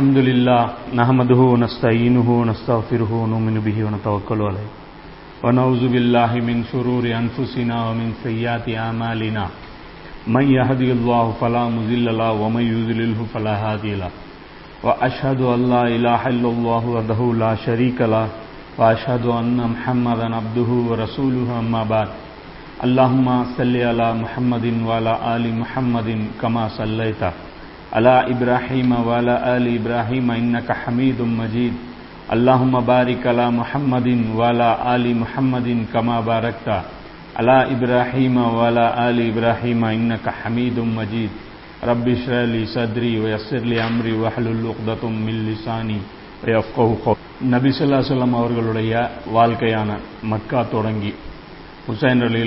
الحمد لله نحمده ونستعينه ونستغفره ونؤمن به ونتوكل عليه ونعوذ بالله من شرور أنفسنا ومن سيئات أعمالنا من يهدي الله فلا مضل له ومن يضلله فلا هادي له. وأشهد أن لا إله إلا الله وحده لا شريك له. وأشهد أن محمدا عبده ورسوله أما بعد. اللهم صل على محمد وعلى آل محمد كما صليت على إبراهيم وعلى آل إبراهيم إنك حميد مجيد اللهم بارك على محمد وعلى آل محمد كما باركت على إبراهيم وعلى آل إبراهيم إنك حميد مجيد رب اشرح لي صدري ويسر لي أمري واحلل عقدة من لساني ويفقهوا قولي நபி ஸல்லல்லாஹு அலைஹி வஸல்லம் அவர்களுடைய வாழ்க்கையான மக்கா தொடங்கி ஹுசைன் அலி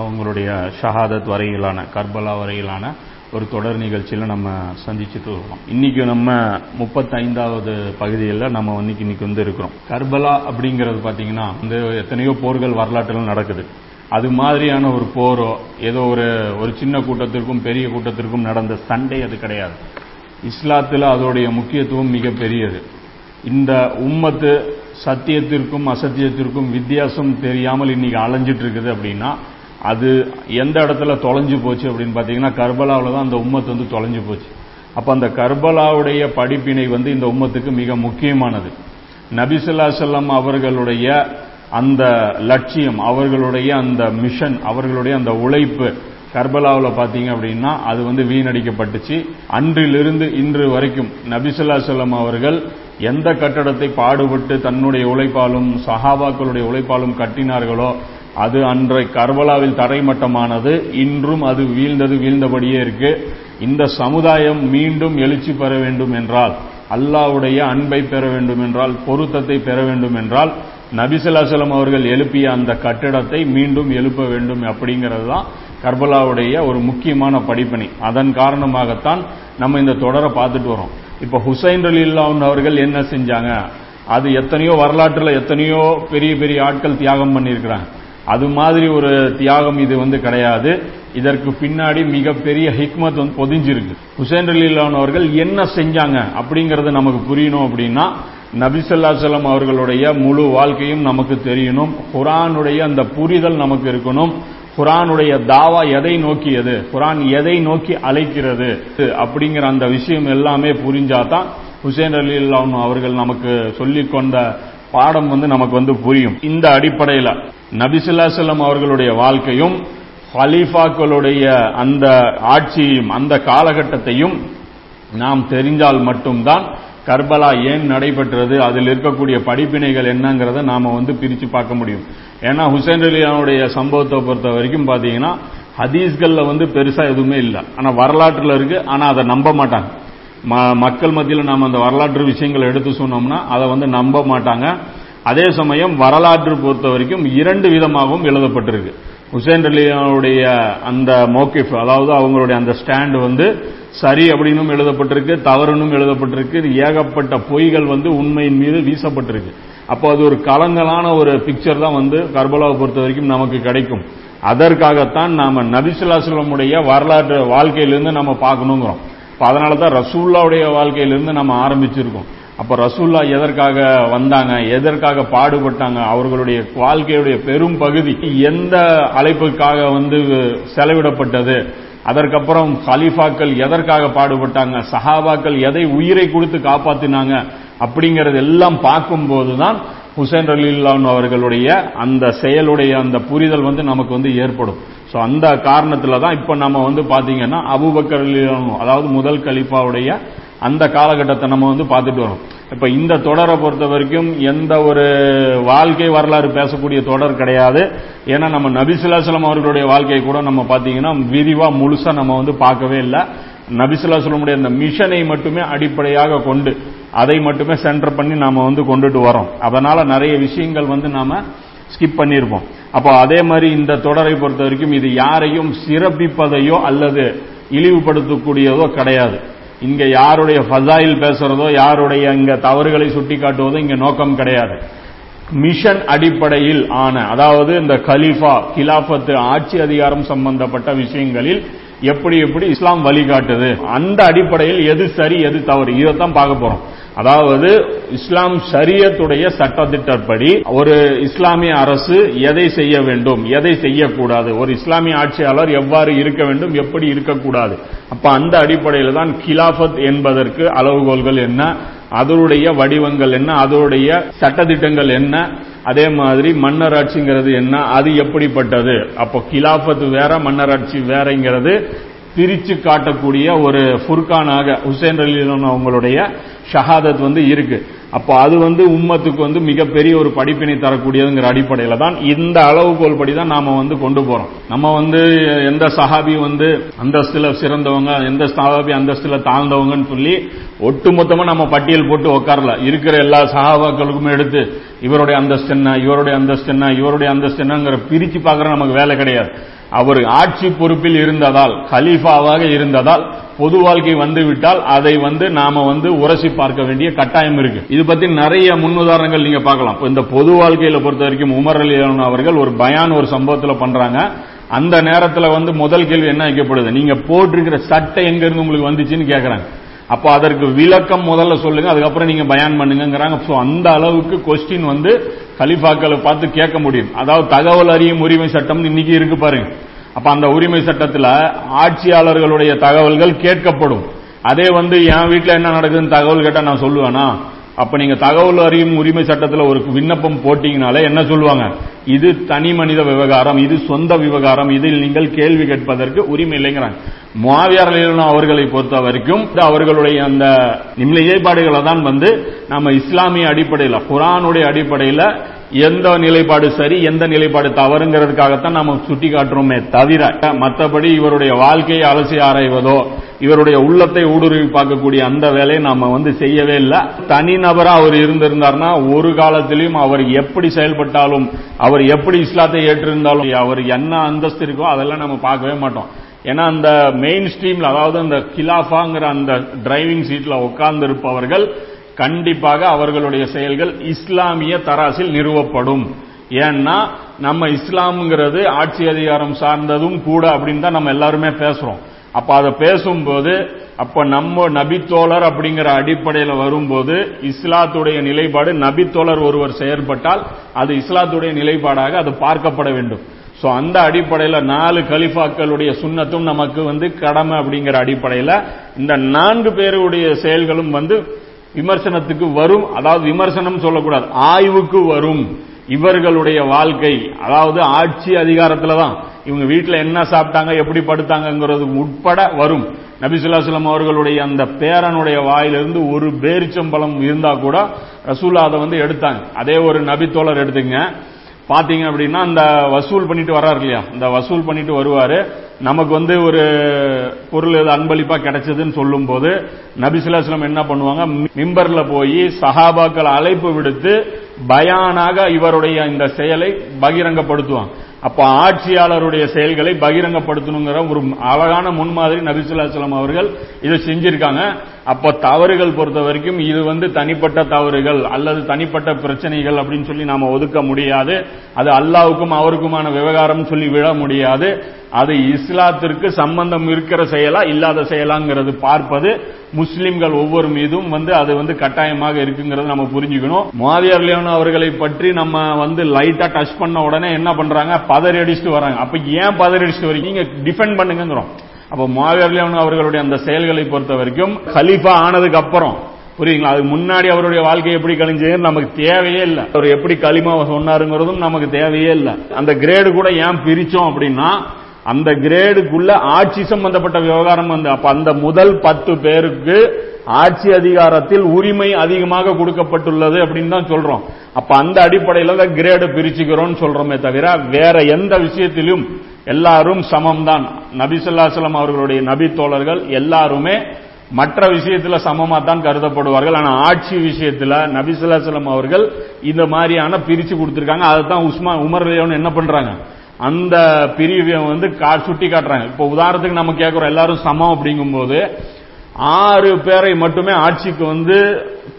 அவங்களுடைய ஷஹாதத் வரையிலான கர்பலா வரையிலான ஒரு தொடர் நிகழ்ச்சியில் நம்ம சந்திச்சுட்டு இருக்கோம். இன்னைக்கு நம்ம முப்பத்தைந்தாவது பகுதியில் நம்ம இன்னைக்கு இன்னைக்கு வந்து இருக்கிறோம். கர்பலா அப்படிங்கிறது பார்த்தீங்கன்னா வந்து எத்தனையோ போர்கள் வரலாற்றில் நடக்குது. அது மாதிரியான ஒரு போரோ ஏதோ ஒரு ஒரு சின்ன கூட்டத்திற்கும் பெரிய கூட்டத்திற்கும் நடந்த சண்டை அது கிடையாது. இஸ்லாத்தில் அதோடைய முக்கியத்துவம் மிக பெரியது. இந்த உம்மத்து சத்தியத்திற்கும் அசத்தியத்திற்கும் வித்தியாசம் தெரியாமல் இன்னைக்கு அலைஞ்சிட்டு இருக்குது அப்படின்னா அது எந்த இடத்துல தொலைஞ்சு போச்சு அப்படின்னு பார்த்தீங்கன்னா கர்பலாவில் தான் அந்த உம்மத்து வந்து தொலைஞ்சு போச்சு. அப்போ அந்த கர்பலாவுடைய படிப்பினை வந்து இந்த உம்மத்துக்கு மிக முக்கியமானது. நபிசுல்லா செல்லம் அவர்களுடைய அந்த லட்சியம் அவர்களுடைய அந்த மிஷன் அவர்களுடைய அந்த உழைப்பு கர்பலாவில் பார்த்தீங்க அப்படின்னா அது வந்து வீணடிக்கப்பட்டுச்சு. அன்றிலிருந்து இன்று வரைக்கும் நபிசுல்லா செல்லம் அவர்கள் எந்த கட்டடத்தை பாடுபட்டு தன்னுடைய உழைப்பாலும் சஹாபாக்களுடைய உழைப்பாலும் கட்டினார்களோ அது அன்றை கர்பலாவில் தரைமட்டமானது இன்றும் அது வீழ்ந்தது வீழ்ந்தபடியே இருக்கு. இந்த சமுதாயம் மீண்டும் எழுச்சி பெற வேண்டும் என்றால் அல்லாவுடைய அன்பை பெற வேண்டும் என்றால் பொருத்தத்தை பெற வேண்டும் என்றால் நபிசல்லாசலம் அவர்கள் எழுப்பிய அந்த கட்டிடத்தை மீண்டும் எழுப்ப வேண்டும் அப்படிங்கிறது தான் கர்பலாவுடைய ஒரு முக்கியமான படிப்பணி அதன் காரணமாகத்தான் நம்ம இந்த தொடரை பார்த்துட்டு வரோம். இப்ப ஹுசைன் அலி அவர்கள் என்ன செஞ்சாங்க? அது எத்தனையோ வரலாற்றுல எத்தனையோ பெரிய பெரிய ஆட்கள் தியாகம் பண்ணியிருக்கிறாங்க. அது மாதிரி ஒரு தியாகம் இது வந்து கிடையாது. இதற்கு பின்னாடி மிகப்பெரிய ஹிக்மத் வந்து பொதிஞ்சிருக்கு. ஹுசேன் அலி அவர்கள் என்ன செஞ்சாங்க அப்படிங்கறது நமக்கு புரியணும் அப்படின்னா நபிசல்லாசலம் அவர்களுடைய முழு வாழ்க்கையும் நமக்கு தெரியணும். குரானுடைய அந்த புரிதல் நமக்கு இருக்கணும். குரானுடைய தாவா எதை நோக்கியது? குரான் எதை நோக்கி அழைக்கிறது? அப்படிங்கிற அந்த விஷயம் எல்லாமே புரிஞ்சாதான் ஹுசேன் அலி அவர்கள் நமக்கு சொல்லிக் கொண்ட பாடம் வந்து நமக்கு வந்து புரியும். இந்த அடிப்படையில் நபிசுல்லா செல்லம் அவர்களுடைய வாழ்க்கையும் ஹலீஃபாக்களுடைய அந்த ஆட்சியையும் அந்த காலகட்டத்தையும் நாம் தெரிஞ்சால் மட்டும்தான் கர்பலா ஏன் நடைபெற்றது அதில் இருக்கக்கூடிய படிப்பினைகள் என்னங்கிறத நாம வந்து பிரித்து பார்க்க முடியும். ஏன்னா ஹுசேன் அலியானுடைய சம்பவத்தை பொறுத்த வரைக்கும் பார்த்தீங்கன்னா ஹதீஸ்களில் வந்து பெருசா எதுவுமே இல்லை. ஆனால் வரலாற்றில் இருக்கு ஆனால் அதை நம்ப மாட்டாங்க. மக்கள் மத்தியில் நாம் அந்த வரலாற்று விஷயங்களை எடுத்து சொன்னோம்னா அதை வந்து நம்ப மாட்டாங்க. அதே சமயம் வரலாற்று பொறுத்த வரைக்கும் இரண்டு விதமாகவும் எழுதப்பட்டிருக்கு. ஹுசேன் அலியாவுடைய அந்த மோக்கிஃப் அதாவது அவங்களுடைய அந்த ஸ்டாண்ட் வந்து சரி அப்படின்னும் எழுதப்பட்டிருக்கு தவறுனும் எழுதப்பட்டிருக்கு. ஏகப்பட்ட பொய்கள் வந்து உண்மையின் மீது வீசப்பட்டிருக்கு. அப்போ அது ஒரு கலங்கலான ஒரு பிக்சர் தான் வந்து கர்பலாவை பொறுத்த வரைக்கும் நமக்கு கிடைக்கும். அதற்காகத்தான் நாம நபிசுல்லாஸ்லமுடைய வரலாற்று வாழ்க்கையிலிருந்து நம்ம பார்க்கணுங்கிறோம். அதனால தான் ரசூல்லாவுடைய வாழ்க்கையிலிருந்து நம்ம ஆரம்பிச்சிருக்கோம். அப்ப ரசூல்லா எதற்காக வந்தாங்க எதற்காக பாடுபட்டாங்க அவர்களுடைய வாழ்க்கையுடைய பெரும் பகுதி எந்த அழைப்புக்காக வந்து செலவிடப்பட்டது அதற்கப்புறம் ஹலீஃபாக்கள் எதற்காக பாடுபட்டாங்க சஹாபாக்கள் எதை உயிரை கொடுத்து காப்பாத்தினாங்க அப்படிங்கறது எல்லாம் பார்க்கும்போது தான் ஹுசேன் அலில்லான் அவர்களுடைய அந்த செயலுடைய அந்த புரிதல் வந்து நமக்கு வந்து ஏற்படும். ஸோ அந்த காரணத்துல தான் இப்போ நம்ம வந்து பாத்தீங்கன்னா அபுபக்கர் அதாவது முதல் கலிஃபாவுடைய அந்த காலகட்டத்தை நம்ம வந்து பார்த்துட்டு வரோம். இப்ப இந்த தொடரை பொறுத்த வரைக்கும் எந்த ஒரு வாழ்க்கை வரலாறு பேசக்கூடிய தொடர் கிடையாது. ஏன்னா நம்ம நபிசுல்லாசலம் அவர்களுடைய வாழ்க்கையை கூட நம்ம பாத்தீங்கன்னா விரிவா முழுசா நம்ம வந்து பார்க்கவே இல்லை. நபிசுல்லாசலமுடைய அந்த மிஷனை மட்டுமே அடிப்படையாக கொண்டு அதை மட்டுமே சென்டர் பண்ணி நாம வந்து கொண்டுட்டு வரோம் அதனால நிறைய விஷயங்கள் வந்து நாம ஸ்கிப் பண்ணியிருப்போம் அப்போ அதே மாதிரி இந்த தொடரை பொறுத்த வரைக்கும் இது யாரையும் சிறப்பிப்பதையோ அல்லது இழிவுபடுத்தக்கூடியதோ கிடையாது. இங்க யாருடைய ஃபசாயில் பேசுறதோ யாருடைய இங்க தவறுகளை சுட்டி காட்டுவதோ இங்க நோக்கம் கிடையாது. மிஷன் அடிப்படையில் ஆன அதாவது இந்த கலீஃபா கிலாஃபத்து ஆட்சி அதிகாரம் சம்பந்தப்பட்ட விஷயங்களில் எப்படி எப்படி இஸ்லாம் வழிகாட்டுது அந்த அடிப்படையில் எது சரி எது தவறு? இதைத்தான் பார்க்க போறோம். அதாவது இஸ்லாம் சரியத்துடைய சட்டத்திட்டப்படி ஒரு இஸ்லாமிய அரசு எதை செய்ய வேண்டும் எதை செய்யக்கூடாது? ஒரு இஸ்லாமிய ஆட்சியாளர் எவ்வாறு இருக்க வேண்டும் எப்படி இருக்கக்கூடாது? அப்ப அந்த அடிப்படையில் தான் கிலாஃபத் என்பதற்கு அளவுகோல்கள் என்ன? அதனுடைய வடிவங்கள் என்ன? அதனுடைய சட்டத்திட்டங்கள் என்ன? அதே மாதிரி மன்னராட்சிங்கிறது என்ன? அது எப்படிப்பட்டது? அப்போ கிலாஃபத்து வேற மன்னராட்சி வேறங்கிறது பிரிச்சு காட்டக்கூடிய ஒரு ஃபுர்கானாக ஹுசேன் அலி அவங்களுடைய ஷஹாதத் வந்து இருக்கு. அப்போ அது வந்து உம்மத்துக்கு வந்து மிகப்பெரிய ஒரு படிப்பினை தரக்கூடியதுங்கிற அடிப்படையில தான் இந்த அளவுகோல் படி தான் நாம வந்து கொண்டு போறோம். நம்ம வந்து எந்த சஹாபி வந்து அந்தஸ்துல சிறந்தவங்க எந்த சஹாபி அந்தஸ்துல தாழ்ந்தவங்கன்னு சொல்லி ஒட்டுமொத்தமா நம்ம பட்டியல் போட்டு உட்காரல இருக்கிற எல்லா சஹாபாக்களுக்கும் எடுத்து இவருடைய அந்தஸ்து என்ன இவருடைய அந்தஸ்து என்ன இவருடைய அந்தஸ்து என்னங்கிற பிரிச்சு பார்க்கற நமக்கு வேலை கிடையாது. அவர் ஆட்சி பொறுப்பில் இருந்ததால் கலீஃபாவாக இருந்ததால் பொது வாழ்க்கை வந்துவிட்டால் அதை வந்து நாம வந்து உரசி பார்க்க வேண்டிய கட்டாயம் இருக்கு. இது பத்தி நிறைய முன்னுதாரணங்கள் நீங்க பார்க்கலாம். இந்த பொது வாழ்க்கையில பொறுத்த வரைக்கும் உமர் அலி அவர்கள் ஒரு பயான் ஒரு சம்பவத்துல பண்றாங்க. அந்த நேரத்துல வந்து முதல் கேள்வி என்ன வைக்கப்படுது? நீங்க போட்டிருக்கிற சட்டை எங்க இருந்து உங்களுக்கு வந்துச்சுன்னு கேக்குறாங்க. அப்போ அதற்கு விளக்கம் முதல்ல சொல்லுங்க அதுக்கப்புறம் நீங்க பயான் பண்ணுங்கிறாங்க ஸோ அந்த அளவுக்கு கொஸ்டின் வந்து கலிஃபாக்களை பார்த்து கேட்க முடியும். அதாவது தகவல் அறியும் உரிமை சட்டம் இன்னைக்கு இருக்கு பாருங்க. அப்ப அந்த உரிமை சட்டத்தில் ஆட்சியாளர்களுடைய தகவல்கள் கேட்கப்படும். அதே வந்து என் வீட்டில் என்ன நடக்குதுன்னு தகவல் கேட்டால் நான் சொல்லுவேனா? அப்ப நீங்க தகவல் அறியும் உரிமை சட்டத்தில் ஒரு விண்ணப்பம் போட்டீங்கனாலே என்ன சொல்லுவாங்க? இது தனி மனித விவகாரம் இது சொந்த விவகாரம் இதில் நீங்கள் கேள்வி கேட்பதற்கு உரிமை இல்லைங்கிறாங்க. மாவியார் அவர்களை பொறுத்த வரைக்கும் அவர்களுடைய அந்த நிலைப்பாடுகளை தான் வந்து நம்ம இஸ்லாமிய அடிப்படையில் குரானுடைய அடிப்படையில் எந்த நிலைப்பாடு சரி எந்த நிலைப்பாடு தவறுங்கிறதுக்காகத்தான் நம்ம சுட்டி காட்டுறோமே தவிர மற்றபடி இவருடைய வாழ்க்கையை அலசி ஆராய்வதோ இவருடைய உள்ளத்தை ஊடுருவி பார்க்கக்கூடிய அந்த வேலையை நாம வந்து செய்யவே இல்லை. தனிநபரா அவர் இருந்திருந்தார்னா ஒரு காலத்திலையும் அவர் எப்படி செயல்பட்டாலும் அவர் எப்படி இஸ்லாத்தை ஏற்றிருந்தாலும் அவர் என்ன அந்தஸ்து இருக்கோ அதெல்லாம் நம்ம பார்க்கவே மாட்டோம். ஏன்னா அந்த மெயின் ஸ்ட்ரீம்ல அதாவது அந்த கிலாஃபாங்கிற அந்த டிரைவிங் சீட்ல உட்கார்ந்து இருப்பவர்கள் கண்டிப்பாக அவர்களுடைய செயல்கள் இஸ்லாமிய தராசில் நிறுவப்படும். ஏன்னா நம்ம இஸ்லாம்ங்கிறது ஆட்சி அதிகாரம் சார்ந்ததும் கூட அப்படின்னு தான் நம்ம எல்லாருமே பேசுறோம். அப்ப அதை பேசும்போது அப்ப நம்ம நபித்தோழர் அப்படிங்கிற அடிப்படையில் வரும்போது இஸ்லாத்துடைய நிலைப்பாடு நபித்தோழர் ஒருவர் செயற்பட்டால் அது இஸ்லாத்துடைய நிலைப்பாடாக அது பார்க்கப்பட வேண்டும். ஸோ அந்த அடிப்படையில் நாலு கலிஃபாக்களுடைய சுண்ணத்தும் நமக்கு வந்து கடமை அப்படிங்கிற அடிப்படையில் இந்த நான்கு பேருடைய செயல்களும் வந்து விமர்சனத்துக்கு வரும் அதாவது விமர்சனம் சொல்லக்கூடாது ஆய்வுக்கு வரும். இவர்களுடைய வாழ்க்கை அதாவது ஆட்சி அதிகாரத்தில் தான். இவங்க வீட்டில் என்ன சாப்பிட்டாங்க எப்படி படுத்தாங்கிறது உட்பட வரும். நபிசுல்லாஸ்லம் அவர்களுடைய அந்த பேரனுடைய வாயிலிருந்து ஒரு பேரிச்சம்பழம் இருந்தா கூட ரசூல்லா அதை வந்து எடுத்தாங்க. அதே ஒரு நபித்தோழர் எடுத்துங்க. பாத்தீங்க அப்படின்னா அந்த வசூல் பண்ணிட்டு வர்றாரு இல்லையா? இந்த வசூல் பண்ணிட்டு வருவாரு. நமக்கு வந்து ஒரு பொருள் ஏதோ அன்பளிப்பா கிடைச்சதுன்னு சொல்லும் போது நபிசுலாஸ்லம் என்ன பண்ணுவாங்க? மிம்பர்ல போய் சஹாபாக்கள் அழைப்பு விடுத்து பயானாக இவருடைய இந்த செயலை பகிரங்கப்படுத்துவாங்க. அப்ப ஆட்சியாளருடைய செயல்களை பகிரங்கப்படுத்தணுங்கிற ஒரு அழகான முன்மாதிரி நபிசுல்லாஸ்லாம் அவர்கள் இதை செஞ்சிருக்காங்க. அப்ப தவறுகள் பொறுத்த வரைக்கும் இது வந்து தனிப்பட்ட தவறுகள் அல்லது தனிப்பட்ட பிரச்சனைகள் அப்படின்னு சொல்லி நாம ஒதுக்க முடியாது. அது அல்லாவுக்கும் அவருக்குமான விவகாரம் சொல்லி விட முடியாது. அது இஸ்லாத்திற்கு சம்பந்தம் இருக்கிற செயலா இல்லாத செயலாங்கிறது பார்ப்பது முஸ்லிம்கள் ஒவ்வொரு மீதும் வந்து அது வந்து கட்டாயமாக இருக்குங்கிறது நம்ம புரிஞ்சுக்கணும். மாவியர் லியோன் அவர்களை பற்றி நம்ம வந்து லைட்டா டச் பண்ண உடனே என்ன பண்றாங்க? பதறி அடிச்சுட்டு வராங்க. அப்ப ஏன் பதறி அடிச்சுட்டு வரீங்க? நீங்க டிஃபெண்ட் பண்ணுங்கிறோம் அப்ப மாவியர் அவர்களுடைய அந்த செயல்களை பொறுத்த வரைக்கும் கலீஃபா ஆனதுக்கு அப்புறம் புரியுங்களா அதுக்கு முன்னாடி அவருடைய வாழ்க்கை எப்படி கழிஞ்சதுன்னு நமக்கு தேவையே இல்லை. அவர் எப்படி களிமா சொன்னாருங்கிறதும் நமக்கு தேவையே இல்லை. அந்த கிரேடு கூட ஏன் பிரிச்சோம் அப்படின்னா அந்த கிரேடுக்குள்ள ஆட்சி சம்பந்தப்பட்ட விவகாரம் வந்து அப்ப அந்த முதல் பத்து பேருக்கு ஆட்சி அதிகாரத்தில் உரிமை அதிகமாக கொடுக்கப்பட்டுள்ளது அப்படின்னு தான் சொல்றோம். அப்ப அந்த அடிப்படையில் தான் கிரேடு பிரிச்சுக்கிறோம் சொல்றோமே தவிர வேற எந்த விஷயத்திலும் எல்லாரும் சமம் தான் நபிசுல்லாசலம் அவர்களுடைய நபி தோழர்கள் எல்லாருமே மற்ற விஷயத்துல சமமா தான் கருதப்படுவார்கள். ஆனா ஆட்சி விஷயத்துல நபிசுல்லாசலம் அவர்கள் இந்த மாதிரியான பிரிச்சு கொடுத்திருக்காங்க. அதுதான் உஸ்மா உமர் என்ன பண்றாங்க? அந்த பிரிவை வந்து சுட்டி காட்டுறாங்க. இப்போ உதாரணத்துக்கு நம்ம கேட்கிறோம் எல்லாரும் சமம் அப்படிங்கும்போது ஆறு பேரை மட்டுமே ஆட்சிக்கு வந்து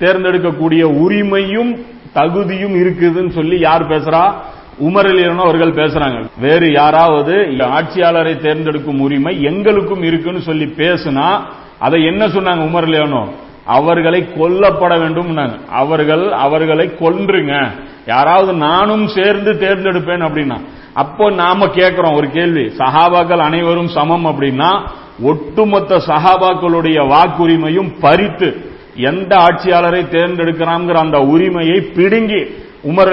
தேர்ந்தெடுக்கக்கூடிய உரிமையும் தகுதியும் இருக்குதுன்னு சொல்லி யார் பேசுறா? உமர் அவர்கள் பேசுறாங்க. வேறு யாராவது ஆட்சியாளரை தேர்ந்தெடுக்கும் உரிமை எங்களுக்கும் இருக்குன்னு சொல்லி பேசுனா அதை என்ன சொன்னாங்க உமர் அவர்களை கொல்லப்பட வேண்டும் அவர்கள் அவர்களை கொன்றுங்க. யாராவது நானும் சேர்ந்து தேர்ந்தெடுப்பேன் அப்படின்னா. அப்போ நாம கேட்கிறோம் ஒரு கேள்வி. சஹாபாக்கள் அனைவரும் சமம் அப்படின்னா ஒட்டுமொத்த சஹாபாக்களுடைய வாக்குரிமையும் பறித்து எந்த ஆட்சியாளரை தேர்ந்தெடுக்கிறாங்கிற அந்த உரிமையை பிடுங்கி உமர்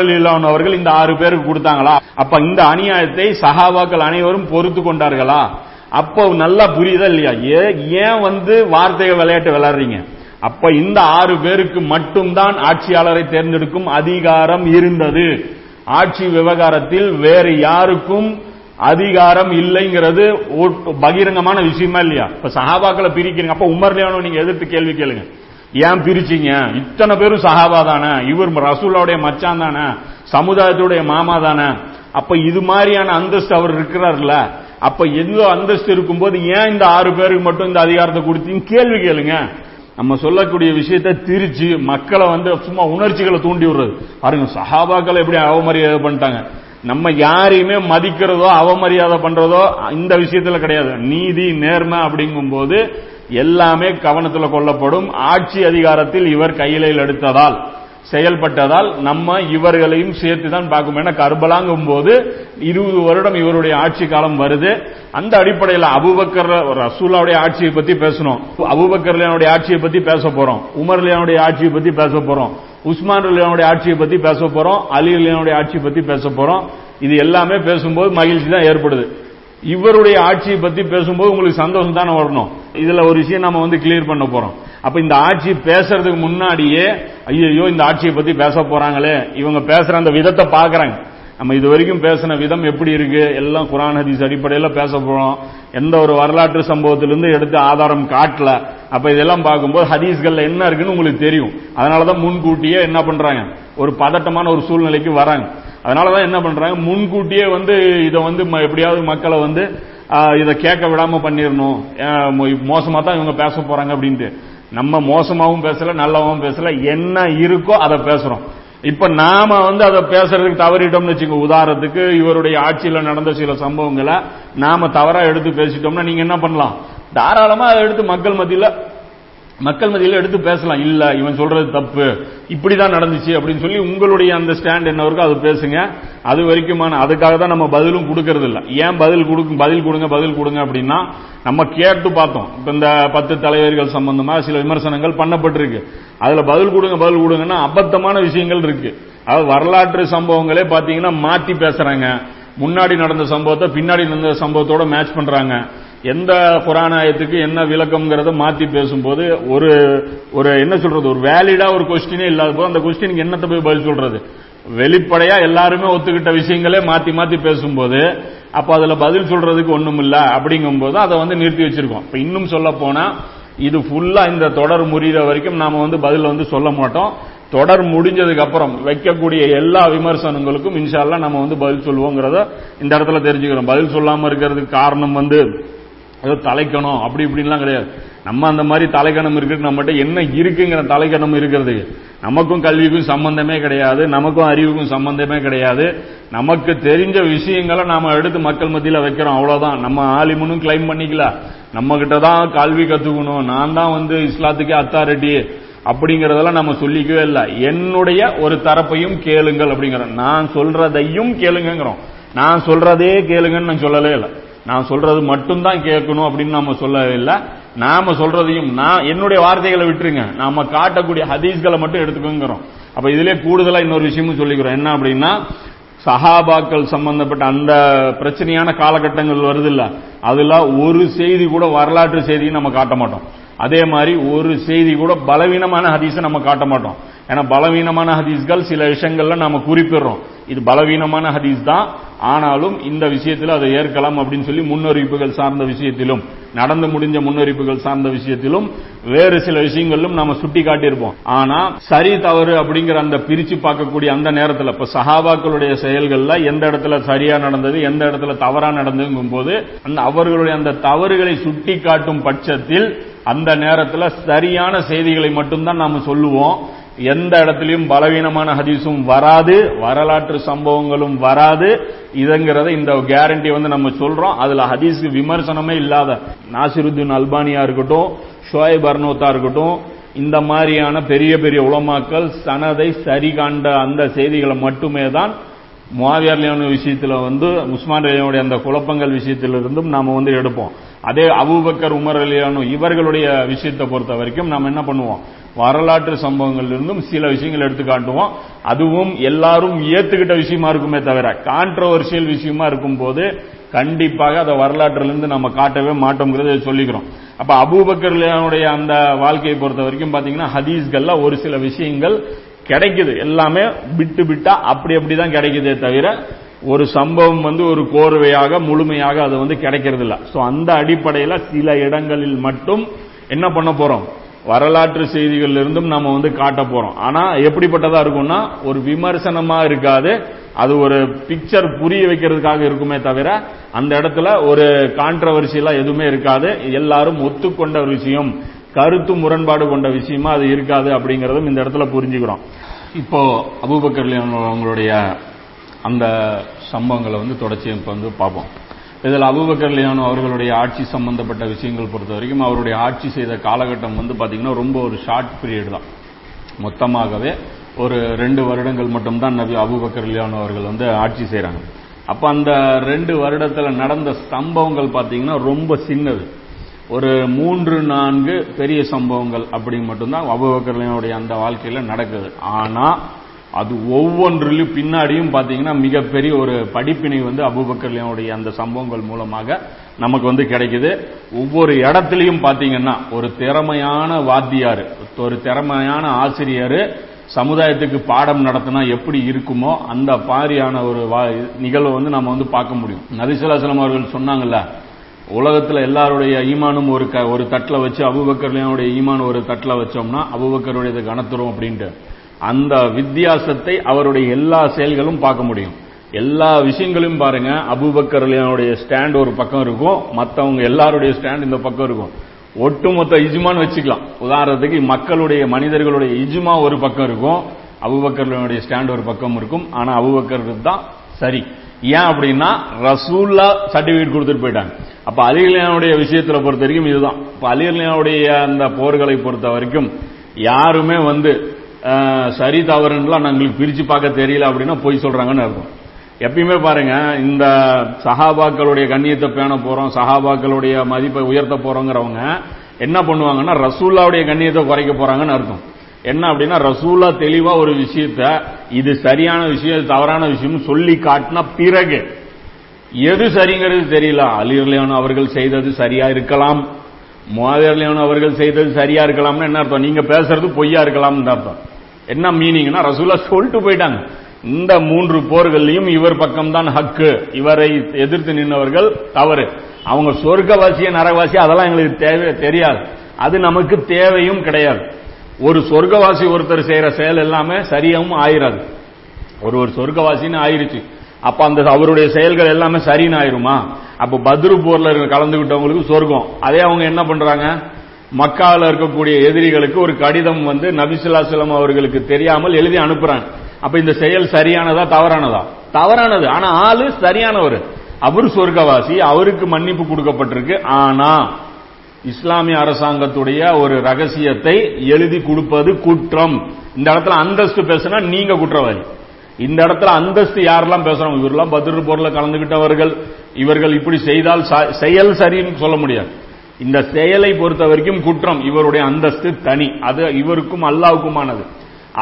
அவர்கள் இந்த ஆறு பேருக்கு கொடுத்தாங்களா? அப்ப இந்த அநியாயத்தை சஹாபாக்கள் அனைவரும் பொறுத்து கொண்டார்களா? அப்போ நல்லா புரியுதா இல்லையா? ஏன் வந்து வார்த்தை விளையாட்டு விளையாடுறீங்க? அப்ப இந்த ஆறு பேருக்கு மட்டும்தான் ஆட்சியாளரை தேர்ந்தெடுக்கும் அதிகாரம் இருந்தது. ஆட்சி விவகாரத்தில் வேறு யாருக்கும் அதிகாரம் இல்லைங்கிறது பகிரங்கமான விஷயமா இல்லையா? இப்ப சஹாபாக்களை பிரிக்கிறீங்க. அப்ப உமர்லியானோ நீங்க எதிர்த்து கேள்வி கேளுங்க. ஏன் பிரிச்சீங்க? இத்தனை பேரும் சஹாபா தானே? இவர் ரசூலாவுடைய மச்சான் தானே? சமுதாயத்துடைய மாமா தானே? அப்ப இது மாதிரியான அந்தஸ்து அவர் இருக்கிறார்ல. அப்ப எந்த அந்தஸ்து இருக்கும்போது ஏன் இந்த ஆறு பேருக்கு மட்டும் இந்த அதிகாரத்தை கொடுத்தீங்க கேள்வி கேளுங்க. நம்ம சொல்லக்கூடிய விஷயத்த திரிச்சு மக்களை வந்து சும்மா உணர்ச்சிகளை தூண்டி விடுறது. பாருங்க சஹாபாக்களை எப்படி அவமரியாதை பண்ணிட்டாங்க. நம்ம யாரையுமே மதிக்கிறதோ அவமரியாதை பண்றதோ இந்த விஷயத்துல கிடையாது. நீதி நேர்மை அப்படிங்கும் போது எல்லாமே கவனத்தில் கொள்ளப்படும். ஆட்சி அதிகாரத்தில் இவர் கையிலையில் எடுத்ததால் செயல்பட்டதால் நம்ம இவர்களையும் சேர்த்து தான் பார்க்கும் ஏன்னா கர்பலாங்கும் போது இருபது வருடம் இவருடைய ஆட்சி காலம் வருது. அந்த அடிப்படையில் அபுபக்கர் ரசூலாவுடைய ஆட்சியை பத்தி பேசணும். அபுபக்கர்லியானுடைய ஆட்சியை பத்தி பேச போறோம். உமர்லியானுடைய ஆட்சியை பத்தி பேச போறோம். உஸ்மான் அலியானுடைய ஆட்சியை பத்தி பேச போறோம் அலி அலியானுடைய ஆட்சியை பத்தி பேச போறோம். இது எல்லாமே பேசும்போது மகிழ்ச்சி தான் ஏற்படுது. இவருடைய ஆட்சியை பத்தி பேசும்போது உங்களுக்கு சந்தோஷம் தானே வரணும். இதுல ஒரு விஷயம் நம்ம வந்து கிளியர் பண்ண போறோம். அப்ப இந்த ஆட்சி பேசுறதுக்கு முன்னாடியே ஐயோ இந்த ஆட்சியை பத்தி பேச போறாங்களே. இவங்க பேசுற அந்த விதத்தை பாக்குறாங்க நம்ம இது வரைக்கும் பேசின விதம் எப்படி இருக்கு? எல்லாம் குரான் ஹதீஸ் அடிப்படையில் பேச போறோம். எந்த ஒரு வரலாற்று சம்பவத்திலிருந்து எடுத்து ஆதாரம் காட்டல. அப்ப இதெல்லாம் பார்க்கும்போது ஹதீஸ்கள்ல என்ன இருக்குன்னு உங்களுக்கு தெரியும். அதனாலதான் முன்கூட்டியே என்ன பண்றாங்க? ஒரு பதட்டமான ஒரு சூழ்நிலைக்கு வராங்க. அதனாலதான் என்ன பண்றாங்க? முன்கூட்டியே வந்து இதை வந்து எப்படியாவது மக்களை வந்து இதை கேட்க விடாம பண்ணிடணும் மோசமா தான் இவங்க பேச போறாங்க அப்படின்ட்டு. நம்ம மோசமாவும் பேசல நல்லாவும் பேசல. என்ன இருக்கோ அதை பேசுறோம். இப்ப நாம வந்து அதை பேசுறதுக்கு தவறிட்டோம்னு வச்சுங்க உதாரணத்துக்கு இவருடைய ஆட்சியில நடந்த சில சம்பவங்களை நாம தவறா எடுத்து பேசிட்டோம்னா நீங்க என்ன பண்ணலாம்? தாராளமா அதை எடுத்து மக்கள் மத்தியில மக்கள் மத்தியில் எடுத்து பேசலாம். இல்ல இவன் சொல்றது தப்பு. இப்படிதான் நடந்துச்சு அப்படின்னு சொல்லி உங்களுடைய அந்த ஸ்டாண்ட் என்ன இருக்கோ அது பேசுங்க. அது வரைக்குமான அதுக்காக தான் நம்ம பதிலும் கொடுக்கறது இல்ல ஏன் பதில் கொடுக்கும் பதில் கொடுங்க பதில் கொடுங்க அப்படின்னா நம்ம கேட்டு பார்த்தோம். இப்ப இந்த பத்து தலைவர்கள் சம்பந்தமா சில விமர்சனங்கள் பண்ணப்பட்டிருக்கு. அதுல பதில் கொடுங்க பதில் கொடுங்கன்னா அபத்தமான விஷயங்கள் இருக்கு. அதாவது வரலாற்று சம்பவங்களே பாத்தீங்கன்னா மாத்தி பேசுறாங்க. முன்னாடி நடந்த சம்பவத்தை பின்னாடி நடந்த சம்பவத்தோட மேட்ச் பண்றாங்க. எந்த புராணாயத்துக்கு என்ன விளக்கம்ங்கிறத மாத்தி பேசும்போது ஒரு ஒரு என்ன சொல்றது ஒரு வேலிடா ஒரு கொஸ்டினே இல்லாத போது அந்த கொஸ்டினுக்கு என்னத்தை போய் பதில் சொல்றது? வெளிப்படையா எல்லாருமே ஒத்துக்கிட்ட விஷயங்களே மாத்தி மாத்தி பேசும்போது அப்ப அதுல பதில் சொல்றதுக்கு ஒண்ணும் இல்ல அப்படிங்கும் போது அதை வந்து நிறுத்தி வச்சிருக்கோம். இப்ப இன்னும் சொல்ல போனா இது ஃபுல்லா இந்த தொடர் முடிகிற வரைக்கும் நாம வந்து பதில் வந்து சொல்ல மாட்டோம். தொடர் முடிஞ்சதுக்கு அப்புறம் வைக்கக்கூடிய எல்லா விமர்சனங்களுக்கும் இன்ஷால்லாம் நம்ம வந்து பதில் சொல்லுவோங்கிறத இந்த இடத்துல தெரிஞ்சுக்கிறோம். பதில் சொல்லாம இருக்கிறதுக்கு காரணம் வந்து ஏதோ தலைக்கணும் அப்படி இப்படின்லாம் கிடையாது. நம்ம அந்த மாதிரி தலைக்கணம் இருக்கு நம்மகிட்ட என்ன இருக்குங்கிற தலைக்கணம் இருக்கிறது. நமக்கும் கல்விக்கும் சம்பந்தமே கிடையாது நமக்கும் அறிவுக்கும் சம்பந்தமே கிடையாது. நமக்கு தெரிஞ்ச விஷயங்களை நாம எடுத்து மக்கள் மத்தியில வைக்கிறோம் அவ்வளவுதான். நம்ம ஆலிமுன்னு கிளைம் பண்ணிக்கல. நம்ம கிட்ட தான் கல்வி கத்துக்கணும். நான் தான் வந்து இஸ்லாத்துக்கே அத்தாரிட்டி அப்படிங்கறதெல்லாம் நம்ம சொல்லிக்கவே இல்லை. என்னுடைய ஒரு தரப்பையும் கேளுங்கள் அப்படிங்கிறோம் நான் சொல்றதையும் கேளுங்கிறோம் நான் சொல்றதே கேளுங்கன்னு நான் சொல்லவே இல்லை. நான் சொல்றது மட்டும்தான் கேட்கணும் அப்படின்னு நம்ம சொல்லவில்லை. நாம சொல்றதையும் நான் என்னுடைய வார்த்தைகளை விட்டுருங்க. நாம காட்டக்கூடிய ஹதீஸ்களை மட்டும் எடுத்துக்கோங்கிறோம். அப்ப இதுல கூடுதலா இன்னொரு விஷயமும் சொல்லிக்கிறோம். என்ன அப்படின்னா சஹாபாக்கள் சம்பந்தப்பட்ட அந்த பிரச்சனையான காலகட்டங்கள் வருது இல்ல அதுல ஒரு செய்தி கூட வரலாற்று செய்தியும் நம்ம காட்ட மாட்டோம். அதே மாதிரி ஒரு செய்தி கூட பலவீனமான ஹதீஸை நம்ம காட்ட மாட்டோம். ஏன்னா பலவீனமான ஹதீஸ்கள் சில விஷயங்கள்ல நாம குறிப்பிடுறோம். இது பலவீனமான ஹதீஸ் தான். ஆனாலும் இந்த விஷயத்தில் அதை ஏற்கலாம் அப்படின்னு சொல்லி முன்னறிவிப்புகள் சார்ந்த விஷயத்திலும் நடந்து முடிஞ்ச முன்னறிவிப்புகள் சார்ந்த விஷயத்திலும் வேறு சில விஷயங்களிலும் நாம சுட்டி காட்டியிருப்போம் ஆனா சரி தவறு அப்படிங்கிற அந்த பிரிச்சு பார்க்கக்கூடிய அந்த நேரத்தில் இப்ப சஹாபாக்களுடைய செயல்கள்ல எந்த இடத்துல சரியா நடந்தது எந்த இடத்துல தவறா நடந்ததுங்கும் போது அந்த அவர்களுடைய அந்த தவறுகளை சுட்டி காட்டும் பட்சத்தில் அந்த நேரத்தில் சரியான செய்திகளை மட்டும்தான் நாம சொல்லுவோம். எந்த இடத்துலையும் பலவீனமான ஹதீஸும் வராது வரலாற்று சம்பவங்களும் வராது. இதுங்கிறத இந்த கேரண்டி வந்து நம்ம சொல்றோம். அதுல ஹதீஸ்க்கு விமர்சனமே இல்லாத நாசிருத்தீன் அல்பானியா இருக்கட்டும் ஷோயப் அர்னோத்தா இருக்கட்டும் இந்த மாதிரியான பெரிய பெரிய உலமாக்கள் சனதை சரி காண்ட அந்த செய்திகளை மட்டுமே தான் முவாவியர்லியான விஷயத்துல வந்து உஸ்மான் அலியானுடைய அந்த குழப்பங்கள் விஷயத்திலிருந்தும் நாம வந்து எடுப்போம். அதே அபூபக்கர் உமர் அலியானு இவர்களுடைய விஷயத்தை பொறுத்த வரைக்கும் நாம் என்ன பண்ணுவோம்? வரலாற்று சம்பவங்கள் இருந்தும் சில விஷயங்கள் எடுத்து காட்டுவோம். அதுவும் எல்லாரும் ஏத்துக்கிட்ட விஷயமா இருக்குமே தவிர கான்ட்ரவர்ஷியல் விஷயமா இருக்கும் போது கண்டிப்பாக அதை வரலாற்றிலிருந்து நம்ம காட்டவே மாட்டோங்கிறத சொல்லிக்கிறோம். அப்ப அபூபக்கர்லுடைய அந்த வாழ்க்கையை பொறுத்த வரைக்கும் பாத்தீங்கன்னா ஹதீஸ்கள்ல ஒரு சில விஷயங்கள் கிடைக்குது. எல்லாமே விட்டு விட்டா அப்படி அப்படிதான் கிடைக்குதே தவிர ஒரு சம்பவம் வந்து ஒரு கோர்வையாக முழுமையாக அது வந்து கிடைக்கிறது இல்லை ஸோ அந்த அடிப்படையில் சில இடங்களில் மட்டும் என்ன பண்ண போறோம்? வரலாற்று செய்திகள் இருந்தும் நம்ம வந்து காட்ட போறோம். ஆனா எப்படிப்பட்டதா இருக்கும்னா ஒரு விமர்சனமா இருக்காது. அது ஒரு பிக்சர் புரிய வைக்கிறதுக்காக இருக்குமே தவிர அந்த இடத்துல ஒரு கான்ட்ரவர்சியெல்லாம் எதுவுமே இருக்காது. எல்லாரும் ஒத்துக்கொண்ட ஒரு விஷயம் கருத்து முரண்பாடு கொண்ட விஷயமா அது இருக்காது அப்படிங்கறதும் இந்த இடத்துல புரிஞ்சுக்கிறோம். இப்போ அபூபக்கர் அவங்களுடைய அந்த சம்பவங்களை வந்து தொடர்ச்சி இப்போ வந்து பார்ப்போம். இதில் அபுபக்கர் லியானோ அவர்களுடைய ஆட்சி சம்பந்தப்பட்ட விஷயங்கள் பொறுத்த வரைக்கும் அவருடைய ஆட்சி செய்த காலகட்டம் வந்து பார்த்தீங்கன்னா ரொம்ப ஒரு ஷார்ட் பீரியட் தான். மொத்தமாகவே ஒரு ரெண்டு வருடங்கள் மட்டும்தான் நபி அபுபக்கர் லியானோ அவர்கள் வந்து ஆட்சி செய்கிறாங்க அப்போ அந்த ரெண்டு வருடத்தில் நடந்த சம்பவங்கள் பார்த்தீங்கன்னா ரொம்ப சின்னது. ஒரு மூன்று நான்கு பெரிய சம்பவங்கள் அப்படி மட்டும்தான் அபுபக்கர்லையுடைய அந்த வாழ்க்கையில் நடக்குது. ஆனால் அது ஒவ்வொன்றிலும் பின்னாடியும் பார்த்தீங்கன்னா மிகப்பெரிய ஒரு படிப்பினை வந்து அபுபக்கர்லையுடைய அந்த சம்பவங்கள் மூலமாக நமக்கு வந்து கிடைக்குது. ஒவ்வொரு இடத்துலையும் பார்த்தீங்கன்னா ஒரு திறமையான வாத்தியார் ஒரு திறமையான ஆசிரியர் சமுதாயத்துக்கு பாடம் நடத்தினா எப்படி இருக்குமோ அந்த மாதிரியான ஒரு நிகழ்வை வந்து நம்ம வந்து பார்க்க முடியும். நரிசலாசலம் அவர்கள் சொன்னாங்கல்ல உலகத்தில் எல்லாருடைய ஈமானும் ஒரு க ஒரு தட்டில் வச்சு அபுபக்கர்லையோடைய ஈமான் ஒரு தட்டில் வச்சோம்னா அபுபக்கருடைய கணத்துரும் அப்படின்ட்டு. அந்த வித்தியாசத்தை அவருடைய எல்லா செயல்களும் பார்க்க முடியும். எல்லா விஷயங்களையும் பாருங்க அபுபக்கர்லியானுடைய ஸ்டாண்ட் ஒரு பக்கம் இருக்கும் மற்றவங்க எல்லாருடைய ஸ்டாண்ட் இந்த பக்கம் இருக்கும். ஒட்டுமொத்த இஜுமான்னு வச்சுக்கலாம். உதாரணத்துக்கு மக்களுடைய மனிதர்களுடைய இஜுமா ஒரு பக்கம் இருக்கும் அபுபக்கர்லையோடைய ஸ்டாண்ட் ஒரு பக்கம் இருக்கும் ஆனா அபுபக்கர் தான் சரி. ஏன் அப்படின்னா ரசூல்லா சர்டிபிகேட் கொடுத்துட்டு போயிட்டாங்க. அப்ப அலிகலியானுடைய விஷயத்துல பொறுத்த வரைக்கும் இதுதான். இப்ப அலிகலியானுடைய அந்த போர்களை பொறுத்த வரைக்கும் யாருமே வந்து சரி தவறுலாம் நாங்களுக்கு பிரிச்சு பார்க்க தெரியல அப்படின்னா பொய் சொல்றாங்கன்னு அர்த்தம். எப்பயுமே பாருங்க இந்த சஹாபாக்களுடைய கண்ணியத்தை பேண போறோம் சஹாபாக்களுடைய மதிப்பை உயர்த்த போறோங்கிறவங்க என்ன பண்ணுவாங்கன்னா ரசூல்லாவுடைய கண்ணியத்தை குறைக்க போறாங்கன்னு அர்த்தம். என்ன அப்படின்னா ரசூலா தெளிவா ஒரு விஷயத்த இது சரியான விஷயம் இது தவறான விஷயம் சொல்லி காட்டினா பிறகு எது சரிங்கிறது தெரியல. அலிர்லியான் அவர்கள் செய்தது சரியா இருக்கலாம். முவாதிர்லியான் அவர்கள் செய்தது சரியா இருக்கலாம்னு என்ன அர்த்தம்? நீங்க பேசுறது பொய்யா இருக்கலாம்னு அர்த்தம். என்ன மீனிங்னா ரசூலா சொல்லிட்டு போயிட்டாங்க. இந்த மூன்று போர்கள்லையும் இவர் பக்கம்தான் ஹக்கு. இவரை எதிர்த்து நின்றவர்கள் தவறு. அவங்க சொர்க்கவாசிய நரகவாசி அதெல்லாம் எங்களுக்கு தேவை தெரியாது. அது நமக்கு தேவையும் கிடையாது. ஒரு சொர்க்கவாசி ஒருத்தர் செய்யற செயல் எல்லாமே சரியாவும் ஆயிராது. ஒரு ஒரு சொர்க்கவாசின்னு ஆயிருச்சு. அப்ப அந்த அவருடைய செயல்கள் எல்லாமே சரின்னு ஆயிருமா அப்ப பத்ரு போர்ல கலந்துகிட்டவங்களுக்கு சொர்க்கம். அதே அவங்க என்ன பண்றாங்க? மக்காவில் இருக்கக்கூடிய எதிரிகளுக்கு ஒரு கடிதம் வந்து நபிசுல்லாசலம் அவர்களுக்கு தெரியாமல் எழுதி அனுப்புறாங்க. அப்ப இந்த செயல் சரியானதா தவறானதா? தவறானது. ஆனா ஆளு சரியானவர். அவர் சொர்க்கவாசி அவருக்கு மன்னிப்பு கொடுக்கப்பட்டிருக்கு. ஆனா இஸ்லாமிய அரசாங்கத்துடைய ஒரு ரகசியத்தை எழுதி கொடுப்பது குற்றம். இந்த இடத்துல அந்தஸ்து பேசினா நீங்க குற்றவாளி. இந்த இடத்துல அந்தஸ்து யாரெல்லாம் பேசுறாங்க? இவரெல்லாம் பத்ரு போர்ல கலந்துகிட்டவர்கள். இவர்கள் இப்படி செய்தால் செயல் சரின்னு சொல்ல முடியாது. இந்த செயலை பொறுத்த வரைக்கும் குற்றம். இவருடைய அந்தஸ்து தனி. அது இவருக்கும் அல்லாவுக்குமானது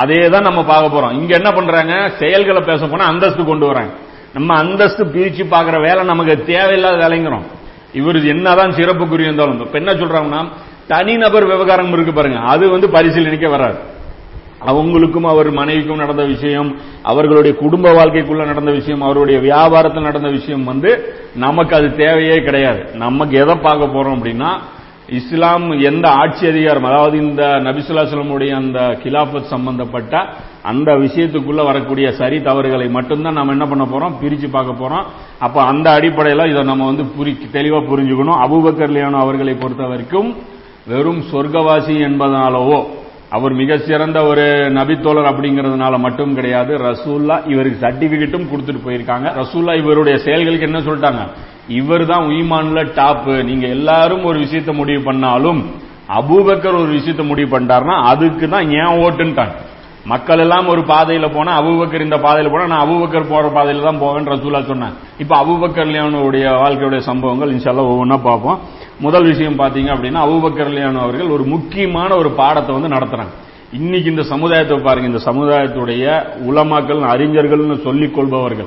அதே தான் நம்ம பார்க்க போறோம். இங்க என்ன பண்றாங்க? செயல்களை பேச போனா அந்தஸ்து கொண்டு வராங்க நம்ம அந்தஸ்து பிரிச்சு பார்க்கிற வேலை நமக்கு தேவையில்லாத வேலைங்கிறோம். இவர் என்னதான் சிறப்புக்குரிய இருந்தாலும் இப்ப என்ன சொல்றாங்கன்னா தனிநபர் விவகாரம் இருக்கு பாருங்க. அது வந்து பரிசீலனைக்க வராது. அவங்களுக்கும் அவர் மனைவிக்கும் நடந்த விஷயம் அவர்களுடைய குடும்ப வாழ்க்கைக்குள்ள நடந்த விஷயம் அவருடைய வியாபாரத்தில் நடந்த விஷயம் வந்து நமக்கு அது தேவையே கிடையாது. நமக்கு எதை பார்க்க போறோம் அப்படின்னா இஸ்லாம் எந்த ஆட்சி அதிகாரம் அதாவது இந்த நபிசுல்லாசலமுடைய அந்த கிலாபத் சம்பந்தப்பட்ட அந்த விஷயத்துக்குள்ள வரக்கூடிய சரி தவறுகளை மட்டும்தான் நம்ம என்ன பண்ண போறோம்? பிரிச்சு பார்க்க போறோம். அப்ப அந்த அடிப்படையில் இதை நம்ம வந்து புரி தெளிவா புரிஞ்சுக்கணும். அபூபக்கர் லியானோ அவர்களை பொறுத்த வரைக்கும் வெறும் சொர்க்கவாசி என்பதனாலவோ அவர் மிக சிறந்த ஒரு நபித்தோழர் அப்படிங்கிறதுனால மட்டும் கிடையாது. ரசூல்லா இவருக்கு சர்டிபிகேட்டும் கொடுத்துட்டு போயிருக்காங்க. ரசூல்லா இவருடைய செயல்களுக்கு என்ன சொல்லிட்டாங்க? இவர் தான் உயிமான்ல டாப் நீங்க எல்லாரும் ஒரு விஷயத்தை முடிவு பண்ணாலும் அபூபக்கர் ஒரு விஷயத்த முடிவு பண்ணிட்டாருன்னா அதுக்கு தான் ஏன் ஓட்டுன்ட்டாங்க. மக்கள் எல்லாம் ஒரு பாதையில போனா அபுபக்கர் இந்த பாதையில போனா நான் அபுபக்கர் போற பாதையில தான் போவேன் ரசூலா சொன்னேன் இப்ப அபுபக்கர் லியானுடைய வாழ்க்கையுடைய சம்பவங்கள் இன்ஷால்லா ஒவ்வொன்றா பார்ப்போம். முதல் விஷயம் பாத்தீங்க அப்படின்னா அவுபக்கர்லியானு அவர்கள் ஒரு முக்கியமான ஒரு பாடத்தை வந்து நடத்துறாங்க. இன்னைக்கு இந்த சமுதாயத்தை பாருங்க இந்த சமுதாயத்துடைய உலமாக்கள் அறிஞர்கள்னு சொல்லிக் கொள்பவர்கள்.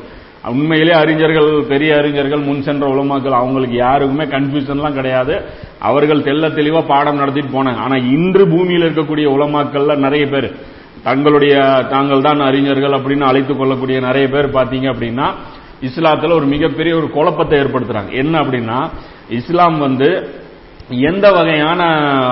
உண்மையிலே அறிஞர்கள் பெரிய அறிஞர்கள் முன் சென்ற உலமாக்கள் அவங்களுக்கு யாருக்குமே கன்ஃபியூஷன்லாம் கிடையாது. அவர்கள் தெல்ல தெளிவா பாடம் நடத்திட்டு போனாங்க. ஆனா இன்று பூமியில் இருக்கக்கூடிய உலமாக்கள்ல நிறைய பேர் தங்களுடைய தாங்கள் தான் அறிஞர்கள் அப்படின்னு அழைத்துக் கொள்ளக்கூடிய நிறைய பேர் பாத்தீங்க அப்படின்னா இஸ்லாத்துல ஒரு மிகப்பெரிய ஒரு குழப்பத்தை ஏற்படுத்துறாங்க. என்ன அப்படின்னா இஸ்லாம் வந்து எந்த வகையான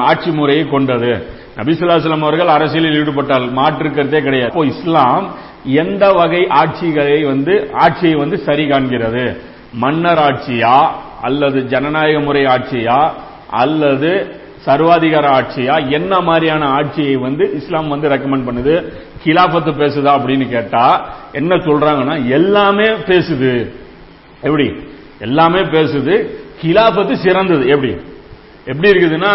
ஆட்சி முறையை கொண்டது? நபிசுல்லாஸ்லாம் அவர்கள் அரசியலில் ஈடுபட்டால் மாற்று கிடையாது. இப்போ இஸ்லாம் எந்த வகை ஆட்சிகளை வந்து ஆட்சியை வந்து சரி காண்கிறது? மன்னர் ஆட்சியா அல்லது ஜனநாயக முறை ஆட்சியா அல்லது சர்வாதிகார ஆட்சியா? என்ன மாதிரியான ஆட்சியை வந்து இஸ்லாம் வந்து ரெக்கமெண்ட் பண்ணுது? கிலாபத்து பேசுதா அப்படின்னு கேட்டா என்ன சொல்றாங்கன்னா எல்லாமே பேசுது. எப்படி? எல்லாமே பேசுது. கிலாபத்து சிறந்தது. எப்படி? எப்படி இருக்குதுன்னா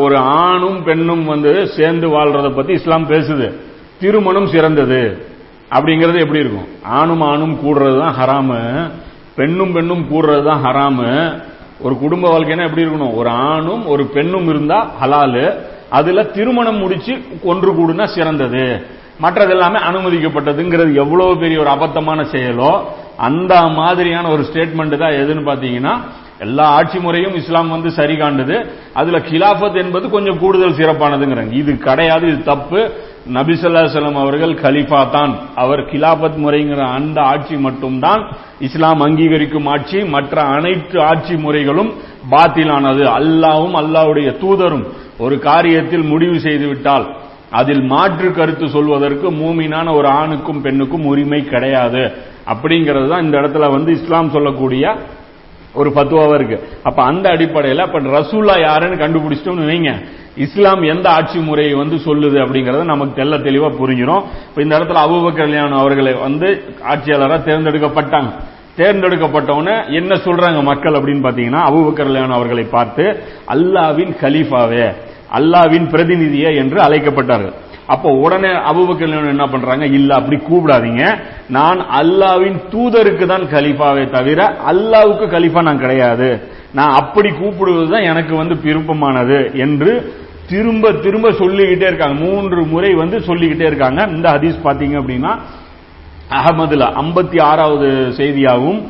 ஒரு ஆணும் பெண்ணும் வந்து சேர்ந்து வாழ்றத பத்தி இஸ்லாம் பேசுது. திருமணம் சிறந்தது. அப்படிங்கிறது எப்படி இருக்கும்? ஆணும் ஆணும் கூடுறது தான் ஹராமு. பெண்ணும் பெண்ணும் கூடுறது தான் ஹராமு. ஒரு குடும்ப வாழ்க்கைனா எப்படி இருக்கணும்? ஒரு ஆணும் ஒரு பெண்ணும் இருந்தா ஹலாலு. அதுல திருமணம் முடிச்சு ஒன்று கூடுனா சிறந்தது. மற்றது எல்லாமே அனுமதிக்கப்பட்டதுங்கிறது எவ்வளவு பெரிய ஒரு அபத்தமான செயலோ அந்த மாதிரியான ஒரு ஸ்டேட்மெண்ட் தான் எதுன்னு பாத்தீங்கன்னா எல்லா ஆட்சி முறையும் இஸ்லாம் வந்து சரி காண்டது அதுல கிலாபத் என்பது கொஞ்சம் கூடுதல் சிறப்பானதுங்கிறாங்க இது கிடையாது இது தப்பு. நபிசல்லாசலம் அவர்கள் கலிஃபா தான். அவர் கிலாபத் முறைங்கிற அந்த ஆட்சி மட்டும்தான் இஸ்லாம் அங்கீகரிக்கும் ஆட்சி. மற்ற அனைத்து ஆட்சி முறைகளும் பாத்திலானது. அல்லாவும் அல்லாவுடைய தூதரும் ஒரு காரியத்தில் முடிவு செய்துவிட்டால் அதில் மாற்று கருத்து சொல்வதற்கு மூமினான ஒரு ஆணுக்கும் பெண்ணுக்கும் உரிமை கிடையாது. அப்படிங்கிறது தான் இந்த இடத்துல வந்து இஸ்லாம் சொல்லக்கூடிய ஒரு பத்துவாவா இருக்கு. அப்ப அந்த அடிப்படையில் அப்ப ரசூல்லா யாருன்னு கண்டுபிடிச்சிட்டோம்னு வைங்க. இஸ்லாம் எந்த ஆட்சி முறையை வந்து சொல்லுது அப்படிங்கறத நமக்கு தெல்ல தெளிவா புரிஞ்சிடும் இப்ப இந்த இடத்துல அபூபக்கர் கல்யாணம் அவர்களை வந்து ஆட்சியாளராக தேர்ந்தெடுக்கப்பட்டாங்க. தேர்ந்தெடுக்கப்பட்டவன என்ன சொல்றாங்க மக்கள் அப்படின்னு பாத்தீங்கன்னா அபூபக்கர் கல்யாணம் அவர்களை பார்த்து அல்லாவின் கலீஃபாவே அல்லாவின் பிரதிநிதியே என்று அழைக்கப்பட்டார்கள். அப்போ உடனே அபுபக்கர் என்ன பண்றாங்க? இல்ல அப்படி கூப்பிடாதீங்க. நான் அல்லாவின் தூதருக்கு தான் கலிஃபாவே தவிர அல்லாவுக்கு கலிஃபா நான் கிடையாது. நான் அப்படி கூப்பிடுவதுதான் எனக்கு வந்து விருப்பமானது என்று திரும்ப திரும்ப சொல்லிக்கிட்டே இருக்காங்க. மூன்று முறை வந்து சொல்லிக்கிட்டே இருக்காங்க. இந்த ஹதீஸ் பாத்தீங்க அப்படின்னா அகமதுல ஐம்பத்தி ஆறாவது செய்தியாகவும்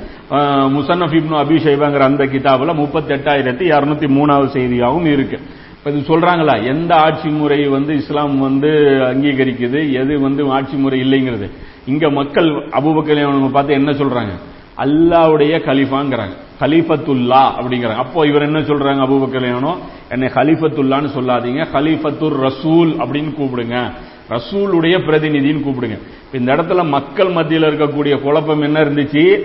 முசன்னப் இப்னு அந்த கிதாபுல முப்பத்தி எட்டாயிரத்தி இருநூத்தி மூணாவது செய்தியாகவும் இருக்கு. இப்போ இது சொல்றாங்களா? எந்த ஆட்சி முறை வந்து இஸ்லாம் வந்து அங்கீகரிக்குது எது வந்து ஆட்சி முறை இல்லைங்கிறது. இங்க மக்கள் அபுபக்கல் பார்த்து என்ன சொல்றாங்க? அல்லாவுடைய கலிஃபாங்கிறாங்க. கலிஃபத்துல்லா அப்படிங்கிறாங்க. அப்போ இவர் என்ன சொல்றாங்க அபுபக்கலையானோ என்னை கலிஃபத்துல்லான்னு சொல்லாதீங்க. கலிஃபத்துர் ரசூல் அப்படின்னு கூப்பிடுங்க. ரசூலுடைய பிரதிநிதின்னு கூப்பிடுங்க. இந்த இடத்துல மக்கள் மத்தியில் இருக்கக்கூடிய குழப்பம் என்ன இருந்துச்சு?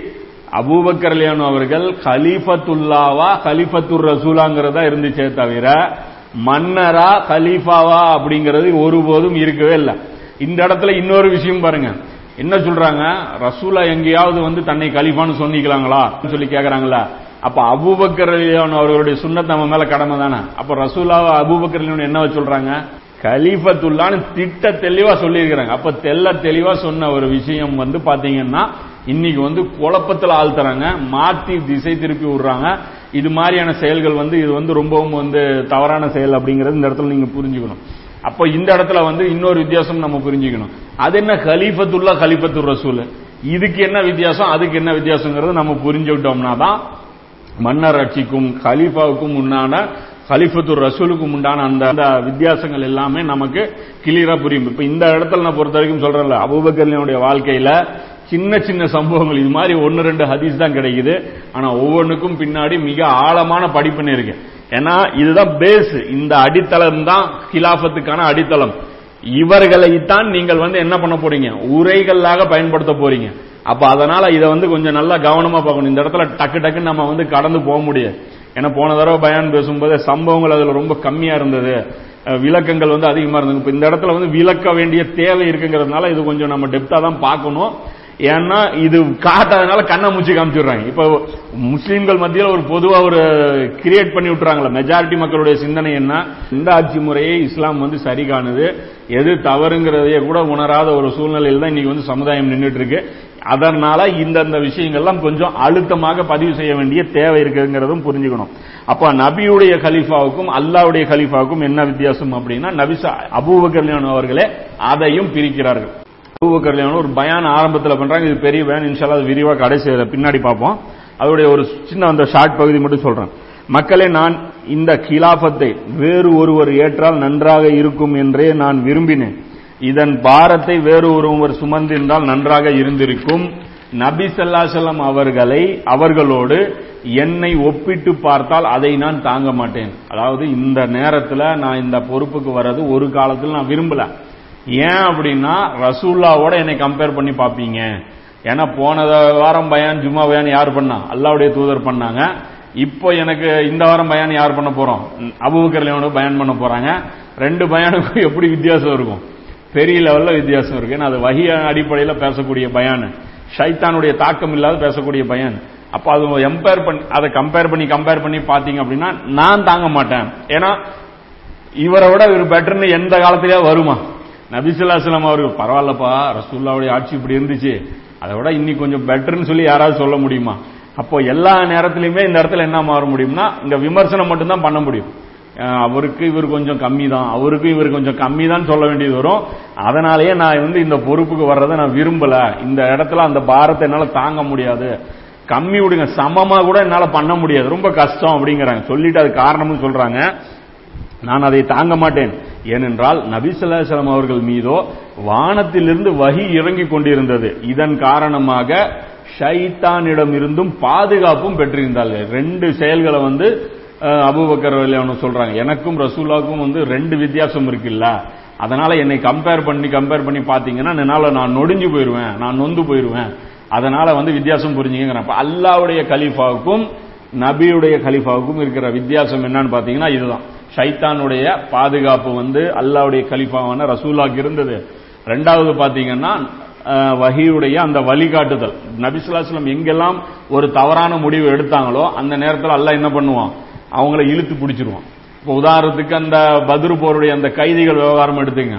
அபூபக்கர் அவர்கள் கலீஃபத்துல்லாவா கலிபத்துர் ரசூலாங்கிறதா இருந்துச்சே தவிர மன்னரா கலீஃபாவா அப்படிங்கிறது ஒருபோதும் இருக்கவே இல்லை. இந்த இடத்துல இன்னொரு விஷயம் பாருங்க. என்ன சொல்றாங்க? ரசூலா எங்கேயாவது வந்து தன்னை கலீஃபான்னு சொன்னிக்கலாங்களா? சொல்லி கேக்குறாங்களா அப்ப அபூபக்கர் அவர்களுடைய சுண்ணத் நம்ம மேல கடமை தானே? அப்ப ரசூலாவை அபூபக்கர் என்ன சொல்றாங்க? கலீஃபத்துல்லான்னு திட்ட தெளிவா சொல்லியிருக்கிறாங்க. அப்ப தெல்ல தெளிவா சொன்ன ஒரு விஷயம் வந்து பாத்தீங்கன்னா இன்னைக்கு வந்து குழப்பத்தில் ஆழ்த்துறாங்க மாத்தி திசை திருப்பி விடுறாங்க. இது மாதிரியான செயல்கள் வந்து இது வந்து ரொம்பவும் வந்து தவறான செயல் அப்படிங்கறது இந்த இடத்துல நீங்க புரிஞ்சுக்கணும். அப்போ இந்த இடத்துல வந்து இன்னொரு வித்தியாசம் நம்ம புரிஞ்சுக்கணும். அது என்ன கலீஃபத்துல்லா கலிஃபத்துர் ரசூல்? இதுக்கு என்ன வித்தியாசம் அதுக்கு என்ன வித்தியாசங்கிறது நம்ம புரிஞ்சுக்கிட்டோம்னா தான் மன்னர் ஆட்சிக்கும் கலீஃபாவுக்கும் உண்டான ஹலிஃபத்துர் ரசூலுக்கும் உண்டான அந்த அந்த வித்தியாசங்கள் எல்லாமே நமக்கு கிளியரா புரியும். இப்ப இந்த இடத்துல நான் பொறுத்த வரைக்கும் சொல்றேன்ல அபுபக்கரனுடைய வாழ்க்கையில சின்ன சின்ன சம்பவங்கள். இது மாதிரி ஒன்னு ரெண்டு ஹதீஸ் தான் கிடைக்குது. ஆனா ஒவ்வொன்றுக்கும் பின்னாடி மிக ஆழமான படிப்புன்னு இருக்கு. ஏன்னா இதுதான் பேஸ் இந்த அடித்தளம் தான் கிலாஃபத்துக்கான அடித்தளம். இவர்களைத்தான் நீங்கள் வந்து என்ன பண்ண போறீங்க? உரைகளாக பயன்படுத்த போறீங்க. அப்ப அதனால இதை வந்து கொஞ்சம் நல்லா கவனமா பார்க்கணும். இந்த இடத்துல டக்கு டக்குன்னு நம்ம வந்து கடந்து போக முடியாது. ஏன்னா போன தடவை பயான் பேசும்போது சம்பவங்கள் அதுல ரொம்ப கம்மியா இருந்தது. விளக்கங்கள் வந்து அதிகமா இருந்தது. இப்ப இந்த இடத்துல வந்து விளக்க வேண்டிய தேவை இருக்குங்கிறதுனால இது கொஞ்சம் நம்ம டெப்தா தான் பார்க்கணும். ஏன்னா இது காட்டாதனால கண்ணை மூச்சு காமிச்சுடுறாங்க. இப்ப முஸ்லீம்கள் மத்தியில் ஒரு பொதுவா ஒரு கிரியேட் பண்ணி விட்டுறாங்களா மெஜாரிட்டி மக்களுடைய சிந்தனை என்ன? இந்த ஆட்சி முறையை இஸ்லாம் வந்து சரி காணுது. எது தவறுங்கிறதையே கூட உணராத ஒரு சூழ்நிலையில் தான் இன்னைக்கு வந்து சமுதாயம் நின்றுட்டு இருக்கு அதனால இந்தந்த விஷயங்கள்லாம் கொஞ்சம் அழுத்தமாக பதிவு செய்ய வேண்டிய தேவை இருக்குங்கிறதும் புரிஞ்சுக்கணும். அப்ப நபியுடைய கலீஃபாவுக்கும் அல்லாவுடைய கலீஃபாவுக்கும் என்ன வித்தியாசம் அப்படின்னா நபிசா அபூபக்கர் அவர்களே அதையும் பிரிக்கிறார்கள். அபூபக்கர் ஒரு பயான் ஆரம்பத்தில் பண்றாங்க. இது பெரிய பயான். இன்ஷால்லா அது விரிவா கடைசி பின்னாடி பார்ப்போம். அதோடைய ஒரு சின்ன அந்த ஷார்ட் பகுதி மட்டும் சொல்றேன். மக்களே நான் இந்த கிலாபத்தை வேறு ஒருவர் ஏற்றால் நன்றாக இருக்கும் என்றே நான் விரும்பினேன். இதன் பாரத்தை வேறு ஒருவர் சுமந்திருந்தால் நன்றாக இருந்திருக்கும். நபி ஸல்லல்லாஹு அவர்களை அவர்களோடு என்னை ஒப்பிட்டு பார்த்தால் அதை நான் தாங்க மாட்டேன். அதாவது இந்த நேரத்தில் நான் இந்த பொறுப்புக்கு வர்றது ஒரு காலத்தில் நான் விரும்பல. ஏன் அப்படின்னா ரசூல்லாவோட என்னை கம்பேர் பண்ணி பார்ப்பீங்க. ஏன்னா போன வாரம் பயான் ஜும்மா பயான் யார் பண்ணா? அல்லாவுடைய தூதர் பண்ணாங்க. இப்போ எனக்கு இந்த வாரம் பயான் யார் பண்ண போறோம்? அபுபக்கர் பயான் பண்ண போறாங்க. ரெண்டு பயானுக்கும் எப்படி வித்தியாசம் இருக்கும்? பெரிய லெவல்ல வித்தியாசம் இருக்கு. ஏன்னா அது வகி அடிப்படையில் பேசக்கூடிய பயான். ஷைத்தானுடைய தாக்கம் இல்லாத பேசக்கூடிய பயான். அப்போ அது எம்பேர் பண்ணி அதை கம்பேர் பண்ணி கம்பேர் பண்ணி பார்த்தீங்க அப்படின்னா நான் தாங்க மாட்டேன். ஏன்னா இவரை விட இவர் பெட்டர்னு எந்த காலத்திலேயே வருமா? நபிசுல்லாஸ்லாம் அவர்கள் பரவாயில்லப்பா ரசூல்லாவுடைய ஆட்சி இப்படி இருந்துச்சு. அதை விட இன்னைக்கு கொஞ்சம் பெட்டர்னு சொல்லி யாராவது சொல்ல முடியுமா? அப்போ எல்லா நேரத்திலையுமே இந்த இடத்துல என்ன மாற முடியும்னா இந்த விமர்சனம் மட்டும்தான் பண்ண முடியும். அவருக்கு இவர் கொஞ்சம் கம்மி தான் அவருக்கு இவர் கொஞ்சம் கம்மி தான் சொல்ல வேண்டியது வரும். அதனாலேயே நான் வந்து இந்த பொறுப்புக்கு வர்றதை நான் விரும்பல. இந்த இடத்துல அந்த பாரத்தை என்னால் தாங்க முடியாது. கம்மி விடுங்க சமமா கூட என்னால் பண்ண முடியாது. ரொம்ப கஷ்டம் அப்படிங்கிறாங்க. சொல்லிட்டு அது காரணம்னு சொல்றாங்க. நான் அதை தாங்க மாட்டேன். ஏனென்றால் நபிசல்லாசலம் அவர்கள் மீதோ வானத்திலிருந்து வகி இறங்கிக் கொண்டிருந்தது. இதன் காரணமாக ஷைத்தானிடம் இருந்தும் பாதுகாப்பும் பெற்றிருந்தார்கள். ரெண்டு செயல்களை வந்து அபுபக்கர் சொல்றாங்க. எனக்கும் ரசூல்லாவுக்கும் வந்து ரெண்டு வித்தியாசம் இருக்குல்ல. அதனால என்னை கம்பேர் பண்ணி கம்பேர் பண்ணி பாத்தீங்கன்னா என்னால நான் நொடிஞ்சு போயிருவேன். நான் நொந்து போயிருவேன். அதனால வந்து வித்தியாசம் புரிஞ்சுங்கிறேன் அல்லாவுடைய கலீஃபாவுக்கும் நபியுடைய கலீஃபாவுக்கும் இருக்கிற வித்தியாசம் என்னன்னு பாத்தீங்கன்னா இதுதான். ஷைத்தானுடைய பாதுகாப்பு வந்து அல்லாவுடைய கலிஃபாவான ரசூலாக்கு இருந்தது. ரெண்டாவது பாத்தீங்கன்னா வகியுடைய அந்த வழிகாட்டுதல். நபிசுல்லாஸ்லம் எங்கெல்லாம் ஒரு தவறான முடிவு எடுத்தாங்களோ அந்த நேரத்தில் அல்லாஹ் என்ன பண்ணுவான்? அவங்கள இழுத்து பிடிச்சிருவான். இப்போ உதாரணத்துக்கு அந்த பத்ரு போருடைய அந்த கைதிகள் விவகாரம் எடுத்துங்க.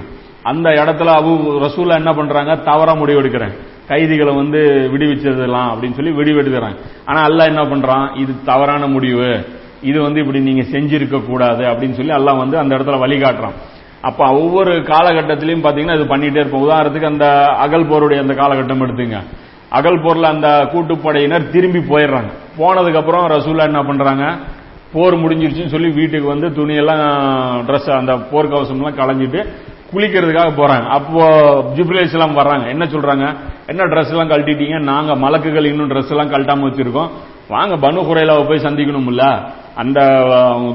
அந்த இடத்துல அபு ரசூலா என்ன பண்றாங்க? தவறா முடிவு எடுக்கிறேன் கைதிகளை வந்து விடுவிச்சிடலாம் அப்படின்னு சொல்லி விடுவெடுக்கிறாங்க ஆனா அல்லாஹ் என்ன பண்றான்? இது தவறான முடிவு. இது வந்து இப்படி நீங்க செஞ்சிருக்க கூடாது அப்படின்னு சொல்லி எல்லாம் வந்து அந்த இடத்துல வழிகாட்டுறான். அப்ப ஒவ்வொரு காலகட்டத்திலையும் பாத்தீங்கன்னா இது பண்ணிட்டே இருப்போம். உதாரணத்துக்கு அந்த அகல் போருடைய அந்த காலகட்டம் எடுத்துங்க. அகல் போர்ல அந்த கூட்டுப்படையினர் திரும்பி போயிடுறாங்க. போனதுக்கு அப்புறம் ரசூலா என்ன பண்றாங்க? போர் முடிஞ்சிருச்சுன்னு சொல்லி வீட்டுக்கு வந்து துணியெல்லாம் ட்ரெஸ் அந்த போர்க்கவசம்லாம் களைஞ்சிட்டு குளிக்கிறதுக்காக போறாங்க. அப்போ ஜிப்ரேஸ் எல்லாம் வர்றாங்க. என்ன சொல்றாங்க? என்ன ட்ரெஸ் எல்லாம் கழட்டிட்டீங்க? நாங்க மலக்குகள் இன்னும் ட்ரெஸ் எல்லாம் கழட்டாம வச்சிருக்கோம். வாங்க பனு குறையிலாவை போய் சந்திக்கணும்ல. அந்த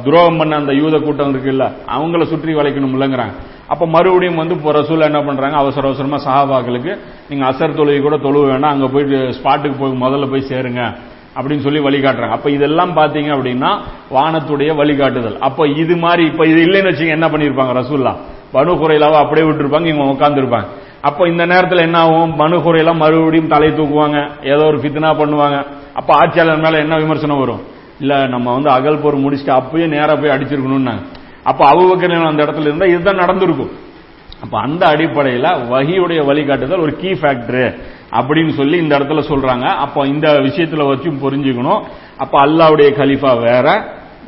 துரோகம் பண்ண அந்த யூத கூட்டம் இருக்குல்ல அவங்கள சுற்றி வளைக்கணும்லங்கிறாங்க. அப்ப மறுபடியும் வந்து இப்போ ரசூல் என்ன பண்றாங்க? அவசர அவசரமா சஹாபாக்களுக்கு நீங்க அசர் தொழுகை கூட தொழுவ வேணாம் அங்க போயிட்டு ஸ்பாட்டுக்கு போய் முதல்ல போய் சேருங்க அப்படின்னு சொல்லி வழிகாட்டுறாங்க. அப்ப இதெல்லாம் பாத்தீங்க அப்படின்னா வானத்துடைய வழிகாட்டுதல். அப்ப இது மாதிரி இப்ப இது இல்லைன்னு வச்சுங்க என்ன பண்ணிருப்பாங்க ரசூல்லா? பனு குறையிலாவோ அப்படியே விட்டுருப்பாங்க இவங்க உட்காந்துருப்பாங்க அப்ப இந்த நேரத்தில் என்ன ஆகும்? மனு குறையெல்லாம் மறுபடியும் தலை தூக்குவாங்க ஏதோ ஒரு ஃபித்னா பண்ணுவாங்க. அப்ப ஆட்சியாளர் மேல என்ன விமர்சனம் வரும்? இல்ல நம்ம வந்து அகல் போர் முடிச்சுட்டு அப்பயே நேரா போய் அடிச்சிருக்கணும்னாங்க அப்ப அவுபக்கர் அந்த இடத்துல இருந்தா இதுதான் நடந்திருக்கும். அப்ப அந்த அடிப்படையில வகியுடைய வழிகாட்டுதல் ஒரு கீ ஃபேக்டர் அப்படின்னு சொல்லி இந்த இடத்துல சொல்றாங்க. அப்போ இந்த விஷயத்துல வச்சும் புரிஞ்சுக்கணும். அப்ப அல்லாவுடைய கலிஃபா வேற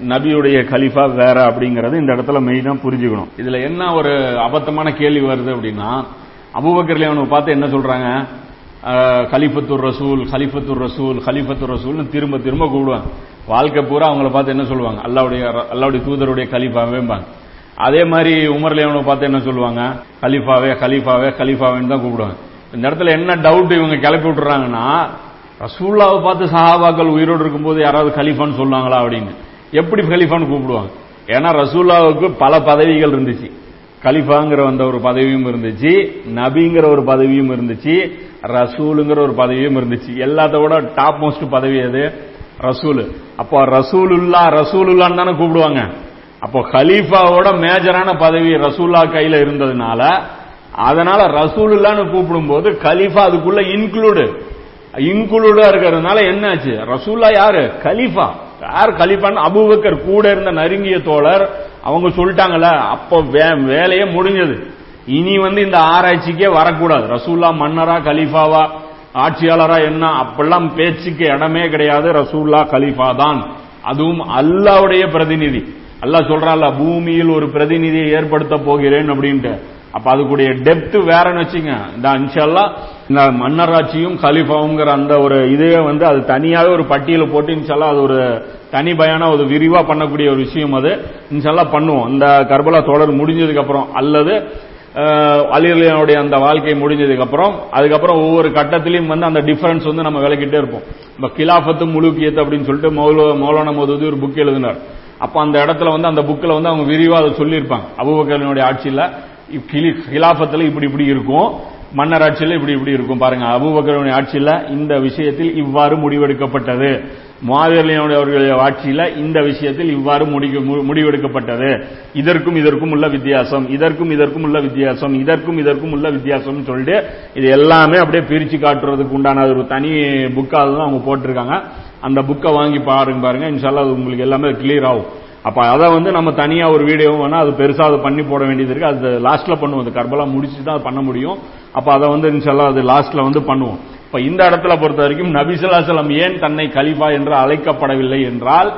நபியுடைய கலிஃபா வேற அப்படிங்கறது இந்த இடத்துல மெயினா புரிஞ்சுக்கணும். இதுல என்ன ஒரு அபத்தமான கேள்வி வருது அப்படின்னா அபூபக்கர் அவனுக்கு பார்த்து என்ன சொல்றாங்க? கலிஃபத்துர் ரசூல் ஹலிஃபத்துர் ரசூல் ஹலிஃபத்துர் ரசூல்னு திரும்ப திரும்ப கூடுவாங்க வாழ்க்கை பூரா அவங்கள பார்த்து என்ன சொல்லுவாங்க? அல்லாவுடைய அல்லாவுடைய தூதருடைய கலிஃபாவேம்பாங்க அதே மாதிரி உமர்லேவனை பார்த்து என்ன சொல்லுவாங்க? கலிஃபாவே கலிஃபாவே கலிஃபாவேன்னு தான் கூப்பிடுவாங்க. இந்த இடத்துல என்ன டவுட் இவங்க கிளப்பி விட்டுறாங்கன்னா ரசூல்லாவை பார்த்து சஹாபாக்கள் உயிரோடு இருக்கும்போது யாராவது கலிஃபான்னு சொல்லுவாங்களா அப்படின்னு? எப்படி கலிஃபான்னு கூப்பிடுவாங்க? ஏன்னா ரசூல்லாவுக்கு பல பதவிகள் இருந்துச்சு. கலிஃபாங்கிற வந்த ஒரு பதவியும் இருந்துச்சு நபிங்கிற ஒரு பதவியும் இருந்துச்சு ரசூலுங்கிற ஒரு பதவியும் இருந்துச்சு. எல்லாத்தோட டாப் மோஸ்ட் பதவி அது ரசூல். அப்போ ரசூலுல்லா ரசூலுல்லான்னு தானே கூப்பிடுவாங்க. அப்போ கலீஃபாவோட மேஜரான பதவி ரசூல்லா கையில இருந்ததுனால அதனால ரசூலுல்லான்னு கூப்பிடும்போது கலீஃபா அதுக்குள்ள இன்க்ளூடு இன்க்ளூடா இருக்கிறதுனால என்னாச்சு? ரசூல்லா யாரு? கலீஃபா. யார்? கலீஃபான்னு அபூபக்கர் கூட இருந்த நெருங்கிய தோழர் அவங்க சொல்லிட்டாங்கல்ல அப்போ வேலையே முடிஞ்சது. இனி வந்து இந்த ஆராய்ச்சிக்கே வரக்கூடாது. ரசூல்லா மன்னரா கலீஃபாவா ஆட்சியாளரா என்ன அப்பெல்லாம் பேச்சுக்கு இடமே கிடையாது. ரசூல்லா கலீஃபா தான். அதுவும் அல்லாவுடைய பிரதிநிதி. அல்லாஹ் சொல்றான்ல பூமியில் ஒரு பிரதிநிதியை ஏற்படுத்த போகிறேன் அப்படின்ட்டு. அப்ப அதுக்குடைய டெப்த் வேறன்னு வச்சுங்க. இந்த அன்ஷல்லா இந்த மன்னராட்சியும் கலிஃபாவுங்கிற அந்த ஒரு இதே வந்து அது தனியாவே ஒரு பட்டியல போட்டு இன்ஷல்லா அது ஒரு தனி பயான ஒரு விரிவா பண்ணக்கூடிய ஒரு விஷயம் அது. இன்ஷல்லா பண்ணுவோம். இந்த கர்பலா தொடர் முடிஞ்சதுக்கு அப்புறம் அல்லது அலிரலியனுடைய அந்த வாழ்க்கை முடிஞ்சதுக்கு அப்புறம் அதுக்கப்புறம் ஒவ்வொரு கட்டத்திலையும் வந்து அந்த டிஃபரன்ஸ் வந்து நம்ம விளக்கிட்டே இருப்போம். இப்ப கிலாஃபத்து முழுக்கியத்து அப்படின்னு சொல்லிட்டு மௌல மௌலான மோது ஒரு புக் எழுதினார். அப்ப அந்த இடத்துல வந்து அந்த புக்கில் வந்து அவங்க விரிவாக அதை சொல்லியிருப்பாங்க. அபுபக்கரனுடைய ஆட்சியில் கிலாபத்தில் இப்படி இப்படி இருக்கும். மன்னர் ஆட்சியில் இப்படி இப்படி இருக்கும். பாருங்க அபுபக்கரனுடைய ஆட்சியில் இந்த விஷயத்தில் இவ்வாறு முடிவெடுக்கப்பட்டது. மாதிரியனுடைய அவர்களுடைய ஆட்சியில் இந்த விஷயத்தில் இவ்வாறு முடிவெடுக்கப்பட்டது. இதற்கும் இதற்கும் உள்ள வித்தியாசம் இதற்கும் இதற்கும் உள்ள வித்தியாசம் இதற்கும் இதற்கும் உள்ள வித்தியாசம் சொல்லிட்டு இது எல்லாமே அப்படியே பிரிச்சு காட்டுறதுக்கு உண்டான ஒரு தனி புக்காக தான் அவங்க போட்டிருக்காங்க. அந்த புக்கை வாங்கி பாருங்க பாருங்க. இன்ஷால்லா அது உங்களுக்கு எல்லாமே கிளியர் ஆகும். அப்ப அதை வந்து நம்ம தனியா ஒரு வீடியோ வேணா அது பெருசா அதை பண்ணி போட வேண்டியது இருக்கு. அது லாஸ்ட்ல பண்ணுவோம். அது கர்பலா முடிச்சு தான் பண்ண முடியும். அப்ப அதை வந்து இன்ஷால்லா அது லாஸ்ட்ல வந்து பண்ணுவோம். இப்ப இந்த இடத்துல பொறுத்த வரைக்கும் நபிசுல்லாசலம் ஏன் தன்னை கலிபா என்று அழைக்கப்படவில்லை என்றால்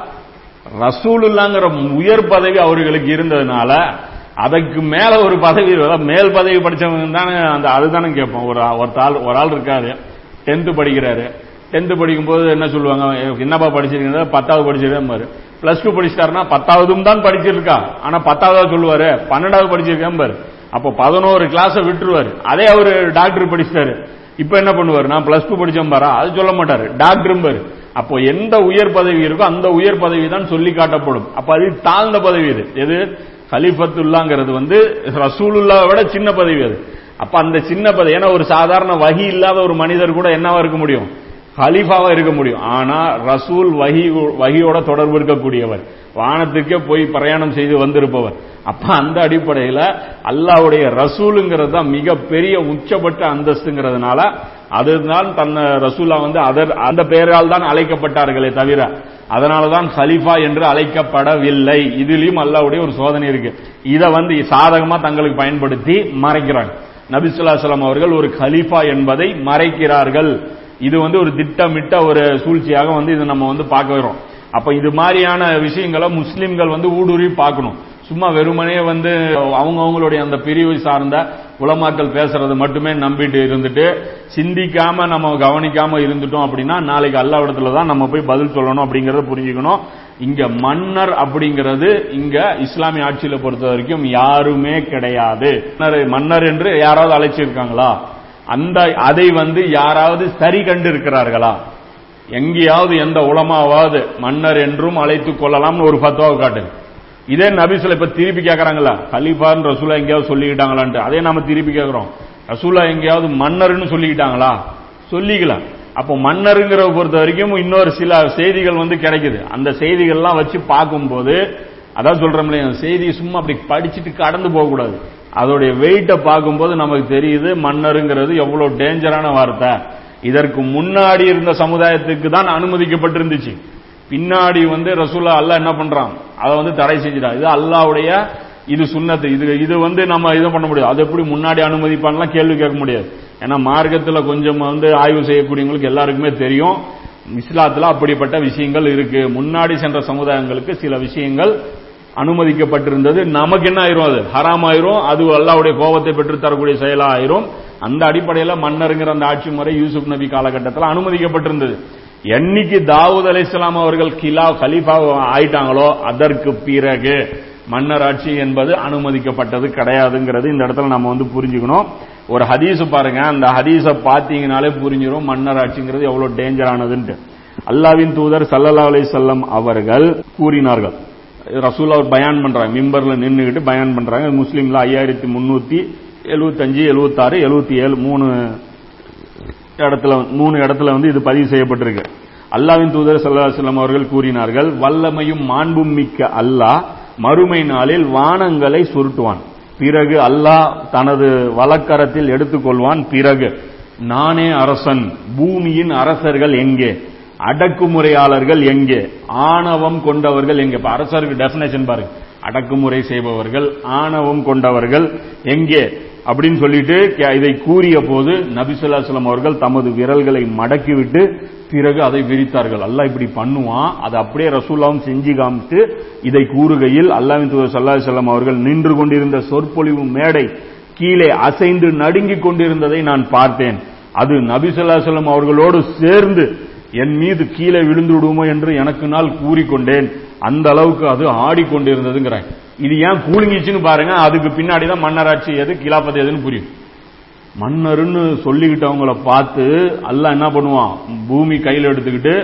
ரசூலுல்லாங்கிற உயர் பதவி அவர்களுக்கு இருந்ததுனால அதுக்கு மேல ஒரு பதவி மேல் பதவி படிச்சவங்க தானே அந்த அதுதானே கேட்போம். ஒரு ஒரு ஆள் ஒரு ஆள் இருக்காரு. டென்த் படிக்கிறாரு. டென்த் படிக்கும்போது என்ன சொல்லுவாங்க? என்னப்பா படிச்சிருக்கீங்க? பத்தாவது படிச்சிருக்கேன் பிளஸ் டூ படிச்சிட்டாருன்னா பத்தாவதும் தான் படிச்சிருக்கா ஆனா பத்தாவது சொல்லுவாரு பன்னெண்டாவது படிச்சிருக்கேன் பாரு. அப்போ பதினோரு கிளாஸை விட்டுருவாரு. அதே அவரு டாக்டர் படிச்சிட்டாரு. இப்ப என்ன பண்ணுவார்? நான் பிளஸ் டூ படிச்சேன் பாரா. அது சொல்ல மாட்டாரு. டாக்டரும் பாரு. அப்போ எந்த உயர் பதவி இருக்கோ அந்த உயர் பதவி தான் சொல்லி காட்டப்படும். அப்ப அது தாழ்ந்த பதவி இது எது? ஹலிஃபத்துல்லாங்கிறது வந்து ரசூலுல்லா விட சின்ன பதவி அது. அப்ப அந்த சின்ன பதவி ஏன்னா ஒரு சாதாரண வகி இல்லாத ஒரு மனிதர் கூட என்னவா இருக்க முடியும்? ஹலீஃபாவா இருக்க முடியும். ஆனா ரசூல் வகி வகியோட தொடர்பு இருக்கக்கூடியவர். வானத்துக்கே போய் பிரயாணம் செய்து வந்திருப்பவர். அப்ப அந்த அடிப்படையில் அல்லாவுடைய ரசூலுங்கிறது தான் மிகப்பெரிய உச்சப்பட்ட அந்தஸ்துங்கிறதுனால அதுதான் தன்னை ரசூலா வந்து அதர் அந்த பெயரால் தான் அழைக்கப்பட்டார்களே தவிர அதனாலதான் ஹலிஃபா என்று அழைக்கப்படவில்லை. இதுலயும் அல்லாவுடைய ஒரு சோதனை இருக்கு. இதை வந்து சாதகமா தங்களுக்கு பயன்படுத்தி மறைக்கிறாங்க. நபிசுல்லாசலம் அவர்கள் ஒரு கலீஃபா என்பதை மறைக்கிறார்கள். இது வந்து ஒரு திட்டமிட்ட ஒரு சூழ்ச்சியாக வந்து இது நம்ம வந்து பார்க்கிறோம் அப்ப இது மாதிரியான விஷயங்களை முஸ்லிம்கள் வந்து ஊடுருவி பார்க்கணும். சும்மா வெறுமனே வந்து அவங்க அவங்களுடைய அந்த பிரிவு சார்ந்த உலமாக்கள் பேசுறது மட்டுமே நம்பிட்டு இருந்துட்டு சிந்திக்காம நம்ம கவனிக்காம இருந்துட்டோம் அப்படின்னா நாளைக்கு அல்லாவிடத்துல தான் நம்ம போய் பதில் சொல்லணும் அப்படிங்கறத புரிஞ்சுக்கணும். இங்க மன்னர் அப்படிங்கிறது இங்க இஸ்லாமிய ஆட்சியில பொறுத்த வரைக்கும் யாருமே கிடையாது. மன்னர் என்று யாராவது அழைச்சிருக்காங்களா? அந்த அதை வந்து யாராவது சரி கண்டு இருக்கிறார்களா எங்கேயாவது எந்த உலமாவது மன்னர் என்றும் அழைத்துக் கொள்ளலாம்னு ஒரு பத்துவாவை காட்டுது. இதே நபிசுல இப்ப திருப்பி கேட்கறாங்களா கலீஃபான் ரசூலா எங்கேயாவது சொல்லிக்கிட்டாங்களான்ட்டு. அதே நாம திருப்பி கேட்கிறோம் ரசூலா எங்கேயாவது மன்னர்னு சொல்லிக்கிட்டாங்களா? சொல்லிக்கலாம் அப்போ மன்னருங்கிற பொறுத்த வரைக்கும் இன்னொரு சில செய்திகள் வந்து கிடைக்குது. அந்த செய்திகள்லாம் வச்சு பார்க்கும்போது அதான் சொல்றோம் இல்லையா செய்தி சும்மா அப்படி படிச்சுட்டு கடந்து போகக்கூடாது. அதோடைய வெயிட்டை பார்க்கும்போது நமக்கு தெரியுது மன்னருங்கிறது எவ்வளவு டேஞ்சரான வார்த்தை. இதற்கு முன்னாடி இருந்த சமுதாயத்துக்கு தான் அனுமதிக்கப்பட்டிருந்துச்சு. பின்னாடி வந்து ரசூலா அல்லா என்ன பண்றான்? அதை வந்து தடை செஞ்சிடா இது அல்லாவுடைய இது சுண்ணத்து. இது இது வந்து நம்ம இது பண்ண முடியாது. அது எப்படி முன்னாடி அனுமதிப்பான்லாம் கேள்வி கேட்க முடியாது. ஏன்னா மார்க்கத்தில் கொஞ்சம் வந்து ஆய்வு செய்யக்கூடியவங்களுக்கு எல்லாருக்குமே தெரியும். இஸ்லாத்தில் அப்படிப்பட்ட விஷயங்கள் இருக்கு. முன்னாடி சென்ற சமுதாயங்களுக்கு சில விஷயங்கள் அனுமதிக்கப்பட்டிருந்தது. நமக்கு என்ன ஆயிரும் அது? ஹராம் ஆயிரும். அது அல்லாவுடைய கோபத்தை பெற்று தரக்கூடிய செயலா ஆயிரும். அந்த அடிப்படையில் மன்னருங்கிற அந்த ஆட்சி முறை யூசுப் நபி காலகட்டத்தில் அனுமதிக்கப்பட்டிருந்தது. என்னைக்கு தாவூத் அலைஹிஸ்ஸலாம் அவர்கள் கிலா கலீஃபா ஆயிட்டாங்களோ அதற்கு பிறகு மன்னர் ஆட்சி என்பது அனுமதிக்கப்பட்டது கிடையாதுங்கிறது இந்த இடத்துல நம்ம வந்து புரிஞ்சுக்கணும். ஒரு ஹதீஸ் பாருங்க. அந்த ஹதீஸை பார்த்தீங்கனாலே புரிஞ்சிடும் மன்னர் ஆட்சிங்கிறது எவ்வளவு டேஞ்சரானதுன்ட்டு அல்லாவின் தூதர் சல்லல்லா செல்லம் அவர்கள் கூறினார்கள். ரசூல் அவர் பயான் பண்றாங்க. மிம்பர்ல நின்றுகிட்டு பயான் பண்றாங்க. முஸ்லீம்ல ஐயாயிரத்தி முன்னூத்தி எழுபத்தஞ்சு எழுபத்தாறு எழுபத்தி ஏழு மூணு இடத்துல மூணு இடத்துல வந்து இது பதிவு செய்யப்பட்டிருக்கு. அல்லாவின் தூதர் ஸல்லல்லாஹு அவர்கள் கூறினார்கள் வல்லமையும் மாண்பும் மிக்க அல்லாஹ் மறுமை நாளில் வானங்களை சுருட்டுவான். பிறகு அல்லாஹ் தனது வழக்கரத்தில் எடுத்துக்கொள்வான். பிறகு நானே அரசன் பூமியின் அரசர்கள் எங்கே? அடக்குமுறையாளர்கள் எங்கே? ஆணவம் கொண்டவர்கள் எங்கே? அரசருக்கு டெபினேஷன் பாருங்க. அடக்குமுறை செய்பவர்கள் ஆணவம் கொண்டவர்கள் எங்கே? அப்படின்னு சொல்லிட்டு கே- இதை கூறிய போது நபிசுல்லாஸ்லம் அவர்கள் தமது விரல்களை மடக்கிவிட்டு பிறகு அதை விரித்தார்கள். அல்லாஹ் இப்படி பண்ணுவான். அதை அப்படியே ரசூல்லாவும் செஞ்சு காமித்து இதை கூறுகையில் அல்லாவின் தூதர் ஸல்லல்லாஹு செல்லம் அவர்கள் நின்று கொண்டிருந்த சொற்பொழிவு மேடை கீழே அசைந்து நடுங்கிக் கொண்டிருந்ததை நான் பார்த்தேன். அது நபிசுல்லா செல்லம் அவர்களோடு சேர்ந்து என் மீது கீழே விழுந்து விடுமோ என்று எனக்கு நாள் கூறிக்கொண்டேன். அந்த அளவுக்கு அது ஆடிக்கொண்டிருந்ததுங்கிறாங்க இது ஏன் கூலிங்கிச்சுன்னு பாருங்க அதுக்கு பின்னாடி தான் மன்னராட்சி எது கிலாபதி எதுன்னு புரியும். மன்னர்னு சொல்லிக்கிட்டவங்கள பார்த்து அல்ல என்ன பண்ணுவான்? பூமி கையில் எடுத்துக்கிட்டு